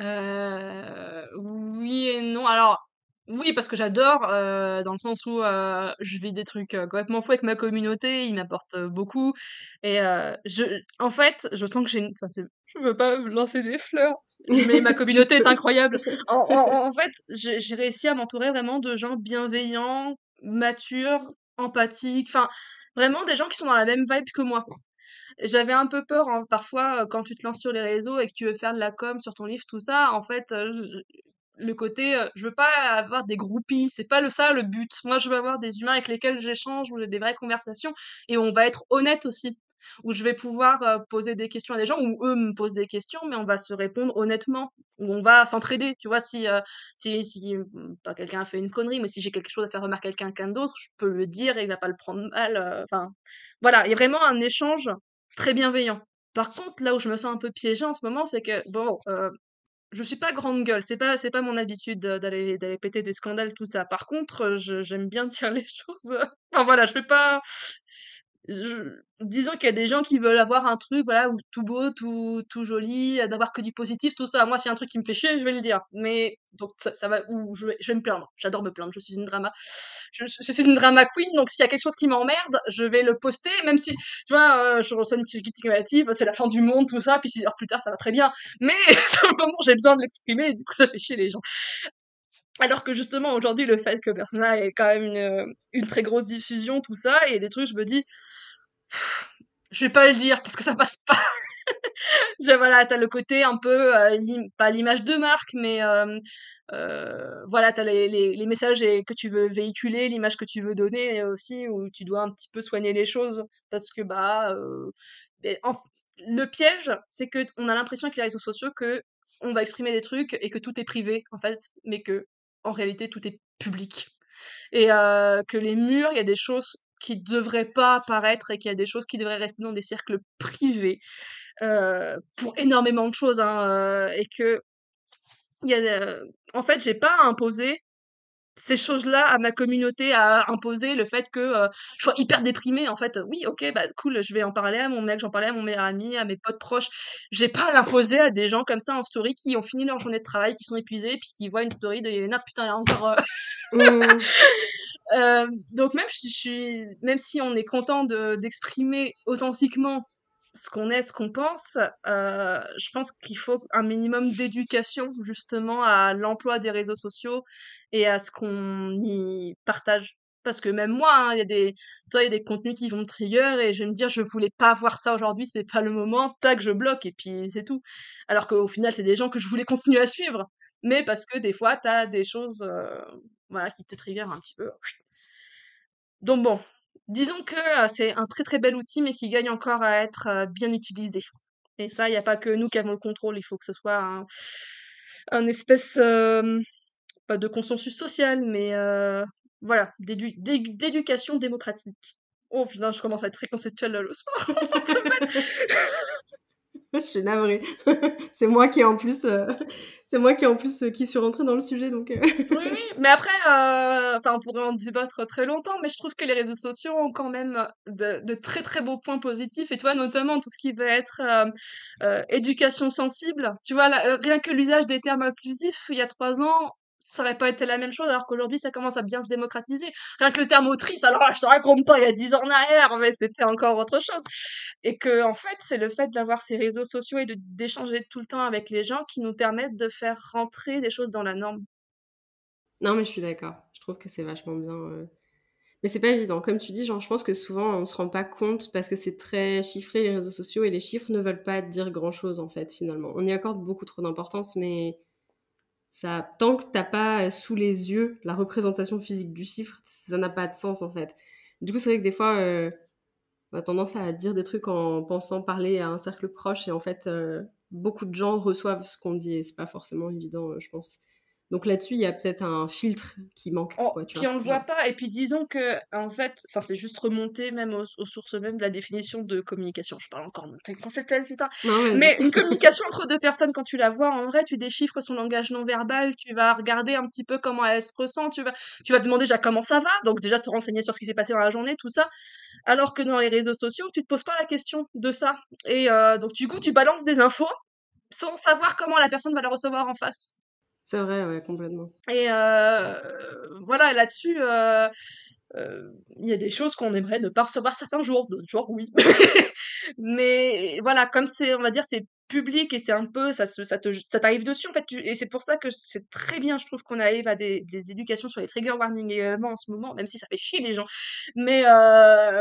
Euh, oui et non. Alors, oui, parce que j'adore, euh, dans le sens où euh, je vis des trucs complètement fous avec ma communauté, ils m'apportent beaucoup. Et je, en fait, je sens que j'ai une... Enfin, je veux pas me lancer des fleurs, mais ma communauté est incroyable. En, en- en fait, j'ai j'ai réussi à m'entourer vraiment de gens bienveillants, matures, empathiques, enfin, vraiment des gens qui sont dans la même vibe que moi. J'avais un peu peur, hein, parfois, euh, quand tu te lances sur les réseaux et que tu veux faire de la com sur ton livre, tout ça, en fait, euh, le côté, euh, je veux pas avoir des groupies, c'est pas le ça le but. Moi, je veux avoir des humains avec lesquels j'échange, où j'ai des vraies conversations et où on va être honnête aussi. Où je vais pouvoir poser des questions à des gens, où eux me posent des questions, mais on va se répondre honnêtement, où on va s'entraider. Tu vois, si, si, si mm, pas quelqu'un a fait une connerie, mais si j'ai quelque chose à faire remarquer à quelqu'un d'autre, je peux le dire et il va pas le prendre mal. Enfin, voilà, il y a vraiment un échange très bienveillant. Par contre, là où je me sens un peu piégée en ce moment, c'est que bon, euh, je suis pas grande gueule, c'est pas pas mon habitude d'aller d'aller péter des scandales tout ça. Par contre, j'aime bien dire les choses. Enfin voilà, je fais pas disons qu'il y a des gens qui veulent avoir un truc, voilà, tout beau, tout, tout joli, d'avoir que du positif, tout ça. Moi, a un truc qui me fait chier, je vais le dire. Mais, donc, ça, va, ou je vais, me plaindre. J'adore me plaindre. Je suis une drama, je, suis une drama queen, donc s'il y a quelque chose qui m'emmerde, je vais le poster, même si, tu vois, euh, je reçois une critique négative, c'est la fin du monde, tout ça, puis six heures plus tard, ça va très bien. Mais, à un moment, j'ai besoin de l'exprimer, du coup, ça fait chier les gens. Alors que justement aujourd'hui le fait que Persona ait quand même une, très grosse diffusion, tout ça, et des trucs, je me dis, je vais pas le dire parce que ça passe pas. voilà, t'as le côté un peu, euh, pas l'image de marque, mais euh, euh, voilà, t'as les, les, messages que tu veux véhiculer, l'image que tu veux donner aussi, où tu dois un petit peu soigner les choses parce que bah, le piège, c'est que on a l'impression avec les réseaux sociaux que on va exprimer des trucs et que tout est privé en fait, mais que en réalité tout est public. Et que les murs, il y a des choses qui devraient pas apparaître et qu'il y a des choses qui devraient rester dans des cercles privés pour énormément de choses hein, et que y a en fait j'ai pas imposé ces choses-là à ma communauté, à imposer le fait que je sois hyper déprimée. En fait, oui, ok, bah cool, je vais en parler à mon mec, j'en parlais à mon meilleur ami, à mes potes proches. J'ai pas imposé à des gens comme ça en story qui ont fini leur journée de travail, qui sont épuisés, puis qui voient une story de Yelena, putain, il y a encore. Mmh. Euh, donc même je suis, même si on est content d'exprimer authentiquement ce qu'on est, ce qu'on pense, euh, je pense qu'il faut un minimum d'éducation justement à l'emploi des réseaux sociaux et à ce qu'on y partage. Parce que même moi, hein, il y a des, y a des contenus qui vont me trigger et je vais me dire, je voulais pas voir ça aujourd'hui, c'est pas le moment, tac, je bloque et puis c'est tout. Alors qu'au final, c'est des gens que je voulais continuer à suivre. Mais parce que des fois, t'as des choses, euh, voilà, qui te trigger un petit peu. Donc bon, disons que euh, c'est un très très bel outil, mais qui gagne encore à être euh, bien utilisé. Et ça, il n'y a pas que nous qui avons le contrôle, il faut que ce soit un, espèce, euh, pas de consensus social, mais voilà, d'éducation démocratique. Oh putain, je commence à être très conceptuelle là, le sport. je suis navrée. c'est moi qui en plus, euh, c'est moi qui en plus euh, qui suis rentrée dans le sujet donc. Euh. oui, oui, mais après, enfin, on pourrait en débattre très longtemps, mais je trouve que les réseaux sociaux ont quand même de, très très beaux points positifs et toi notamment tout ce qui va être éducation sensible. Tu vois, rien que l'usage des termes inclusifs, il y a trois ans, ça aurait pas été la même chose alors qu'aujourd'hui ça commence à bien se démocratiser. Rien que le terme autrice, alors là, je te raconte pas, il y a dix ans en arrière, mais c'était encore autre chose. Et que, en fait, c'est le fait d'avoir ces réseaux sociaux et d'échanger tout le temps avec les gens qui nous permettent de faire rentrer des choses dans la norme. Non, mais je suis d'accord. Je trouve que c'est vachement bien. Euh. Mais c'est pas évident. Comme tu dis, genre, je pense que souvent on se rend pas compte parce que c'est très chiffré les réseaux sociaux et les chiffres ne veulent pas dire grand chose en fait, finalement. On y accorde beaucoup trop d'importance, mais ça, tant que t'as pas sous les yeux la représentation physique du chiffre, ça n'a pas de sens en fait. Du coup, c'est vrai que des fois, euh, on a tendance à dire des trucs en pensant parler à un cercle proche et en fait, euh, beaucoup de gens reçoivent ce qu'on dit et c'est pas forcément évident, euh, je pense. Donc là-dessus, il y a peut-être un filtre qui manque. Quoi, tu puis on ne le voit pas. Et puis disons que, en fait, enfin, c'est juste remonter même aux, sources même de la définition de communication. Je parle encore de conceptuel, putain. mais une communication entre deux personnes, quand tu la vois, en vrai, tu déchiffres son langage non verbal, tu vas regarder un petit peu comment elle se ressent, tu vas, tu vas te demander déjà comment ça va, donc déjà te renseigner sur ce qui s'est passé dans la journée, tout ça. Alors que dans les réseaux sociaux, tu te poses pas la question de ça. Et euh, donc, du coup, tu balances des infos sans savoir comment la personne va la recevoir en face. C'est vrai, ouais, complètement. Et euh, voilà, là-dessus, euh, euh, il y a des choses qu'on aimerait ne pas recevoir certains jours, d'autres jours, oui. Mais voilà, comme c'est, on va dire, c'est public et c'est un peu, ça, ça, te, ça t'arrive dessus, en fait. et c'est pour ça que c'est très bien, je trouve, qu'on arrive à des, des, éducations sur les trigger warnings également en ce moment, même si ça fait chier les gens. Mais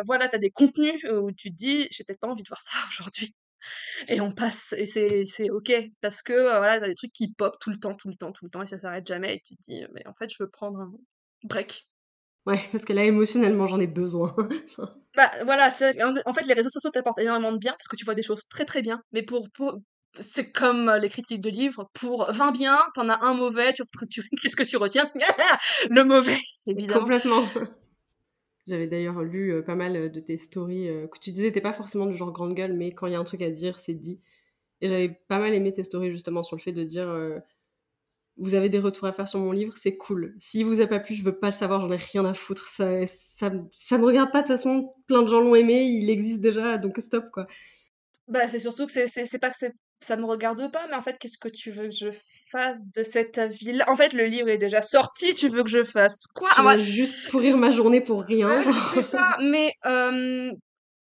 voilà, t'as des contenus où tu te dis, j'ai peut-être pas envie de voir ça aujourd'hui et on passe et c'est c'est ok parce que euh, voilà t'as des trucs qui pop tout le temps tout le temps tout le temps et ça s'arrête jamais et tu te dis mais en fait je veux prendre un break ouais parce que là émotionnellement j'en ai besoin bah voilà en fait les réseaux sociaux t'apportent énormément de bien parce que tu vois des choses très très bien mais pour, c'est comme euh, les critiques de livres. Pour 20 biens, t'en as un mauvais, tu, tu qu'est-ce que tu retiens? Le mauvais, évidemment. Complètement. J'avais d'ailleurs lu euh, pas mal euh, de tes stories euh, que tu disais, t'es pas forcément du genre grande gueule, mais quand il y a un truc à dire, c'est dit. Et j'avais pas mal aimé tes stories justement sur le fait de dire vous avez des retours à faire sur mon livre, c'est cool. S'il vous a pas plu, je veux pas le savoir, j'en ai rien à foutre. Ça, ça, ça me regarde pas, de toute façon, plein de gens l'ont aimé, il existe déjà, donc stop, quoi. Bah, c'est surtout que c'est pas que ça me regarde pas, mais en fait, qu'est-ce que tu veux que je fasse de cet avis-là En fait, le livre est déjà sorti, tu veux que je fasse quoi? Tu ah, Juste pourrir ma journée pour rien. c'est ça, mais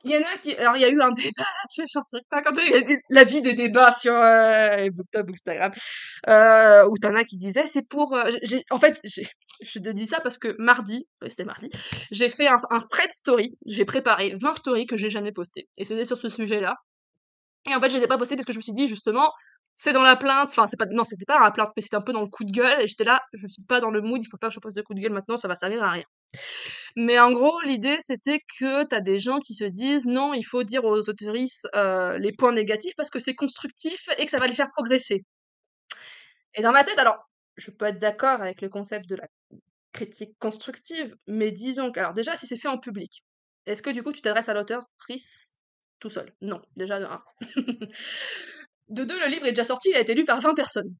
il y en a qui. Alors, il y a eu un débat là-dessus sur TikTok. Quand il y a la vie des débats sur euh, BookTok, Instagram, euh, où t'en as qui disaient c'est pour. Euh, en fait, je te dis ça parce que mardi, c'était mardi, j'ai fait un, un thread story. J'ai préparé 20 stories que j'ai jamais postées. Et c'était sur ce sujet-là. Et en fait, je les ai pas postées parce que je me suis dit justement, c'est dans la plainte. Enfin, c'est pas. Non, c'était pas dans la plainte, mais c'était un peu dans le coup de gueule. Et j'étais là, je suis pas dans le mood, il faut pas que je poste de coup de gueule maintenant, ça va servir à rien. Mais en gros, l'idée, c'était que t'as des gens qui se disent non, il faut dire aux autoristes euh, les points négatifs parce que c'est constructif et que ça va les faire progresser. Et dans ma tête, alors, je peux être d'accord avec le concept de la critique constructive, mais disons que, alors déjà, si c'est fait en public, est-ce que du coup tu t'adresses à l'auteur Non, déjà de un. de deux, le livre est déjà sorti, il a été lu par 20 personnes.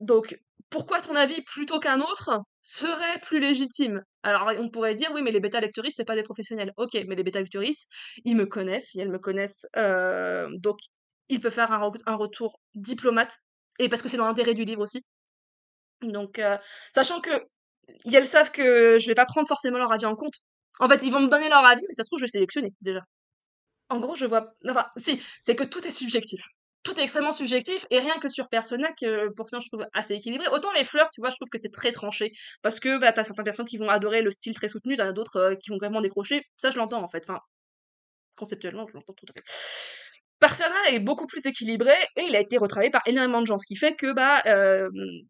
Donc, pourquoi ton avis plutôt qu'un autre serait plus légitime? Alors on pourrait dire oui mais les bêta lectoristes c'est pas des professionnels. Ok mais les bêta lectoristes ils me connaissent, elles me connaissent euh, donc ils peuvent faire un, retour diplomate et parce que c'est dans l'intérêt du livre aussi. Donc euh, sachant que elles savent que je vais pas prendre forcément leur avis en compte. En fait ils vont me donner leur avis mais ça se trouve je vais sélectionner déjà. En gros je vois enfin si c'est que tout est subjectif. Tout est extrêmement subjectif et rien que sur Persona que pourtant je trouve assez équilibré. Autant les fleurs tu vois je trouve que c'est très tranché parce que bah t'as certaines personnes qui vont adorer le style très soutenu t'en as d'autres euh, qui vont vraiment décrocher. Ça je l'entends en fait. Enfin conceptuellement je l'entends tout à fait Persona est beaucoup plus équilibré et il a été retravaillé par énormément de gens, ce qui fait que bah euh,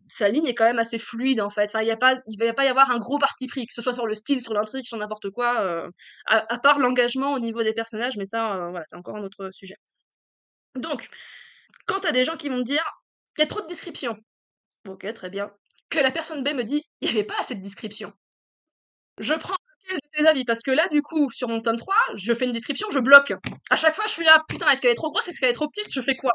sa ligne est quand même assez fluide en fait. Enfin, il y a pas, il va pas y avoir un gros parti pris, que ce soit sur le style, sur l'intrigue, sur n'importe quoi, euh, à, part l'engagement au niveau des personnages, mais ça, voilà, c'est encore un autre sujet. Donc, quand t'as des gens qui vont me dire, il y a trop de descriptions. Ok, très bien. Que la personne B me dit, il n'y avait pas assez de descriptions. Je prends tes avis Parce que là, du coup, sur mon tome 3, je fais une description, je bloque. À chaque fois, je suis là, putain, est-ce qu'elle est trop grosse, est-ce qu'elle est trop petite, je fais quoi?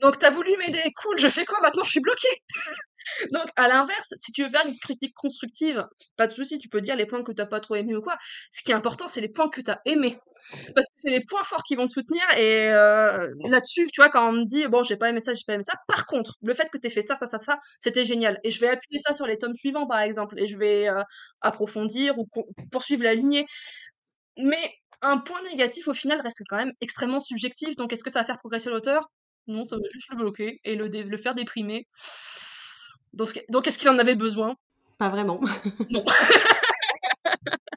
Donc, t'as voulu m'aider, cool, je fais quoi Maintenant, je suis bloquée. Donc, à l'inverse, si tu veux faire une critique constructive, pas de souci, tu peux dire les points que t'as pas trop aimés ou quoi. Ce qui est important, c'est les points que t'as aimés. Parce que c'est les points forts qui vont te soutenir. Et euh, là-dessus, tu vois, quand on me dit, bon, j'ai pas aimé ça, j'ai pas aimé ça. Par contre, le fait que t'aies fait ça, ça, ça, ça, c'était génial. Et je vais appuyer ça sur les tomes suivants, par exemple. Et je vais euh, approfondir ou poursuivre la lignée. Mais un point négatif, au final, reste quand même extrêmement subjectif. Donc, est-ce que ça va faire progresser l'auteur? Non, ça va juste le bloquer et le, le faire déprimer. Donc, est-ce qu'il en avait besoin? Pas vraiment. Non.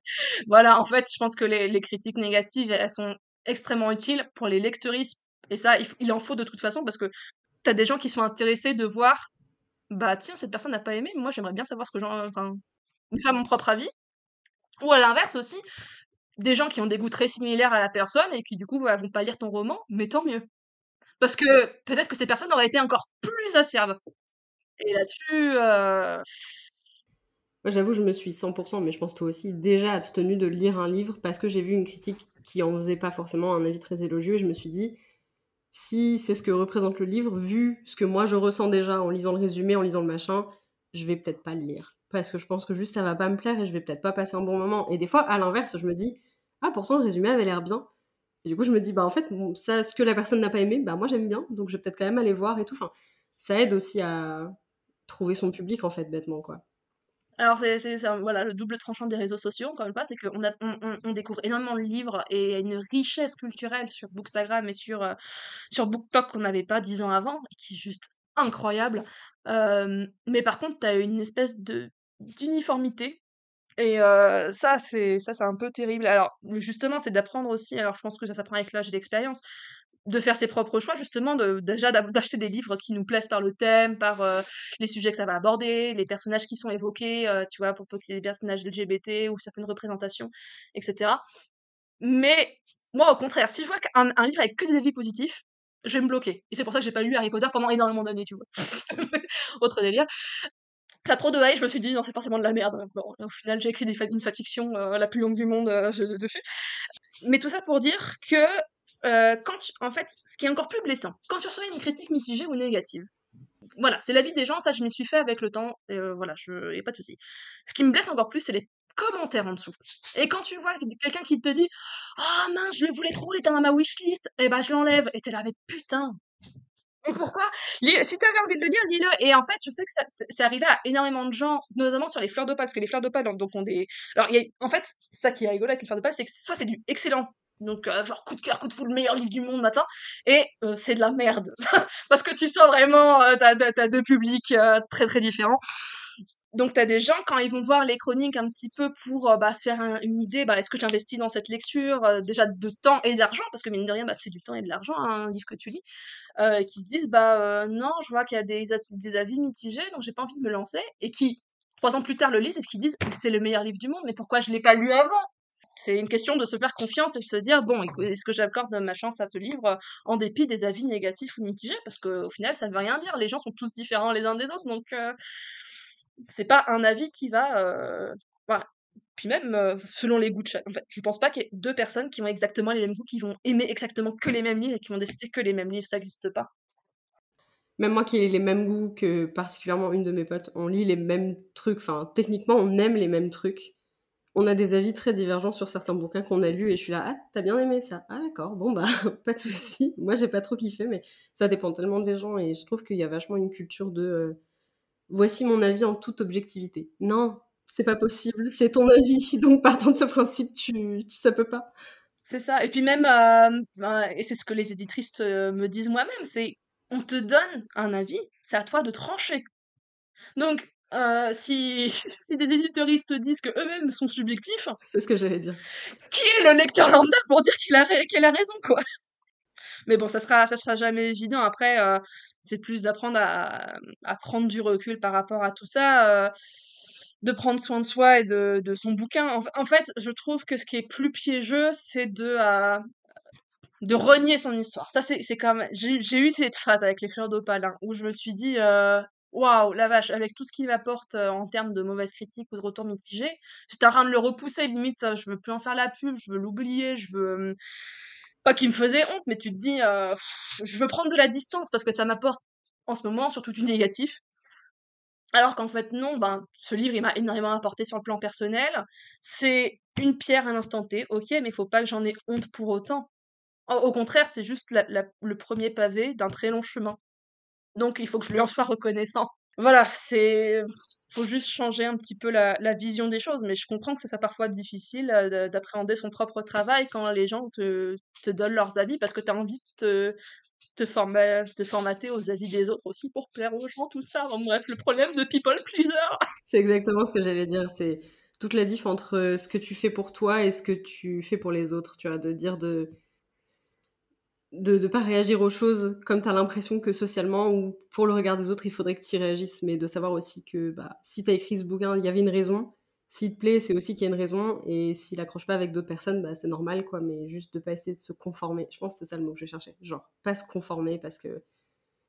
voilà, en fait, je pense que les, critiques négatives, elles sont extrêmement utiles pour les lecteuristes. Et ça, il, en faut de toute façon parce que t'as des gens qui sont intéressés de voir, bah tiens, cette personne n'a pas aimé, moi j'aimerais bien savoir ce que j'en. Enfin, faire mon propre avis. Ou à l'inverse aussi, des gens qui ont des goûts très similaires à la personne et qui du coup vont pas lire ton roman, mais tant mieux. Parce que peut-être que ces personnes auraient été encore plus acerbe. Et là-dessus, euh, Moi, j'avoue, je me suis 100%, mais je pense toi aussi, déjà abstenu de lire un livre parce que j'ai vu une critique qui en faisait pas forcément un avis très élogieux et je me suis dit, si c'est ce que représente le livre, vu ce que moi je ressens déjà en lisant le résumé, en lisant le machin, je vais peut-être pas le lire. Parce que je pense que juste ça va pas me plaire et je vais peut-être pas passer un bon moment. Et des fois, à l'inverse, je me dis, ah, pourtant le résumé avait l'air bien. Et du coup, je me dis, bah en fait, ça, ce que la personne n'a pas aimé, bah moi j'aime bien, donc je vais peut-être quand même aller voir et tout. Enfin, ça aide aussi à, trouver son public en fait bêtement quoi. Alors c'est voilà le double tranchant des réseaux sociaux encore une fois, c'est qu'on on, on, découvre énormément de livres et une richesse culturelle sur Bookstagram et sur euh, sur BookTok qu'on n'avait pas dix ans avant, qui est juste incroyable. Euh, mais par contre, tu as une espèce de d'uniformité et euh, ça c'est ça c'est un peu terrible. Alors justement, c'est d'apprendre aussi. Alors je pense que ça s'apprend avec l'âge et l'expérience de faire ses propres choix, justement, déjà d'acheter des livres qui nous plaisent par le thème, par euh, les sujets que ça va aborder, les personnages qui sont évoqués, euh, tu vois, pour qu'il y ait des personnages LGBT ou certaines représentations, etc. Mais moi, au contraire, si je vois qu'un un livre avec que des avis positifs, je vais me bloquer. Et c'est pour ça que j'ai pas lu Harry Potter pendant énormément d'années, tu vois. Autre délire. Ça a trop de hate, je me suis dit, non, c'est forcément de la merde. au final, j'ai écrit une fanfiction euh, la plus longue du monde dessus. Mais tout ça pour dire que euh, quand en fait, ce qui est encore plus blessant, quand tu reçois une critique mitigée ou négative, voilà, c'est la vie des gens, ça je m'y suis fait avec le temps, et voilà, je, a pas de souci. Ce qui me blesse encore plus, c'est les commentaires en dessous. Et quand tu vois quelqu'un qui te dit Oh mince, je le voulais trop, il était dans ma wishlist, et eh ben je l'enlève. Et t'es là, mais putain, et pourquoi? Si t'avais envie de le lire, lis-le. Et en fait, je sais que ça, c'est arrivé à énormément de gens, notamment sur les fleurs d'opale, parce que les fleurs d'opale, donc, ont des. Alors, en fait, ça qui est rigolo avec les fleurs d'opale, c'est que soit c'est du excellent, donc euh, genre coup de cœur, coup de foule, le meilleur livre du monde matin, et euh, c'est de la merde, parce que tu sens vraiment, euh, t'as, deux publics très très différents. Donc, tu as des gens, quand ils vont voir les chroniques un petit peu pour bah, se faire une idée, bah, est-ce que j'investis dans cette lecture, déjà de temps et d'argent, parce que mine de rien, bah, c'est du temps et de l'argent, hein, un livre que tu lis, qui se disent, bah non, je vois qu'il y a des, des avis mitigés, donc j'ai pas envie de me lancer, et qui, trois ans plus tard, le lisent et qui disent, c'est le meilleur livre du monde, mais pourquoi je l'ai pas lu avant? C'est une question de se faire confiance et de se dire bon est-ce que j'accorde ma chance à ce livre en dépit des avis négatifs ou mitigés? Parce qu'au final ça ne veut rien dire les gens sont tous différents les uns des autres donc c'est pas un avis qui va. Euh, voilà. Puis même, euh, selon les goûts de chaque. En fait, je pense pas qu'il y ait deux personnes qui ont exactement les mêmes goûts, qui vont aimer exactement que les mêmes livres et qui vont décider que les mêmes livres. Ça n'existe pas. Même moi qui ai les mêmes goûts que particulièrement une de mes potes, on lit les mêmes trucs. Enfin, techniquement, on aime les mêmes trucs. On a des avis très divergents sur certains bouquins qu'on a lus et je suis là, ah, t'as bien aimé ça Ah, d'accord, bon, bah, pas de souci. Moi, j'ai pas trop kiffé, mais ça dépend tellement des gens et je trouve qu'il y a vachement une culture de. Euh, voici mon avis en toute objectivité. Non, c'est pas possible, c'est ton avis. Donc, partant de ce principe, tu, ça peut pas. C'est ça. Et puis même, euh, ben, et c'est ce que les éditrices euh, me disent moi-même, c'est on te donne un avis, c'est à toi de trancher. Donc, euh, si, si des éditoristes disent que eux-mêmes sont subjectifs, c'est ce que j'allais dire. Qui est le lecteur lambda pour dire qu'il a, qu'il a raison, quoi? Mais bon, ça sera, ça sera jamais évident. Après, c'est plus d'apprendre à, à, prendre du recul par rapport à tout ça, euh, de prendre soin de soi et de, de son bouquin. En, fait, je trouve que ce qui est plus piégeux, c'est de, euh, de renier son histoire. Ça, c'est comme. J'ai eu cette phase avec les fleurs d'opale, hein, où je me suis dit. Euh, Waouh, la vache, avec tout ce qu'il m'apporte en termes de mauvaises critiques ou de retours mitigés, j'étais en train de le repousser, limite, je veux plus en faire la pub, je veux l'oublier, je veux pas qu'il me faisait honte, mais tu te dis, euh, je veux prendre de la distance parce que ça m'apporte en ce moment surtout du négatif. Alors qu'en fait, non, ben, ce livre, il m'a énormément apporté sur le plan personnel. C'est une pierre à l'instant T, ok, mais il faut pas que j'en ai honte pour autant. Au contraire, c'est juste le premier pavé d'un très long chemin. Donc, il faut que je lui en sois reconnaissant. Voilà, c'est faut juste changer un petit peu la, vision des choses. Mais je comprends que ça soit parfois difficile euh, d'appréhender son propre travail quand les gens te, te donnent leurs avis parce que tu as envie de te, te, formater aux avis des autres aussi pour plaire aux gens, tout ça. bref, le problème de people pleaser. C'est exactement ce que j'allais dire. C'est toute la diff entre ce que tu fais pour toi et ce que tu fais pour les autres. Tu vois, de dire de de ne pas réagir aux choses comme tu as l'impression que socialement ou pour le regard des autres, il faudrait que tu réagisses, mais de savoir aussi que bah, si tu as écrit ce bouquin, il y avait une raison. S'il te plaît, c'est aussi qu'il y a une raison, et s'il accroche pas avec d'autres personnes, bah, c'est normal, quoi, mais juste de pas essayer de se conformer. Je pense que c'est ça le mot que je cherchais. Genre, pas se conformer parce que.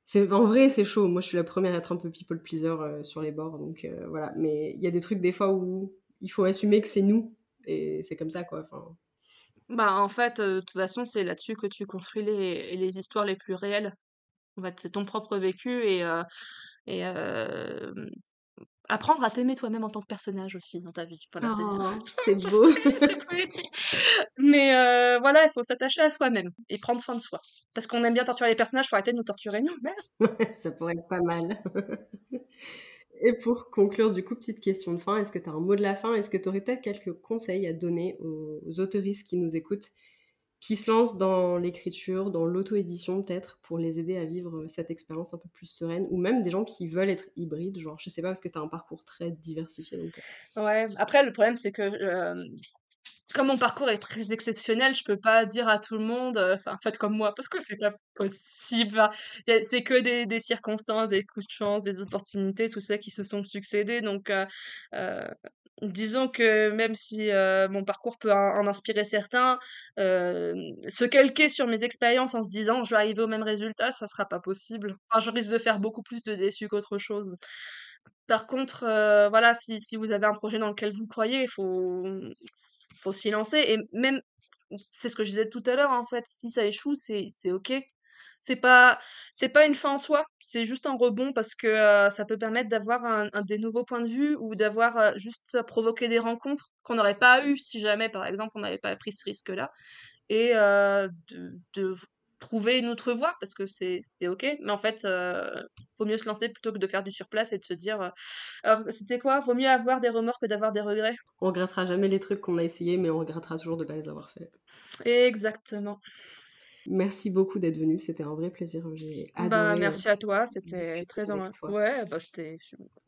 c'est En vrai, c'est chaud. Moi, je suis la première à être un peu people pleaser euh, sur les bords, donc euh, voilà. Mais il y a des trucs, des fois, où il faut assumer que c'est nous, et c'est comme ça, quoi. Bah, en fait, de toute façon, c'est là-dessus que tu construis les les histoires les plus réelles. En fait, c'est ton propre vécu et et apprendre à t'aimer toi-même en tant que personnage aussi dans ta vie. Voilà, c'est oh, beau. c'est poétique. Mais voilà, il faut s'attacher à soi-même et prendre soin de soi. Parce qu'on aime bien torturer les personnages, il faut arrêter de nous torturer nous-mêmes. Ouais, ça pourrait être pas mal. Et pour conclure, du coup, petite question de fin, est-ce que tu as un mot de la fin? Est-ce que tu aurais peut-être quelques conseils à donner aux autoristes qui nous écoutent, qui se lancent dans l'écriture, dans l'auto-édition peut-être, pour les aider à vivre cette expérience un peu plus sereine, ou même des gens qui veulent être hybrides, genre, je sais pas, parce que tu as un parcours très diversifié. Donc... Euh. Ouais, après, le problème, c'est que euh, comme mon parcours est très exceptionnel, je peux pas dire à tout le monde, euh, enfin, faites comme moi, parce que c'est pas possible. c'est que des, des, circonstances, des coups de chance, des opportunités, tout ça qui se sont succédés. Donc, euh, euh, disons que même si mon parcours peut en, inspirer certains, se calquer sur mes expériences en se disant je vais arriver au même résultat, ça sera pas possible. Je risque de faire beaucoup plus de déçus qu'autre chose. Par contre, voilà, si, si vous avez un projet dans lequel vous croyez, il faut faut s'y lancer. Et même, c'est ce que je disais tout à l'heure, en fait, si ça échoue, c'est ok. c'est pas c'est pas une fin en soi, c'est juste un rebond parce que ça peut permettre d'avoir un, des nouveaux points de vue ou d'avoir juste provoqué des rencontres qu'on n'aurait pas eu si jamais, par exemple, on n'avait pas pris ce risque-là et de trouver une autre voie parce que c'est c'est ok, mais en fait, euh, faut mieux se lancer plutôt que de faire du surplace et de se dire, euh, alors c'était quoi? Vaut mieux avoir des remords que d'avoir des regrets. On regrettera jamais les trucs qu'on a essayés, mais on regrettera toujours de ne pas les avoir faits. Exactement. Merci beaucoup d'être venu, c'était un vrai plaisir. J'ai adoré. Bah, merci à toi, c'était très en... Ouais, bah c'était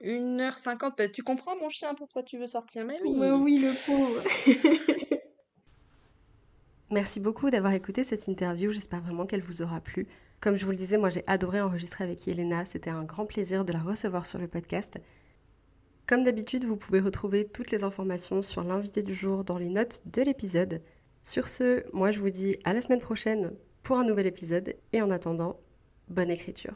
1h50. Bah, tu comprends mon chien pourquoi tu veux sortir? Mais oui. Ouais, oui, le pauvre. Merci beaucoup d'avoir écouté cette interview, j'espère vraiment qu'elle vous aura plu. Comme je vous le disais, moi j'ai adoré enregistrer avec Yelena, c'était un grand plaisir de la recevoir sur le podcast. Comme d'habitude, vous pouvez retrouver toutes les informations sur l'invité du jour dans les notes de l'épisode. Sur ce, moi je vous dis à la semaine prochaine pour un nouvel épisode et en attendant, bonne écriture.